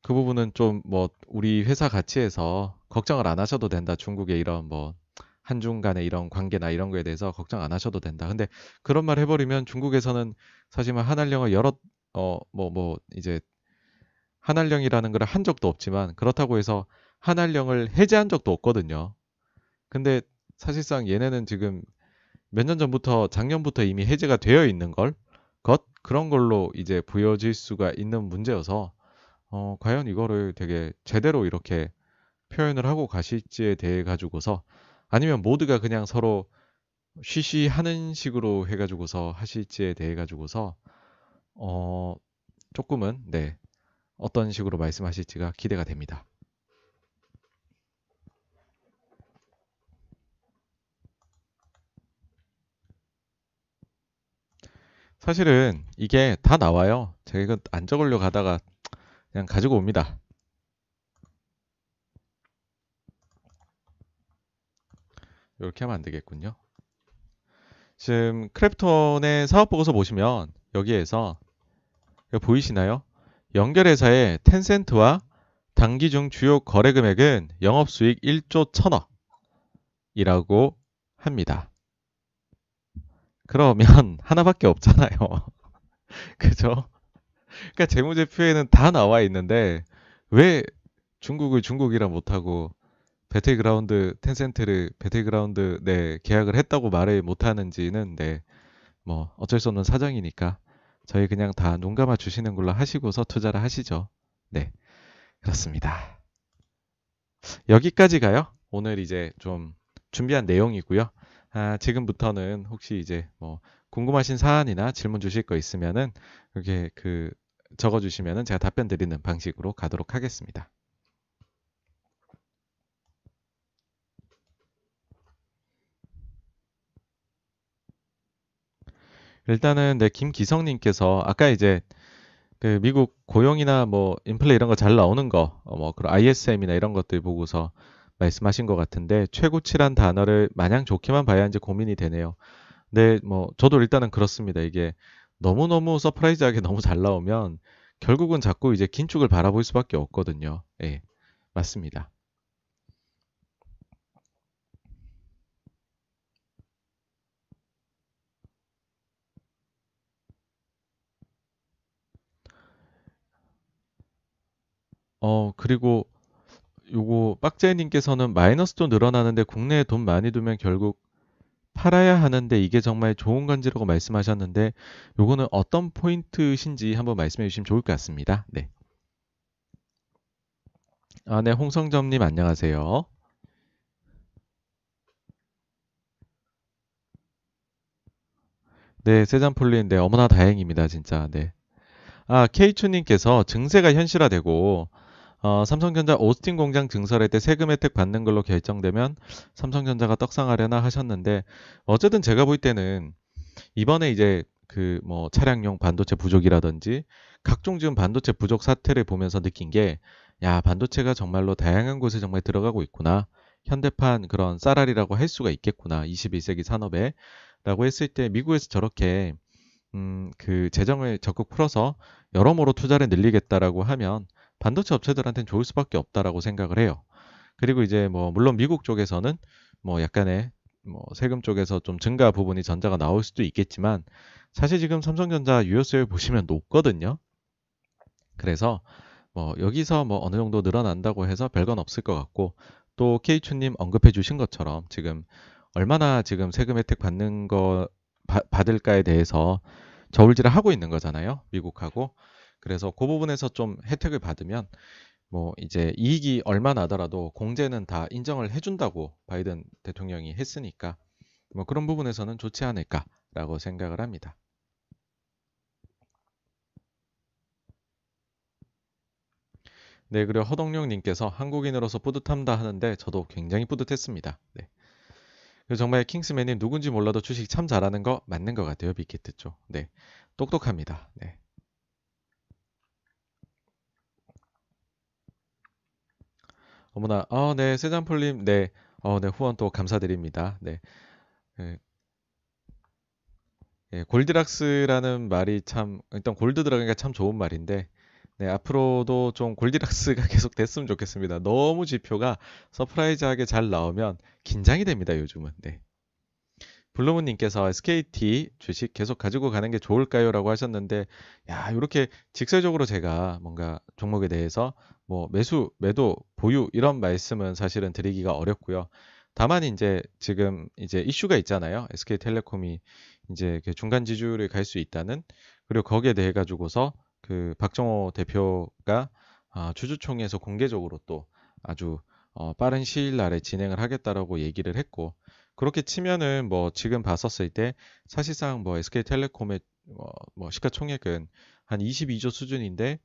그 부분은 좀 뭐 우리 회사 가치에서 걱정을 안 하셔도 된다. 중국의 이런 뭐 한중 간의 이런 관계나 이런 거에 대해서 걱정 안 하셔도 된다. 근데 그런 말 해버리면 중국에서는 사실 한한령을 여러 어 뭐뭐 뭐 이제 한한령이라는 걸 한 적도 없지만 그렇다고 해서 한한령을 해제한 적도 없거든요. 근데 사실상 얘네는 지금 몇 년 전부터 작년부터 이미 해제가 되어 있는 걸 것 그런 걸로 이제 보여질 수가 있는 문제여서 어, 과연 이거를 되게 제대로 이렇게 표현을 하고 가실지에 대해 가지고서 아니면 모두가 그냥 서로 쉬쉬 하는 식으로 해가지고서 하실지에 대해 가지고서 어 조금은 네 어떤 식으로 말씀하실지가 기대가 됩니다. 사실은 이게 다 나와요. 제가 이거 안 적으려고 하다가 그냥 가지고 옵니다. 이렇게 하면 안 되겠군요. 지금 크래프톤의 사업 보고서 보시면 여기에서 보이시나요? 연결회사의 텐센트와 단기 중 주요 거래 금액은 영업수익 1조 1000억이라고 합니다. 그러면 하나밖에 없잖아요. 그죠? 그러니까 재무제표에는 다 나와 있는데 왜 중국을 중국이라 못하고 배틀그라운드 텐센트를 배틀그라운드 네 계약을 했다고 말을 못하는지는 네 뭐 어쩔 수 없는 사정이니까 저희 그냥 다 눈 감아 주시는 걸로 하시고서 투자를 하시죠. 네 그렇습니다. 여기까지가요. 오늘 이제 좀 준비한 내용이고요. 아, 지금부터는 혹시 이제 뭐 궁금하신 사안이나 질문 주실 거 있으면은 이렇게 그 적어 주시면은 제가 답변 드리는 방식으로 가도록 하겠습니다. 일단은 네 김기성님께서 아까 이제 그 미국 고용이나 뭐 인플레 이런 거 잘 나오는 거, 어, 뭐 그런 ISM이나 이런 것들 보고서 말씀하신 것 같은데 최고치란 단어를 마냥 좋게만 봐야 하는지 고민이 되네요. 네, 뭐 저도 일단은 그렇습니다. 이게 너무 너무 surprise하게 너무 잘 나오면 결국은 자꾸 이제 긴축을 바라볼 수밖에 없거든요. 예. 맞습니다. 어, 그리고 요거 빡제님께서는 마이너스도 늘어나는데 국내에 돈 많이 두면 결국 팔아야 하는데 이게 정말 좋은 건지라고 말씀하셨는데 요거는 어떤 포인트신지 한번 말씀해 주시면 좋을 것 같습니다. 네. 아, 네, 홍성점님 안녕하세요. 네, 세잔폴린, 네, 어머나 다행입니다, 진짜, 네. 아, 케이추님께서 증세가 현실화되고 어, 삼성전자 오스틴 공장 증설할 때 세금 혜택 받는 걸로 결정되면 삼성전자가 떡상하려나 하셨는데 어쨌든 제가 볼 때는 이번에 이제 그 뭐 차량용 반도체 부족이라든지 각종 지금 반도체 부족 사태를 보면서 느낀 게 야, 반도체가 정말로 다양한 곳에 정말 들어가고 있구나. 현대판 그런 쌀알이라고 할 수가 있겠구나. 21세기 산업에. 라고 했을 때 미국에서 저렇게 음, 그 재정을 적극 풀어서 여러모로 투자를 늘리겠다라고 하면 반도체 업체들한테는 좋을 수밖에 없다라고 생각을 해요. 그리고 이제 뭐 물론 미국 쪽에서는 뭐 약간의 뭐 세금 쪽에서 좀 증가 부분이 전자가 나올 수도 있겠지만 사실 지금 삼성전자 유효수율 보시면 높거든요. 그래서 뭐 여기서 뭐 어느 정도 늘어난다고 해서 별건 없을 것 같고 또 케이추님 언급해 주신 것처럼 지금 얼마나 지금 세금 혜택 받는 거 받을까에 대해서 저울질을 하고 있는 거잖아요. 미국하고. 그래서 그 부분에서 좀 혜택을 받으면 뭐 이제 이익이 얼마 나더라도 공제는 다 인정을 해준다고 바이든 대통령이 했으니까 뭐 그런 부분에서는 좋지 않을까라고 생각을 합니다. 네, 그리고 허동룡님께서 한국인으로서 뿌듯합니다 하는데 저도 굉장히 뿌듯했습니다. 네. 정말 킹스맨님 누군지 몰라도 주식 참 잘하는 거 맞는 것 같아요, 빅히트 쪽. 네, 똑똑합니다. 네. 어머나, 아, 네, 세잔폴님, 네, 어, 네, 후원 또 감사드립니다. 네. 네. 네, 골디락스라는 말이 참, 일단 골드 들어가니까 참 좋은 말인데, 네, 앞으로도 좀 골디락스가 계속 됐으면 좋겠습니다. 너무 지표가 surprise하게 잘 나오면 긴장이 됩니다, 요즘은. 네. 블루문님께서 SKT 주식 계속 가지고 가는 게 좋을까요? 라고 하셨는데, 야, 이렇게 직설적으로 제가 뭔가 종목에 대해서 뭐 매수, 매도, 보유 이런 말씀은 사실은 드리기가 어렵고요. 다만 이제 지금 이제 이슈가 있잖아요. SK텔레콤이 이제 그 중간 지주를 갈 수 있다는 그리고 거기에 대해 가지고서 그 박정호 대표가 아, 주주총회에서 공개적으로 또 아주 어, 빠른 시일 날에 진행을 하겠다라고 얘기를 했고 그렇게 치면은 뭐 지금 봤었을 때 사실상 뭐 SK텔레콤의 뭐, 뭐 시가총액은 한 22조 수준인데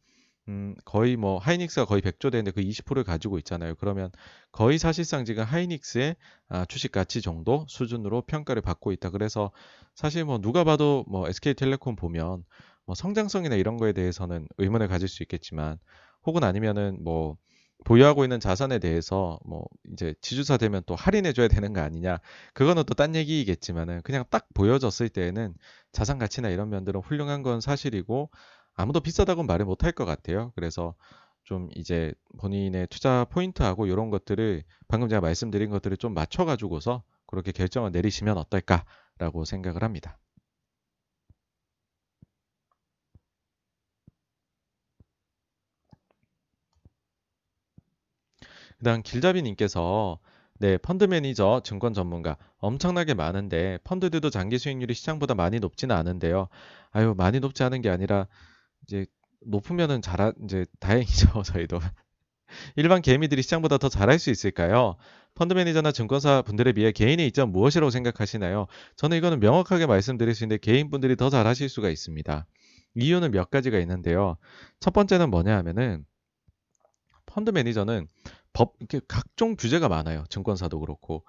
음, 거의 뭐 하이닉스가 거의 100조 되는데 그 20%를 가지고 있잖아요. 그러면 거의 사실상 지금 하이닉스의 아, 주식 가치 정도 수준으로 평가를 받고 있다. 그래서 사실 뭐 누가 봐도 뭐 SK텔레콤 보면 뭐 성장성이나 이런 거에 대해서는 의문을 가질 수 있겠지만 혹은 아니면은 뭐 보유하고 있는 자산에 대해서 뭐 이제 지주사 되면 또 할인해 줘야 되는 거 아니냐. 그거는 또 딴 얘기이겠지만은 그냥 딱 보여졌을 때에는 자산 가치나 이런 면들은 훌륭한 건 사실이고 아무도 비싸다고 말을 못 할 것 같아요. 그래서 좀 이제 본인의 투자 포인트하고 이런 것들을 방금 제가 말씀드린 것들을 좀 맞춰 가지고서 그렇게 결정을 내리시면 어떨까라고 생각을 합니다. 그 다음 길잡이님께서 네, 펀드 매니저, 증권 전문가 엄청나게 많은데 펀드들도 장기 수익률이 시장보다 많이 높지는 않은데요. 아유, 많이 높지 않은 게 아니라 이제 높으면은 잘하 이제 다행이죠, 저희도. 일반 개미들이 시장보다 더 잘할 수 있을까요? 펀드 매니저나 증권사 분들에 비해 개인의 이점 무엇이라고 생각하시나요? 저는 이거는 명확하게 말씀드릴 수 있는데 개인분들이 더 잘하실 수가 있습니다. 이유는 몇 가지가 있는데요. 첫 번째는 뭐냐 하면은 펀드 매니저는 법 이렇게 각종 규제가 많아요. 증권사도 그렇고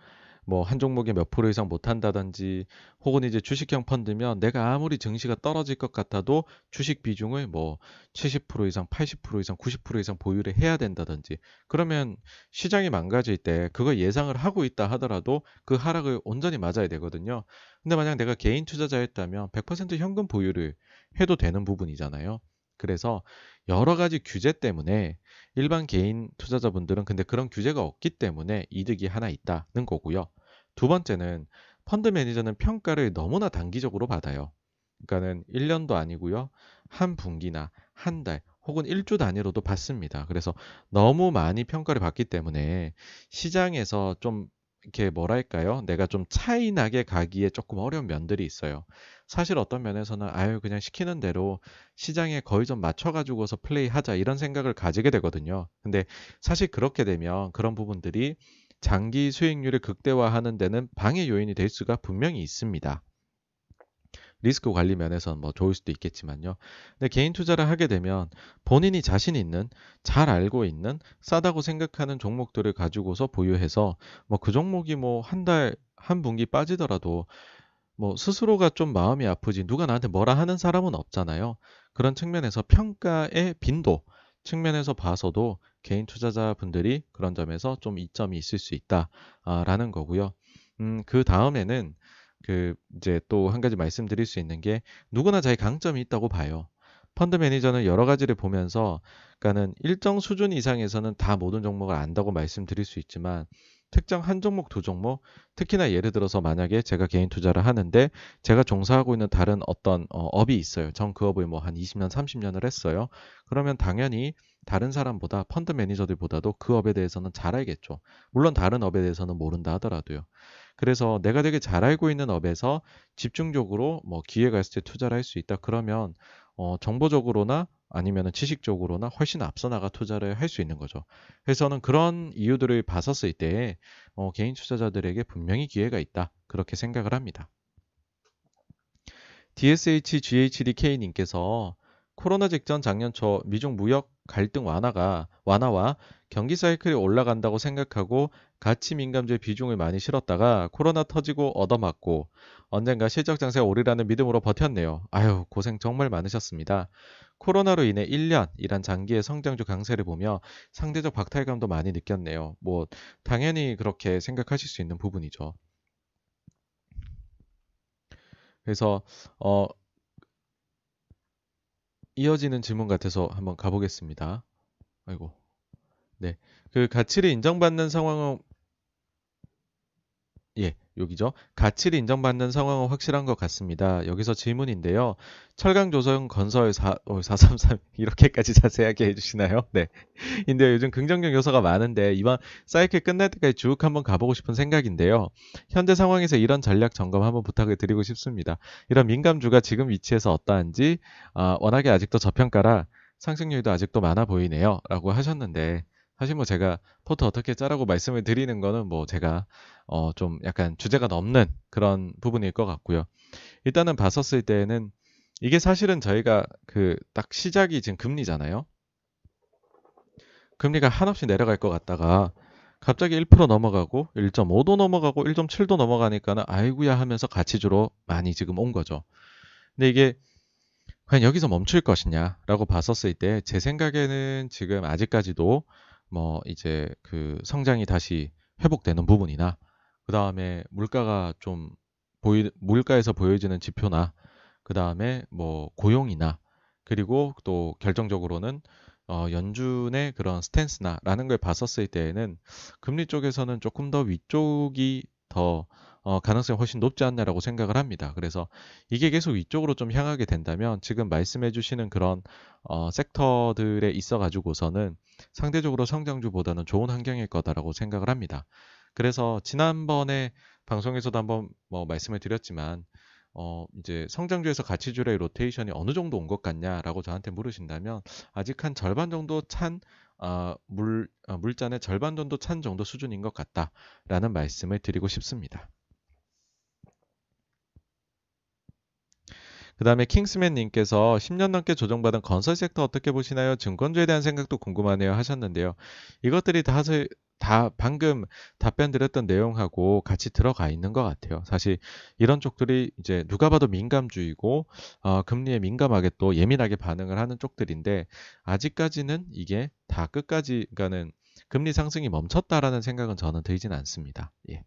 뭐 한 종목에 몇 프로 이상 못 한다든지 혹은 이제 주식형 펀드면 내가 아무리 증시가 떨어질 것 같아도 주식 비중을 뭐 70% 이상, 80% 이상, 90% 이상 보유를 해야 된다든지 그러면 시장이 망가질 때 그거 예상을 하고 있다 하더라도 그 하락을 온전히 맞아야 되거든요. 근데 만약 내가 개인 투자자였다면 100% 현금 보유를 해도 되는 부분이잖아요. 그래서 여러 가지 규제 때문에 일반 개인 투자자분들은 근데 그런 규제가 없기 때문에 이득이 하나 있다는 거고요. 두 번째는 펀드 매니저는 평가를 너무나 단기적으로 받아요. 그러니까는 1년도 아니고요. 한 분기나 한 달 혹은 일주 단위로도 받습니다. 그래서 너무 많이 평가를 받기 때문에 시장에서 좀 이렇게 뭐랄까요? 내가 좀 차이 나게 가기에 조금 어려운 면들이 있어요. 사실 어떤 면에서는 아유 그냥 시키는 대로 시장에 거의 좀 맞춰가지고서 플레이하자 이런 생각을 가지게 되거든요. 근데 사실 그렇게 되면 그런 부분들이 장기 수익률을 극대화하는 데는 방해 요인이 될 수가 분명히 있습니다. 리스크 관리 면에서는 뭐 좋을 수도 있겠지만요. 근데 개인 투자를 하게 되면 본인이 자신 있는, 잘 알고 있는, 싸다고 생각하는 종목들을 가지고서 보유해서 뭐 그 종목이 뭐 한 달, 한 분기 빠지더라도 뭐 스스로가 좀 마음이 아프지 누가 나한테 뭐라 하는 사람은 없잖아요. 그런 측면에서 평가의 빈도 측면에서 봐서도 개인 투자자분들이 그런 점에서 좀 이점이 있을 수 있다라는 거고요. 음, 그 다음에는 그 이제 또 한 가지 말씀드릴 수 있는 게 누구나 자기 강점이 있다고 봐요. 펀드 매니저는 여러 가지를 보면서 그러니까는 일정 수준 이상에서는 다 모든 종목을 안다고 말씀드릴 수 있지만 특정 한 종목 두 종목 특히나 예를 들어서 만약에 제가 개인 투자를 하는데 제가 종사하고 있는 다른 어떤 어, 업이 있어요. 전 그 업을 뭐 한 20년 30년을 했어요. 그러면 당연히 다른 사람보다 펀드 매니저들보다도 그 업에 대해서는 잘 알겠죠. 물론 다른 업에 대해서는 모른다 하더라도요. 그래서 내가 되게 잘 알고 있는 업에서 집중적으로 뭐 기회가 있을 때 투자를 할 수 있다. 그러면 어, 정보적으로나 아니면 지식적으로나 훨씬 앞서 나가 투자를 할 수 있는 거죠. 그래서는 그런 이유들을 봤었을 때 어, 개인 투자자들에게 분명히 기회가 있다. 그렇게 생각을 합니다. DSHGHDK님께서 코로나 직전 작년 초 미중 무역 갈등 완화가 완화와 경기 사이클이 올라간다고 생각하고 가치 민감주의 비중을 많이 실었다가 코로나 터지고 얻어맞고 언젠가 실적 장세가 오리라는 믿음으로 버텼네요. 아유 고생 정말 많으셨습니다. 코로나로 인해 1년이란 장기의 성장주 강세를 보며 상대적 박탈감도 많이 느꼈네요. 뭐 당연히 그렇게 생각하실 수 있는 부분이죠. 그래서 어 이어지는 질문 같아서 한번 가보겠습니다. 아이고. 네. 그 가치를 인정받는 상황은 예, 여기죠. 가치를 인정받는 상황은 확실한 것 같습니다. 여기서 질문인데요. 철강 조성 건설 4, 어, 433 이렇게까지 자세하게 해주시나요? 네. 근데 요즘 긍정적 요소가 많은데 이번 사이클 끝날 때까지 쭉 한번 가보고 싶은 생각인데요. 현재 상황에서 이런 전략 점검 한번 부탁을 드리고 싶습니다. 이런 민감주가 지금 위치에서 어떠한지 어, 워낙에 아직도 저평가라 상승률도 아직도 많아 보이네요. 라고 하셨는데 사실 뭐 제가 포트 어떻게 짜라고 말씀을 드리는 거는 뭐 제가 어 좀 약간 주제가 넘는 그런 부분일 것 같고요. 일단은 봤었을 때는 이게 사실은 저희가 그 딱 시작이 지금 금리잖아요. 금리가 한없이 내려갈 것 같다가 갑자기 1% 넘어가고 1.5도 넘어가고 1.7도 넘어가니까는 아이구야 하면서 가치주로 많이 지금 온 거죠. 근데 이게 과연 여기서 멈출 것이냐라고 봤었을 때 제 생각에는 지금 아직까지도 뭐 이제 그 성장이 다시 회복되는 부분이나 그 다음에 물가가 좀 보이 물가에서 보여지는 지표나 그 다음에 뭐 고용이나 그리고 또 결정적으로는 어, 연준의 그런 스탠스나라는 걸 봤었을 때에는 금리 쪽에서는 조금 더 위쪽이 더 어, 가능성이 훨씬 높지 않나라고 생각을 합니다. 그래서 이게 계속 위쪽으로 좀 향하게 된다면 지금 말씀해 주시는 그런 어, 섹터들에 있어 가지고서는 상대적으로 성장주보다는 좋은 환경일 거다라고 생각을 합니다. 그래서 지난번에 방송에서도 한번 뭐 말씀을 드렸지만 어, 이제 성장주에서 가치주의 로테이션이 어느 정도 온 것 같냐라고 저한테 물으신다면 아직 한 절반 정도 찬 어, 물, 어, 물잔의 절반 정도 찬 정도 수준인 것 같다라는 말씀을 드리고 싶습니다. 그 다음에 킹스맨님께서 10년 넘게 조정받은 건설 섹터 어떻게 보시나요? 증권주에 대한 생각도 궁금하네요 하셨는데요. 이것들이 다, 다 방금 답변 드렸던 내용하고 같이 들어가 있는 것 같아요. 사실 이런 쪽들이 이제 누가 봐도 민감주의고 어, 금리에 민감하게 또 예민하게 반응을 하는 쪽들인데 아직까지는 이게 다 끝까지 그러니까는 금리 상승이 멈췄다라는 생각은 저는 들진 않습니다. 예.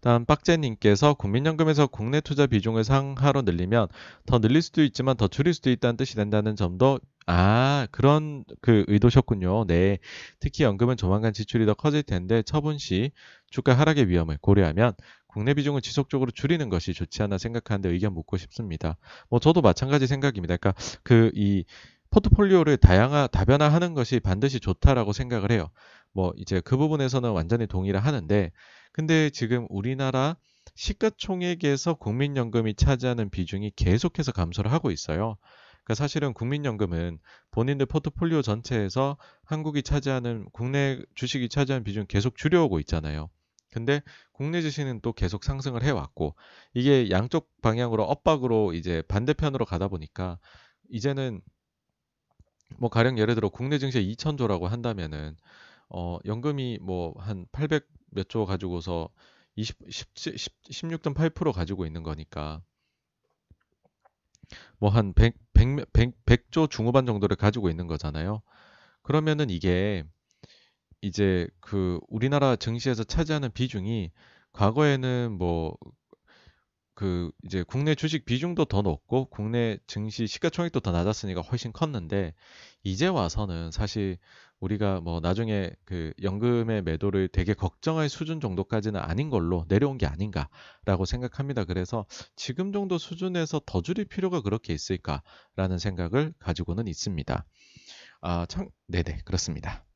다음 빡제님께서 국민연금에서 국내 투자 비중을 상하로 늘리면 더 늘릴 수도 있지만 더 줄일 수도 있다는 뜻이 된다는 점도 아 그런 그 의도셨군요. 네, 특히 연금은 조만간 지출이 더 커질 텐데 처분 시 주가 하락의 위험을 고려하면 국내 비중을 지속적으로 줄이는 것이 좋지 않나 생각하는데 의견 묻고 싶습니다. 뭐 저도 마찬가지 생각입니다. 그러니까 그 이 포트폴리오를 다양화 다변화하는 것이 반드시 좋다라고 생각을 해요. 뭐 이제 그 부분에서는 완전히 동의를 하는데 근데 지금 우리나라 시가총액에서 국민연금이 차지하는 비중이 계속해서 감소를 하고 있어요. 그러니까 사실은 국민연금은 본인들 포트폴리오 전체에서 한국이 차지하는 국내 주식이 차지하는 비중 계속 줄여오고 있잖아요. 근데 국내 주식은 또 계속 상승을 해왔고 이게 양쪽 방향으로 엇박으로 이제 반대편으로 가다 보니까 이제는 뭐 가령 예를 들어 국내 증시에 2천조라고 한다면은 어 연금이 뭐 한 800 몇 조 가지고서 20, 10, 16.8% 가지고 있는 거니까 뭐 한 100, 100, 100, 100조 중후반 정도를 가지고 있는 거잖아요. 그러면은 이게 이제 그 우리나라 증시에서 차지하는 비중이 과거에는 뭐 그 이제 국내 주식 비중도 더 높고 국내 증시 시가총액도 더 낮았으니까 훨씬 컸는데 이제 와서는 사실 우리가 뭐 나중에 그 연금의 매도를 되게 걱정할 수준 정도까지는 아닌 걸로 내려온 게 아닌가라고 생각합니다. 그래서 지금 정도 수준에서 더 줄일 필요가 그렇게 있을까라는 생각을 가지고는 있습니다. 아, 참, 네네, 그렇습니다.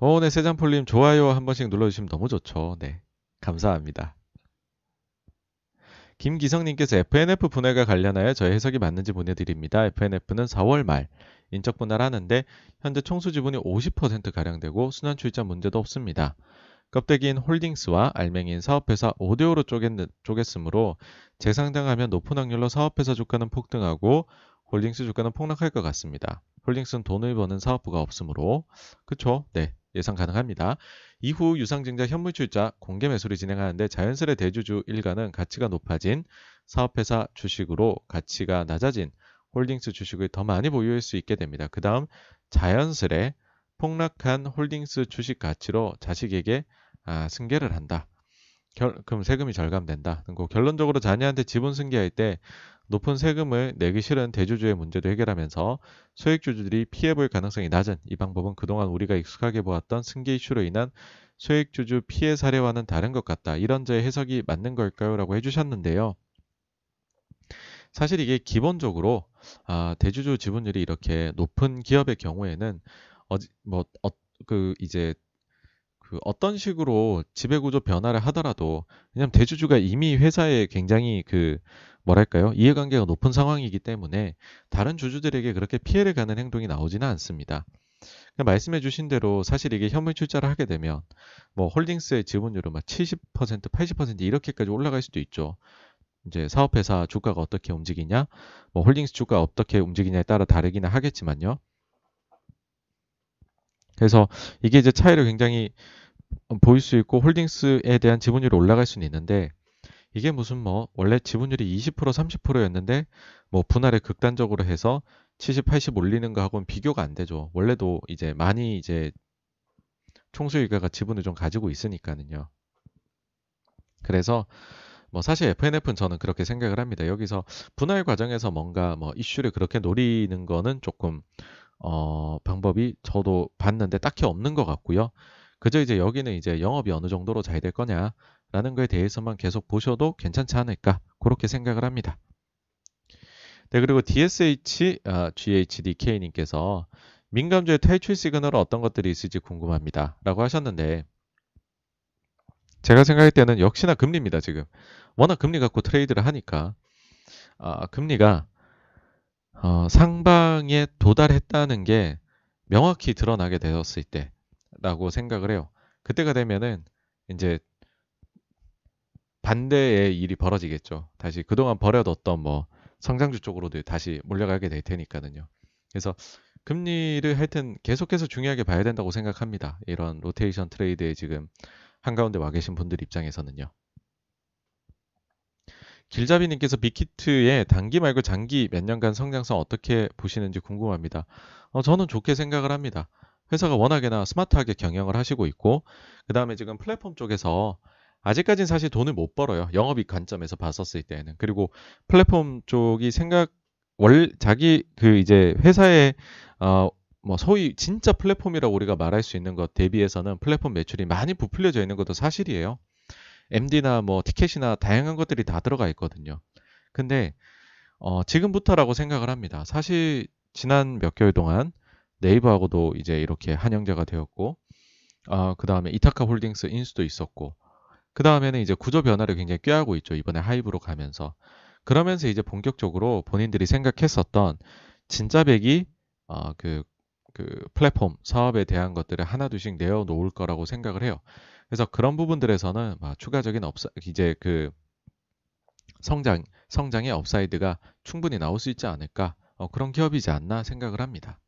어, 네, 세잔폴님 좋아요 한 번씩 눌러주시면 너무 좋죠. 네, 감사합니다. 김기성님께서 FNF 분할과 관련하여 저의 해석이 맞는지 보내드립니다. FNF는 4월 말 인적 분할 하는데 현재 총수 지분이 50%가량 되고 순환 출자 문제도 없습니다. 껍데기인 홀딩스와 알맹이인 사업회사 5대5로 쪼갰, 쪼갰 으므로 재상장하면 높은 확률로 사업회사 주가는 폭등하고 홀딩스 주가는 폭락할 것 같습니다. 홀딩스는 돈을 버는 사업부가 없으므로 그쵸? 네 예상 가능합니다. 이후 유상증자 현물출자 공개 매수를 진행하는데 자연스레 대주주 일가는 가치가 높아진 사업회사 주식으로 가치가 낮아진 홀딩스 주식을 더 많이 보유할 수 있게 됩니다. 그 다음 자연스레 폭락한 홀딩스 주식 가치로 자식에게 아, 승계를 한다. 결, 그럼 세금이 절감된다. 결론적으로 자녀한테 지분 승계할 때 높은 세금을 내기 싫은 대주주의 문제도 해결하면서 소액주주들이 피해볼 가능성이 낮은 이 방법은 그동안 우리가 익숙하게 보았던 승계 이슈로 인한 소액주주 피해 사례와는 다른 것 같다. 이런 저의 해석이 맞는 걸까요? 라고 해주셨는데요. 사실 이게 기본적으로 아, 대주주 지분율이 이렇게 높은 기업의 경우에는 어, 뭐, 어, 그 이제 그 어떤 식으로 지배구조 변화를 하더라도 왜냐면 대주주가 이미 회사에 굉장히 그 뭐랄까요 이해관계가 높은 상황이기 때문에 다른 주주들에게 그렇게 피해를 가는 행동이 나오지는 않습니다. 그러니까 말씀해 주신 대로 사실 이게 현물 출자를 하게 되면 뭐 홀딩스의 지분율은 막 70%, 80% 이렇게까지 올라갈 수도 있죠. 이제 사업회사 주가가 어떻게 움직이냐, 뭐 홀딩스 주가 어떻게 움직이냐에 따라 다르기는 하겠지만요. 그래서 이게 이제 차이를 굉장히 보일 수 있고 홀딩스에 대한 지분율이 올라갈 수는 있는데 이게 무슨 뭐 원래 지분율이 20% 30%였는데 뭐 분할을 극단적으로 해서 70, 80 올리는 거하고는 비교가 안 되죠. 원래도 이제 많이 이제 총수일가가 지분을 좀 가지고 있으니까는요. 그래서 뭐 사실 FNF는 저는 그렇게 생각을 합니다. 여기서 분할 과정에서 뭔가 뭐 이슈를 그렇게 노리는 거는 조금 어 방법이 저도 봤는데 딱히 없는 것 같고요. 그저 이제 여기는 이제 영업이 어느 정도로 잘 될 거냐 라는 거에 대해서만 계속 보셔도 괜찮지 않을까 그렇게 생각을 합니다. 네 그리고 DSH 아, GHDK님께서 민감주의 탈출 시그널은 어떤 것들이 있을지 궁금합니다. 라고 하셨는데 제가 생각할 때는 역시나 금리입니다, 지금. 워낙 금리 갖고 트레이드를 하니까. 아, 금리가 어, 상방에 도달했다는 게 명확히 드러나게 되었을 때라고 생각을 해요. 그때가 되면은 이제 반대의 일이 벌어지겠죠. 다시 그동안 버려뒀던 뭐 성장주 쪽으로도 다시 몰려가게 될 테니까는요. 그래서 금리를 하여튼 계속해서 중요하게 봐야 된다고 생각합니다. 이런 로테이션 트레이드에 지금 한가운데 와 계신 분들 입장에서는요. 길잡이님께서 빅히트의 단기 말고 장기 몇 년간 성장성 어떻게 보시는지 궁금합니다. 어, 저는 좋게 생각을 합니다. 회사가 워낙에나 스마트하게 경영을 하시고 있고, 그 다음에 지금 플랫폼 쪽에서 아직까지는 사실 돈을 못 벌어요. 영업이익 관점에서 봤었을 때는. 그리고 플랫폼 쪽이 생각, 월, 자기 그 이제 회사의, 어, 뭐 소위 진짜 플랫폼이라고 우리가 말할 수 있는 것 대비해서는 플랫폼 매출이 많이 부풀려져 있는 것도 사실이에요. MD나 뭐 티켓이나 다양한 것들이 다 들어가 있거든요. 근데 어, 지금부터라고 생각을 합니다. 사실 지난 몇 개월 동안 네이버하고도 이제 이렇게 한영제가 되었고, 어, 그 다음에 이타카 홀딩스 인수도 있었고, 그 다음에는 이제 구조 변화를 굉장히 꾀하고 있죠. 이번에 하이브로 가면서. 그러면서 이제 본격적으로 본인들이 생각했었던 진짜 백이 어, 그, 그 플랫폼 사업에 대한 것들을 하나둘씩 내어놓을 거라고 생각을 해요. 그래서 그런 부분들에서는 추가적인 업사 이제 그 성장 성장의 upside가 충분히 나올 수 있지 않을까 어, 그런 기업이지 않나 생각을 합니다.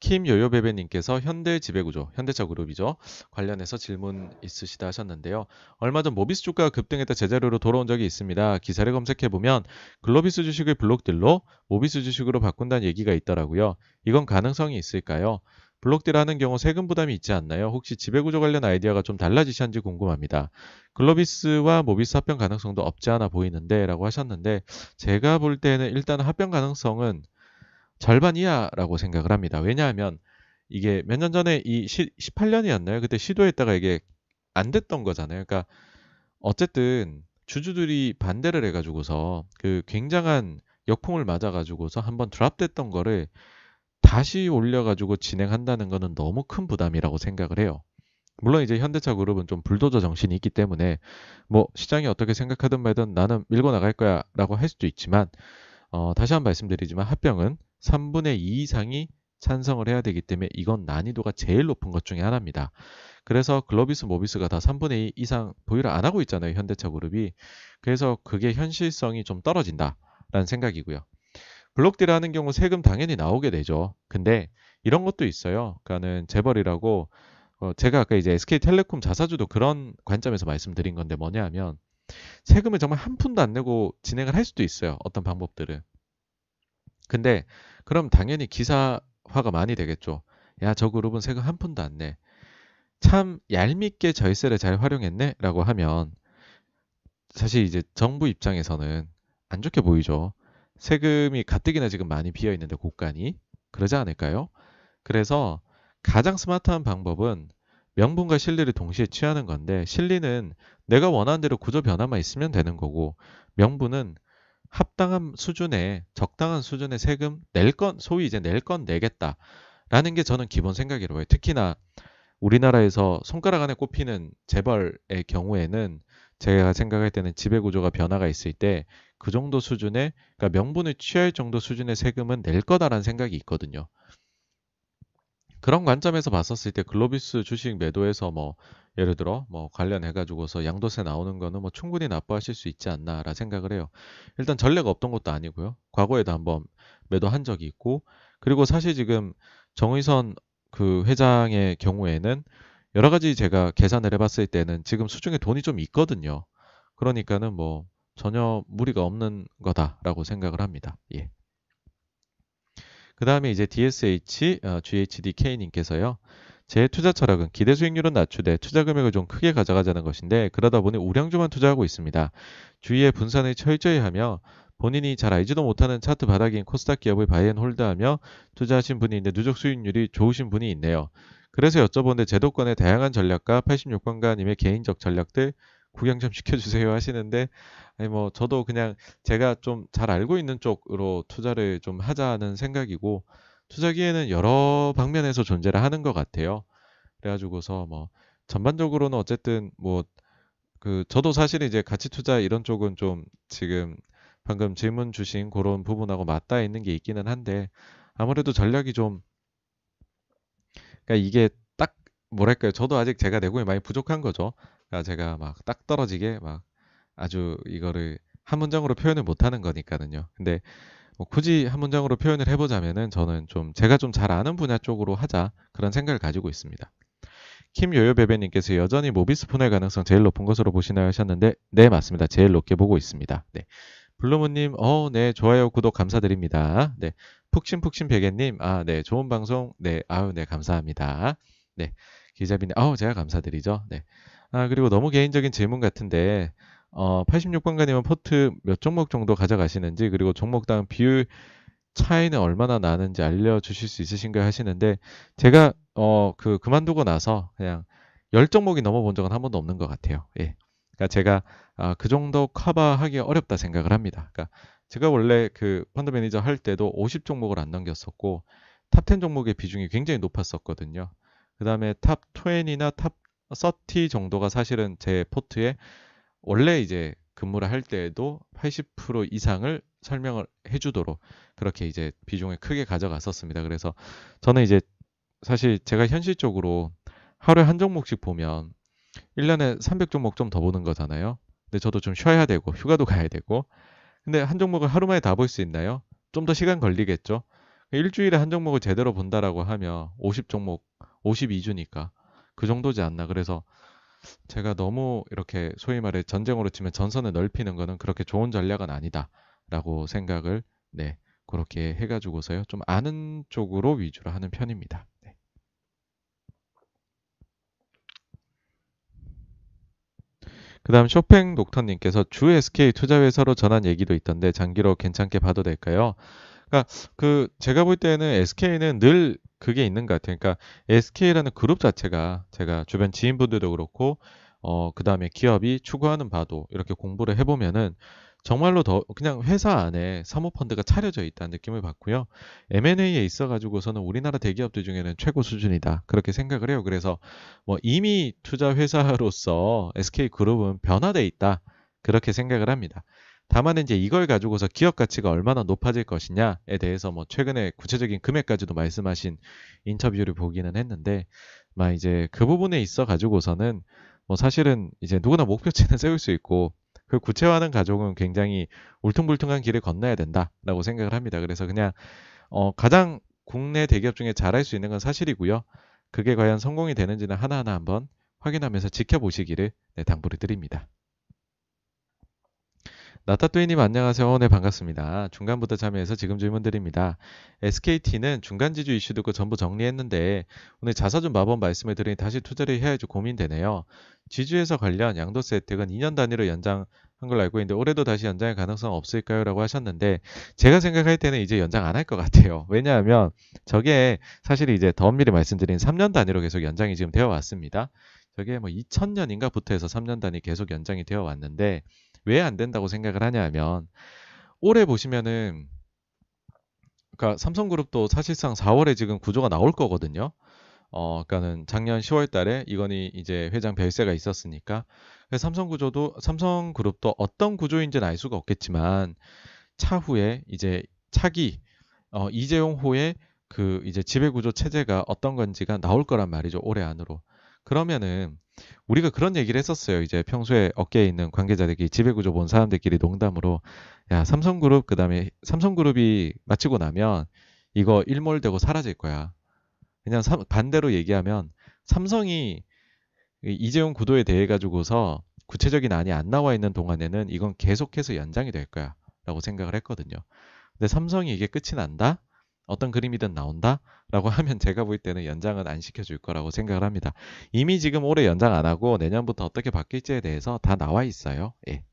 킴요요베베님께서 현대 지배구조, 현대차 그룹이죠. 관련해서 질문 있으시다 하셨는데요. 얼마 전 모비스 주가가 급등했다 제자리로 돌아온 적이 있습니다. 기사를 검색해보면 글로비스 주식을 block deal로 모비스 주식으로 바꾼다는 얘기가 있더라고요. 이건 가능성이 있을까요? block deal 하는 경우 세금 부담이 있지 않나요? 혹시 지배구조 관련 아이디어가 좀 달라지셨는지 궁금합니다. 글로비스와 모비스 합병 가능성도 없지 않아 보이는데 라고 하셨는데 제가 볼 때는 일단 합병 가능성은 절반 이하라고 생각을 합니다. 왜냐하면 이게 몇 년 전에 이 시, 18년이었나요? 그때 시도했다가 이게 안 됐던 거잖아요. 그러니까 어쨌든 주주들이 반대를 해가지고서 그 굉장한 역풍을 맞아가지고서 한번 드랍됐던 거를 다시 올려가지고 진행한다는 거는 너무 큰 부담이라고 생각을 해요. 물론 이제 현대차 그룹은 좀 불도저 정신이 있기 때문에 뭐 시장이 어떻게 생각하든 말든 나는 밀고 나갈 거야 라고 할 수도 있지만 어, 다시 한 번 말씀드리지만 합병은 3분의 2 이상이 찬성을 해야 되기 때문에 이건 난이도가 제일 높은 것 중에 하나입니다. 그래서 글로비스 모비스가 다 3분의 2 이상 보유를 안 하고 있잖아요. 현대차 그룹이. 그래서 그게 현실성이 좀 떨어진다라는 생각이고요. 블록딜 하는 경우 세금 당연히 나오게 되죠. 근데 이런 것도 있어요. 그러니까는 재벌이라고 어 제가 아까 이제 SK텔레콤 자사주도 그런 관점에서 말씀드린 건데 뭐냐 하면 세금을 정말 한 푼도 안 내고 진행을 할 수도 있어요. 어떤 방법들은. 근데 그럼 당연히 기사화가 많이 되겠죠. 야, 저 그룹은 세금 한 푼도 안 내. 참 얄밉게 절세를 잘 활용했네? 라고 하면 사실 이제 정부 입장에서는 안 좋게 보이죠. 세금이 가뜩이나 지금 많이 비어 있는데 국간이 그러지 않을까요? 그래서 가장 스마트한 방법은 명분과 실리를 동시에 취하는 건데 실리는 내가 원하는 대로 구조 변화만 있으면 되는 거고 명분은 합당한 수준의 적당한 수준의 세금 낼 건 소위 이제 낼 건 내겠다라는 게 저는 기본 생각이라고 해요. 특히나 우리나라에서 손가락 안에 꼽히는 재벌의 경우에는 제가 생각할 때는 지배 구조가 변화가 있을 때 그 정도 수준의 그러니까 명분을 취할 정도 수준의 세금은 낼 거다라는 생각이 있거든요. 그런 관점에서 봤었을 때 글로비스 주식 매도해서 뭐 예를 들어 뭐 관련해 가지고서 양도세 나오는 거는 뭐 충분히 납부하실 수 있지 않나라 생각을 해요. 일단 전례가 없던 것도 아니고요. 과거에도 한번 매도한 적이 있고 그리고 사실 지금 정의선 그 회장의 경우에는 여러 가지 제가 계산을 해봤을 때는 지금 수중에 돈이 좀 있거든요. 그러니까는 뭐 전혀 무리가 없는 거다라고 생각을 합니다. 예. 그 다음에 이제 DSH, 어, GHDK님께서요. 제 투자 철학은 기대 수익률은 낮추되 투자 금액을 좀 크게 가져가자는 것인데 그러다 보니 우량주만 투자하고 있습니다. 주위에 분산을 철저히 하며 본인이 잘 알지도 못하는 차트 바닥인 코스닥 기업을 바이앤홀드하며 투자하신 분이 있는데 누적 수익률이 좋으신 분이 있네요. 그래서 여쭤보는데 제도권의 다양한 전략과 86관가님의 개인적 전략들 구경 좀 시켜주세요 하시는데 아니 뭐 저도 그냥 제가 좀 잘 알고 있는 쪽으로 투자를 좀 하자는 생각이고 투자기에는 여러 방면에서 존재를 하는 것 같아요. 그래가지고서 뭐 전반적으로는 어쨌든 뭐 그 저도 사실 이제 가치 투자 이런 쪽은 좀 지금 방금 질문 주신 그런 부분하고 맞닿아 있는 게 있기는 한데 아무래도 전략이 좀 그러니까 이게 딱 뭐랄까요 저도 아직 제가 내공이 많이 부족한 거죠 그러니까 제가 막 딱 떨어지게 막 아주 이거를 한 문장으로 표현을 못하는 거니까는요 근데 뭐 굳이 한 문장으로 표현을 해보자면은 저는 좀 제가 좀 잘 아는 분야 쪽으로 하자 그런 생각을 가지고 있습니다. 김요요베베님께서 여전히 모비스폰의 가능성 제일 높은 것으로 보시나요 하셨는데 네 맞습니다. 제일 높게 보고 있습니다. 네. 블루문님 어 네 좋아요 구독 감사드립니다. 네 푹신푹신 베개님 아 네 좋은 방송 네 아유 네 감사합니다. 네 기자빈 아우 제가 감사드리죠. 네 아 그리고 너무 개인적인 질문 같은데 어, 86번가님은 포트 몇 종목 정도 가져가시는지 그리고 종목당 비율 차이는 얼마나 나는지 알려주실 수 있으신가요 하시는데 제가 어, 그 그만두고 나서 그냥 10종목이 넘어본 적은 한 번도 없는 것 같아요. 예. 그러니까 제가 아, 그 정도 커버하기 어렵다 생각을 합니다. 그러니까 제가 원래 그 펀드 매니저 할 때도 50 종목을 안 넘겼었고 top 10 종목의 비중이 굉장히 높았었거든요. 그 다음에 top 20이나 top 30 정도가 사실은 제 포트에 원래 이제 근무를 할 때에도 80% 이상을 설명을 해주도록 그렇게 이제 비중을 크게 가져갔었습니다. 그래서 저는 이제 사실 제가 현실적으로 하루에 한 종목씩 보면 1년에 300종목 좀 더 보는 거잖아요. 근데 저도 좀 쉬어야 되고 휴가도 가야 되고 근데 한 종목을 하루 만에 다 볼 수 있나요? 좀 더 시간 걸리겠죠. 일주일에 한 종목을 제대로 본다라고 하면 50종목, 52주니까 그 정도지 않나. 그래서 제가 너무 이렇게 소위 말해 전쟁으로 치면 전선을 넓히는 거는 그렇게 좋은 전략은 아니다라고 생각을 네 그렇게 해가지고서요 좀 아는 쪽으로 위주로 하는 편입니다. 네. 그 다음 쇼팽 녹턴님께서 주 SK 투자회사로 전한 얘기도 있던데 장기로 괜찮게 봐도 될까요? 그러니까 그 제가 볼 때는 SK는 늘 그게 있는 것 같아요. 그러니까 SK라는 그룹 자체가 제가 주변 지인분들도 그렇고 어 그 다음에 기업이 추구하는 바도 이렇게 공부를 해보면은 정말로 더 그냥 회사 안에 사모펀드가 차려져 있다는 느낌을 받고요. M&A에 있어 가지고서는 우리나라 대기업들 중에는 최고 수준이다. 그렇게 생각을 해요. 그래서 뭐 이미 투자 회사로서 SK그룹은 변화돼 있다. 그렇게 생각을 합니다. 다만 이제 이걸 가지고서 기업 가치가 얼마나 높아질 것이냐에 대해서 뭐 최근에 구체적인 금액까지도 말씀하신 인터뷰를 보기는 했는데, 막 이제 그 부분에 있어 가지고서는 뭐 사실은 이제 누구나 목표치는 세울 수 있고 그 구체화하는 가족은 굉장히 울퉁불퉁한 길을 건너야 된다라고 생각을 합니다. 그래서 그냥 어 가장 국내 대기업 중에 잘할 수 있는 건 사실이고요. 그게 과연 성공이 되는지는 하나하나 한번 확인하면서 지켜보시기를 네, 당부를 드립니다. 나타뚜이님 안녕하세요. 네 반갑습니다. 중간부터 참여해서 지금 질문 드립니다. SKT는 중간지주 이슈 듣고 전부 정리했는데 오늘 자사주 마법 말씀을 드리니 다시 투자를 해야 할지 고민되네요. 지주에서 관련 양도세 혜택은 2년 단위로 연장 한 걸로 알고 있는데 올해도 다시 연장할 가능성 없을까요? 라고 하셨는데 제가 생각할 때는 이제 연장 안 할 것 같아요. 왜냐하면 저게 사실 이제 더 엄밀히 말씀드린 3년 단위로 계속 연장이 지금 되어 왔습니다. 저게 뭐 2000년인가부터 해서 3년 단위 계속 연장이 되어 왔는데 왜 안 된다고 생각을 하냐 하면 올해 보시면은 그러니까 삼성그룹도 사실상 4월에 지금 구조가 나올 거거든요. 어, 그러니까는 작년 10월 달에 이건희 이제 회장 별세가 있었으니까 삼성 구조도 삼성 그룹도 어떤 구조인지는 알 수가 없겠지만 차후에 이제 차기 어, 이재용 호의 그 이제 지배구조 체제가 어떤 건지가 나올 거란 말이죠. 올해 안으로. 그러면은 우리가 그런 얘기를 했었어요. 이제 평소에 어깨에 있는 관계자들끼리 지배구조 본 사람들끼리 농담으로 야 삼성그룹 그다음에 삼성그룹이 마치고 나면 이거 일몰되고 사라질 거야. 그냥 반대로 얘기하면 삼성이 이재용 구도에 대해 가지고서 구체적인 안이 안 나와 있는 동안에는 이건 계속해서 연장이 될 거야. 라고 생각을 했거든요. 근데 삼성이 이게 끝이 난다? 어떤 그림이든 나온다? 라고 하면 제가 볼 때는 연장은 안 시켜줄 거라고 생각을 합니다. 이미 지금 올해 연장 안 하고 내년부터 어떻게 바뀔지에 대해서 다 나와 있어요. 예.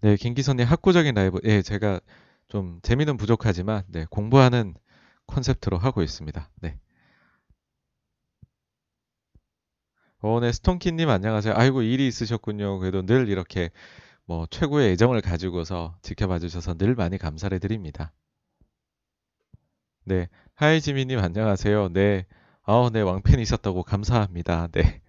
네, 김기선님 학구적인 라이브. 예, 제가 좀 재미는 부족하지만 네, 공부하는 컨셉트로 하고 있습니다. 네. 어, 네, 스톤키님 안녕하세요. 아이고, 일이 있으셨군요. 그래도 늘 이렇게 뭐 최고의 애정을 가지고서 지켜봐 주셔서 늘 많이 감사를 드립니다. 네, 하이지미님 안녕하세요. 네, 아우, 네, 왕팬이셨다고 감사합니다. 네.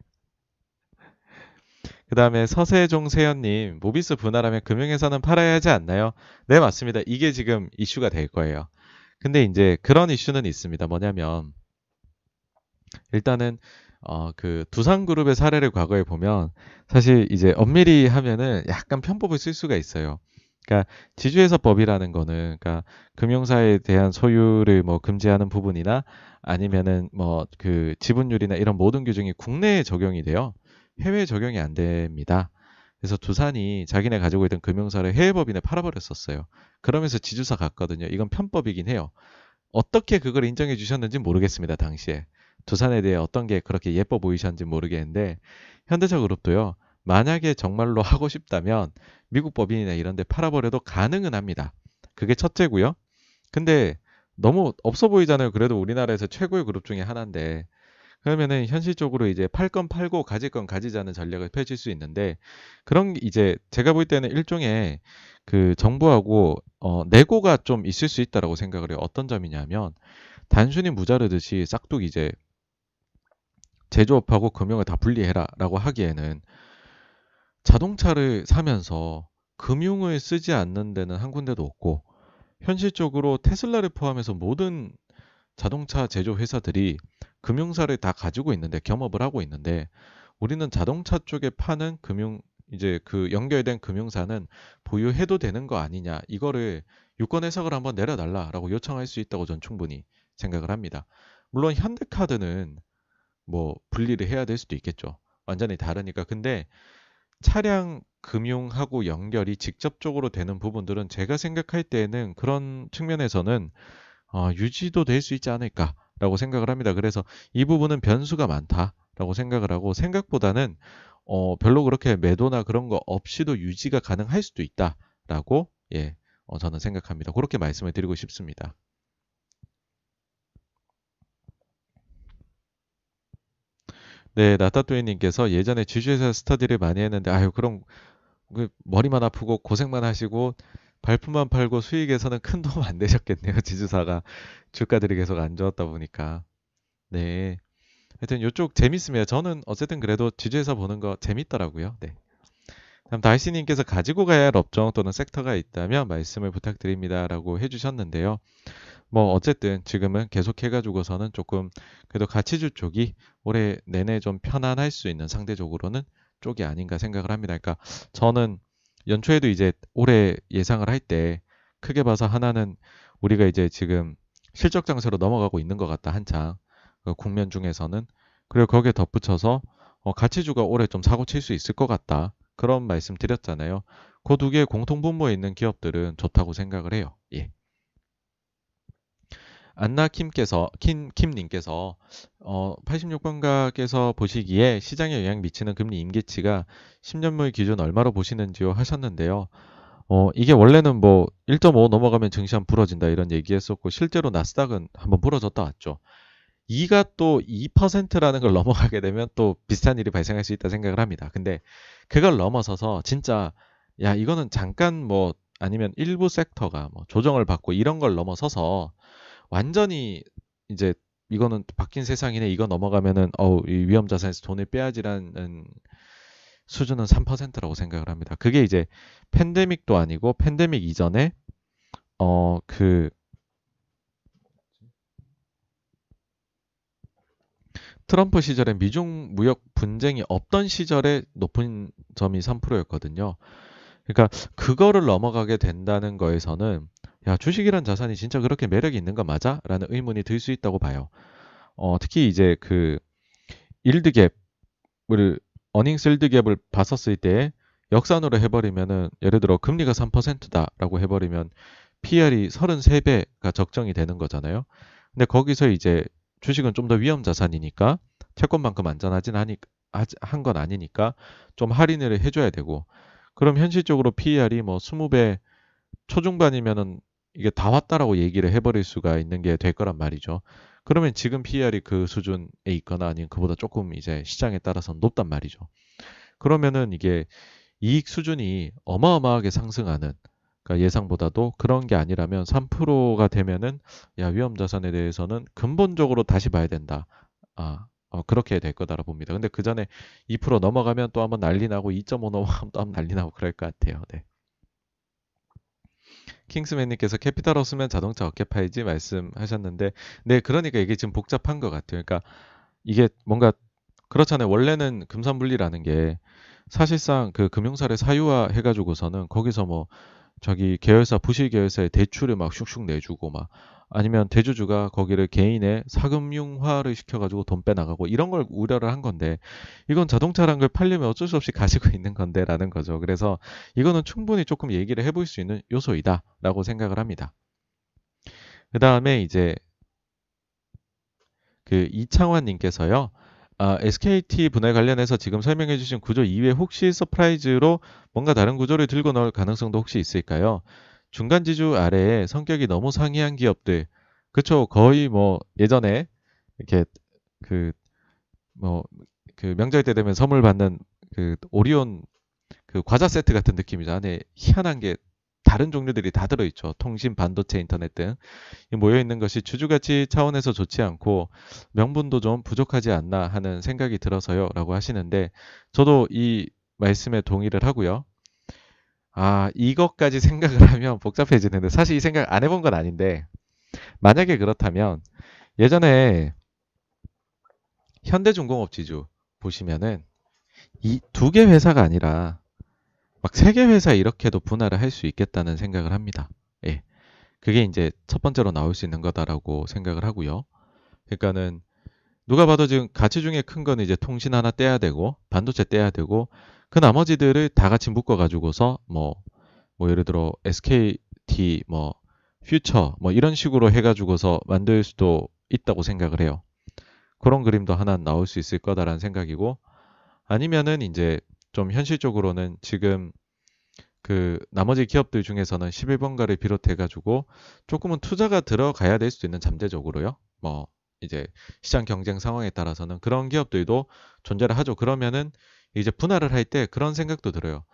그 다음에 서세종 세연님, 모비스 분할하면 금융회사는 팔아야 하지 않나요? 네, 맞습니다. 이게 지금 이슈가 될 거예요. 근데 이제 그런 이슈는 있습니다. 뭐냐면, 일단은 어, 그 두산그룹의 사례를 과거에 보면 사실 이제 엄밀히 하면은 약간 편법을 쓸 수가 있어요. 그러니까 지주회사법이라는 거는 그러니까 금융사에 대한 소유를 뭐 금지하는 부분이나 아니면은 뭐 그 지분율이나 이런 모든 규정이 국내에 적용이 돼요. 해외에 적용이 안 됩니다. 그래서 두산이 자기네 가지고 있던 금융사를 해외 법인에 팔아버렸었어요. 그러면서 지주사 갔거든요. 이건 편법이긴 해요. 어떻게 그걸 인정해 주셨는지 모르겠습니다. 당시에. 두산에 대해 어떤 게 그렇게 예뻐 보이셨는지 모르겠는데 현대차 그룹도요. 만약에 정말로 하고 싶다면 미국 법인이나 이런 데 팔아버려도 가능은 합니다. 그게 첫째고요. 근데 너무 없어 보이잖아요. 그래도 우리나라에서 최고의 그룹 중에 하나인데 그러면은 현실적으로 이제 팔 건 팔고 가질 건 가지자는 전략을 펼칠 수 있는데 그런 이제 제가 볼 때는 일종의 그 정부하고 어 내고가 좀 있을 수 있다라고 생각을 해요. 어떤 점이냐면 단순히 무자르듯이 싹둑 이제 제조업하고 금융을 다 분리해라라고 하기에는 자동차를 사면서 금융을 쓰지 않는 데는 한 군데도 없고 현실적으로 테슬라를 포함해서 모든 자동차 제조 회사들이 금융사를 다 가지고 있는데 겸업을 하고 있는데 우리는 자동차 쪽에 파는 금융 이제 그 연결된 금융사는 보유해도 되는 거 아니냐 이거를 유권 해석을 한번 내려달라라고 요청할 수 있다고 전 충분히 생각을 합니다. 물론 현대카드는 뭐 분리를 해야 될 수도 있겠죠. 완전히 다르니까. 근데 차량 금융하고 연결이 직접적으로 되는 부분들은 제가 생각할 때에는 그런 측면에서는 어, 유지도 될 수 있지 않을까라고 생각을 합니다. 그래서 이 부분은 변수가 많다라고 생각을 하고 생각보다는 어, 별로 그렇게 매도나 그런 거 없이도 유지가 가능할 수도 있다라고 예, 어, 저는 생각합니다. 그렇게 말씀을 드리고 싶습니다. 네, 나타또이님께서 예전에 주주회사 스터디를 많이 했는데, 아유, 그럼 그 머리만 아프고 고생만 하시고 발품만 팔고 수익에서는 큰 도움 안 되셨겠네요. 지주사가 주가들이 계속 안 좋았다 보니까. 네. 하여튼 이쪽 재밌습니다. 저는 어쨌든 그래도 지주회사 보는 거 재밌더라고요. 네. 다음 다이씨님께서 가지고 가야 할 업종 또는 섹터가 있다면 말씀을 부탁드립니다라고 해주셨는데요. 뭐 어쨌든 지금은 계속 해가지고서는 조금 그래도 가치주 쪽이 올해 내내 좀 편안할 수 있는 상대적으로는 쪽이 아닌가 생각을 합니다. 그러니까 저는 연초에도 이제 올해 예상을 할 때 크게 봐서 하나는 우리가 이제 지금 실적 장세로 넘어가고 있는 것 같다 한창 그 국면 중에서는 그리고 거기에 덧붙여서 어, 가치주가 올해 좀 사고 칠 수 있을 것 같다 그런 말씀 드렸잖아요. 그 두 개의 공통 분모에 있는 기업들은 좋다고 생각을 해요. 예. 안나 킴께서 킴 킴님께서 어 86번가께서 보시기에 시장에 영향 미치는 금리 임계치가 10년물 기준 얼마로 보시는지요 하셨는데요. 어 이게 원래는 뭐 1.5 넘어가면 증시 한 부러진다 이런 얘기했었고 실제로 나스닥은 한번 부러졌다 왔죠. 2가 또 2%라는 걸 넘어가게 되면 또 비슷한 일이 발생할 수 있다 생각을 합니다. 근데 그걸 넘어서서 진짜 야 이거는 잠깐 뭐 아니면 일부 섹터가 뭐 조정을 받고 이런 걸 넘어서서 완전히 이제 이거는 바뀐 세상이네. 이거 넘어가면은 어우 이 위험 자산에서 돈을 빼야지라는 수준은 3%라고 생각을 합니다. 그게 이제 팬데믹도 아니고 팬데믹 이전에 어, 그, 트럼프 시절에 미중 무역 분쟁이 없던 시절에 높은 점이 3%였거든요. 그러니까 그거를 넘어가게 된다는 거에서는 야 주식이란 자산이 진짜 그렇게 매력이 있는 거 맞아? 라는 의문이 들 수 있다고 봐요. 어, 특히 이제 그 일드 갭을 어닝스 일드 갭을 봤었을 때 역산으로 해버리면은 예를 들어 금리가 3%다라고 해버리면 PR이 33배가 적정이 되는 거잖아요. 근데 거기서 이제 주식은 좀 더 위험 자산이니까 채권만큼 안전하진 하니 한건 아니니까 좀 할인을 해줘야 되고 그럼 현실적으로 PER이 뭐 20배 초중반이면은 이게 다 왔다라고 얘기를 해버릴 수가 있는 게 될 거란 말이죠. 그러면 지금 PER이 그 수준에 있거나 아니면 그보다 조금 이제 시장에 따라서 높단 말이죠. 그러면은 이게 이익 수준이 어마어마하게 상승하는 그러니까 예상보다도 그런 게 아니라면 3%가 되면은 야 위험 자산에 대해서는 근본적으로 다시 봐야 된다. 아 어, 그렇게 될 거다라 봅니다. 근데 그 전에 2% 넘어가면 또 한번 난리 나고 2.5 넘어가면 또 한번 난리 나고 그럴 것 같아요. 네. 킹스맨님께서 캐피탈 없으면 자동차 어깨 팔지 말씀하셨는데, 네, 그러니까 이게 지금 복잡한 것 같아요. 그러니까 이게 뭔가 그렇잖아요. 원래는 금산분리라는 게 사실상 그 금융사를 사유화 해가지고서는 거기서 뭐 저기 계열사 부실 계열사의 대출을 막 슉슉 내주고 막 아니면 대주주가 거기를 개인의 사금융화를 시켜가지고 돈 빼나가고 이런 걸 우려를 한 건데 이건 자동차란 걸 팔려면 어쩔 수 없이 가지고 있는 건데라는 거죠. 그래서 이거는 충분히 조금 얘기를 해볼 수 있는 요소이다라고 생각을 합니다. 그 다음에 이제 그 이창환님께서요. 아, SKT 분할 관련해서 지금 설명해 주신 구조 이외에 혹시 surprise로 뭔가 다른 구조를 들고 나올 가능성도 혹시 있을까요? 중간 지주 아래에 성격이 너무 상이한 기업들. 그쵸. 거의 뭐 예전에 이렇게 그 뭐 그 명절 때 되면 선물 받는 그 오리온 그 과자 세트 같은 느낌이죠. 안에 희한한 게 다른 종류들이 다 들어있죠. 통신, 반도체, 인터넷 등 모여있는 것이 주주가치 차원에서 좋지 않고 명분도 좀 부족하지 않나 하는 생각이 들어서요. 라고 하시는데 저도 이 말씀에 동의를 하고요. 아, 이것까지 생각을 하면 복잡해지는데 사실 이 생각 안 해본 건 아닌데 만약에 그렇다면 예전에 현대중공업 지주 보시면은 이 두 개 회사가 아니라 막 세 개 회사 이렇게도 분할을 할 수 있겠다는 생각을 합니다. 예. 그게 이제 첫 번째로 나올 수 있는 거다라고 생각을 하고요. 그러니까는 누가 봐도 지금 가치 중에 큰 거는 이제 통신 하나 떼야 되고 반도체 떼야 되고 그 나머지들을 다 같이 묶어 가지고서 뭐, 뭐 예를 들어 SKT 뭐 퓨처 뭐 이런 식으로 해 가지고서 만들 수도 있다고 생각을 해요. 그런 그림도 하나 나올 수 있을 거다라는 생각이고 아니면은 이제 좀 현실적으로는 지금 그 나머지 기업들 중에서는 11번가를 비롯해 가지고 조금은 투자가 들어가야 될 수도 있는 잠재적으로요. 뭐 이제 시장 경쟁 상황에 따라서는 그런 기업들도 존재를 하죠. 그러면은 이제 분할을 할 때 그런 생각도 들어요.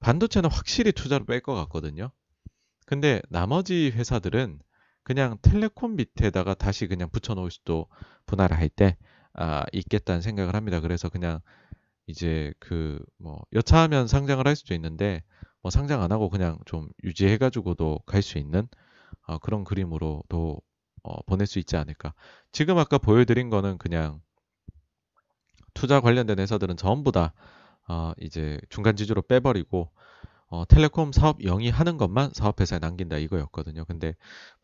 반도체는 확실히 투자를 뺄것 같거든요. 근데 나머지 회사들은 그냥 텔레콤 밑에다가 다시 그냥 붙여놓을 수도 분할을 할 때 아, 있겠다는 생각을 합니다. 그래서 그냥 이제 그 뭐 여차하면 상장을 할 수도 있는데 뭐 상장 안 하고 그냥 좀 유지해가지고도 갈 수 있는 어, 그런 그림으로도 어, 보낼 수 있지 않을까. 지금 아까 보여드린 거는 그냥 투자 관련된 회사들은 전부 다 어, 이제 중간 지주로 빼버리고 어, 텔레콤 사업 영위하는 것만 사업회사에 남긴다 이거였거든요. 근데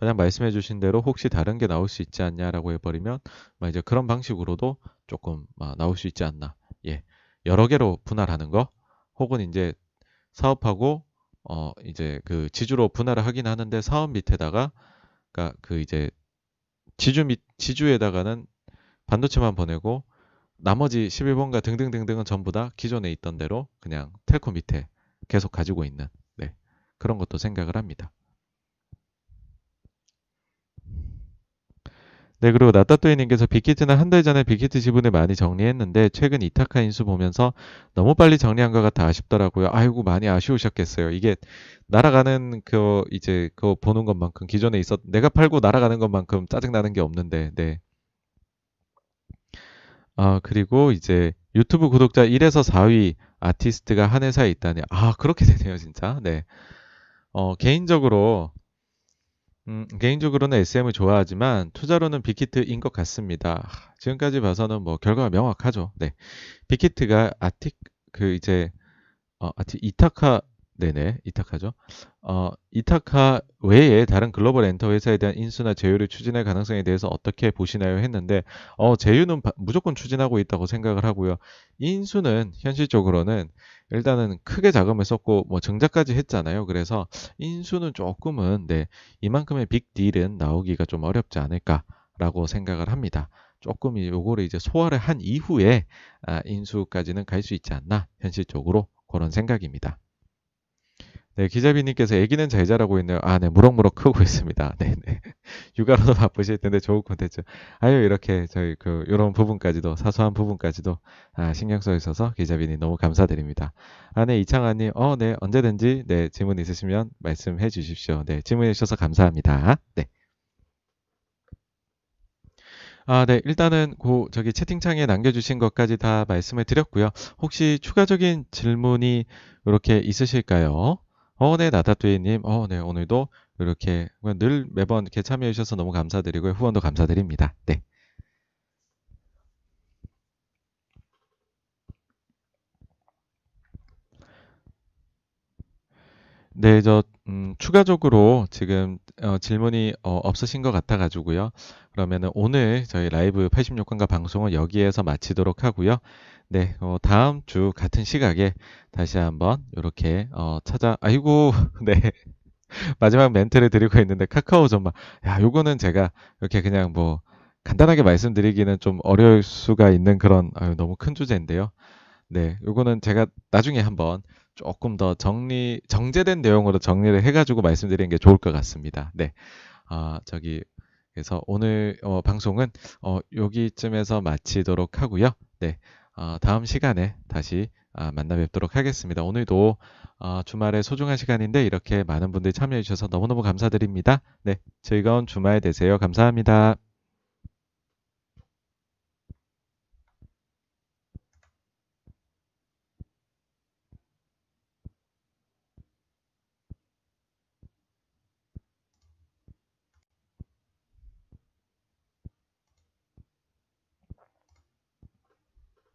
만약 말씀해주신 대로 혹시 다른 게 나올 수 있지 않냐라고 해버리면 뭐 이제 그런 방식으로도 조금 아, 나올 수 있지 않나. 예, 여러 개로 분할하는 거, 혹은 이제 사업하고 어 이제 그 지주로 분할을 하긴 하는데 사업 밑에다가 그러니까 그 이제 지주 밑 지주에다가는 반도체만 보내고 나머지 11번가 등등등등은 전부 다 기존에 있던 대로 그냥 텔코 밑에 계속 가지고 있는 네, 그런 것도 생각을 합니다. 네, 그리고 나따또이님께서 빅히트는 한 달 전에 빅히트 지분을 많이 정리했는데 최근 이타카 인수 보면서 너무 빨리 정리한 것 같아 아쉽더라고요. 아이고 많이 아쉬우셨겠어요. 이게 날아가는 그 이제 그 보는 것만큼 기존에 있었 내가 팔고 날아가는 것만큼 짜증 나는 게 없는데 네. 아, 그리고 이제 유튜브 구독자 1에서 4위 아티스트가 한 회사에 있다니. 아, 그렇게 되네요, 진짜. 네. 어, 개인적으로 음, 개인적으로는 SM을 좋아하지만 투자로는 빅히트인 것 같습니다. 지금까지 봐서는 뭐 결과가 명확하죠. 네. 빅히트가 아티 그 이제 어, 아티 이타카 네네 이타카죠. 어, 이타카 외에 다른 글로벌 엔터 회사에 대한 인수나 제휴를 추진할 가능성에 대해서 어떻게 보시나요? 했는데 어, 제휴는 바, 무조건 추진하고 있다고 생각을 하고요. 인수는 현실적으로는 일단은 크게 자금을 썼고 뭐 증자까지 했잖아요. 그래서 인수는 조금은 네 이만큼의 빅딜은 나오기가 좀 어렵지 않을까라고 생각을 합니다. 조금 요거를 이제 소화를 한 이후에 아, 인수까지는 갈 수 있지 않나 현실적으로 그런 생각입니다. 네, 기자비님께서 애기는 잘 자라고 있네요. 아, 네, 무럭무럭 크고 있습니다. 네, 네. 육아로도 바쁘실 텐데 좋은 콘텐츠. 아유, 이렇게 저희 그, 요런 부분까지도, 사소한 부분까지도, 아, 신경 써 있어서 기자비님 너무 감사드립니다. 아, 네, 이창아님, 어, 네, 언제든지, 네, 질문 있으시면 말씀해 주십시오. 네, 질문해 주셔서 감사합니다. 네. 아, 네. 일단은 그 저기 채팅창에 남겨주신 것까지 다 말씀을 드렸고요. 혹시 추가적인 질문이 이렇게 있으실까요? 어, 네, 나다뚜이님. 어, 네, 오늘도 이렇게 늘 매번 이렇게 참여해 주셔서 너무 감사드리고요. 후원도 감사드립니다. 네. 네, 저 음, 추가적으로 지금 어, 질문이 어, 없으신 것 같아가지고요. 그러면은 오늘 저희 라이브 86강과 방송은 여기에서 마치도록 하고요. 네, 어, 다음 주 같은 시각에 다시 한번 이렇게 어, 찾아, 아이고, 네. 마지막 멘트를 드리고 있는데 카카오 전망. 야, 요거는 제가 이렇게 그냥 뭐 간단하게 말씀드리기는 좀 어려울 수가 있는 그런 아유, 너무 큰 주제인데요. 네, 요거는 제가 나중에 한번 조금 더 정리, 정제된 내용으로 정리를 해가지고 말씀드리는 게 좋을 것 같습니다. 네. 아, 저기, 그래서 오늘 어, 방송은 어, 여기쯤에서 마치도록 하고요. 네. 어, 다음 시간에 다시 아, 만나 뵙도록 하겠습니다. 오늘도 어, 주말에 소중한 시간인데 이렇게 많은 분들이 참여해 주셔서 너무너무 감사드립니다. 네. 즐거운 주말 되세요. 감사합니다.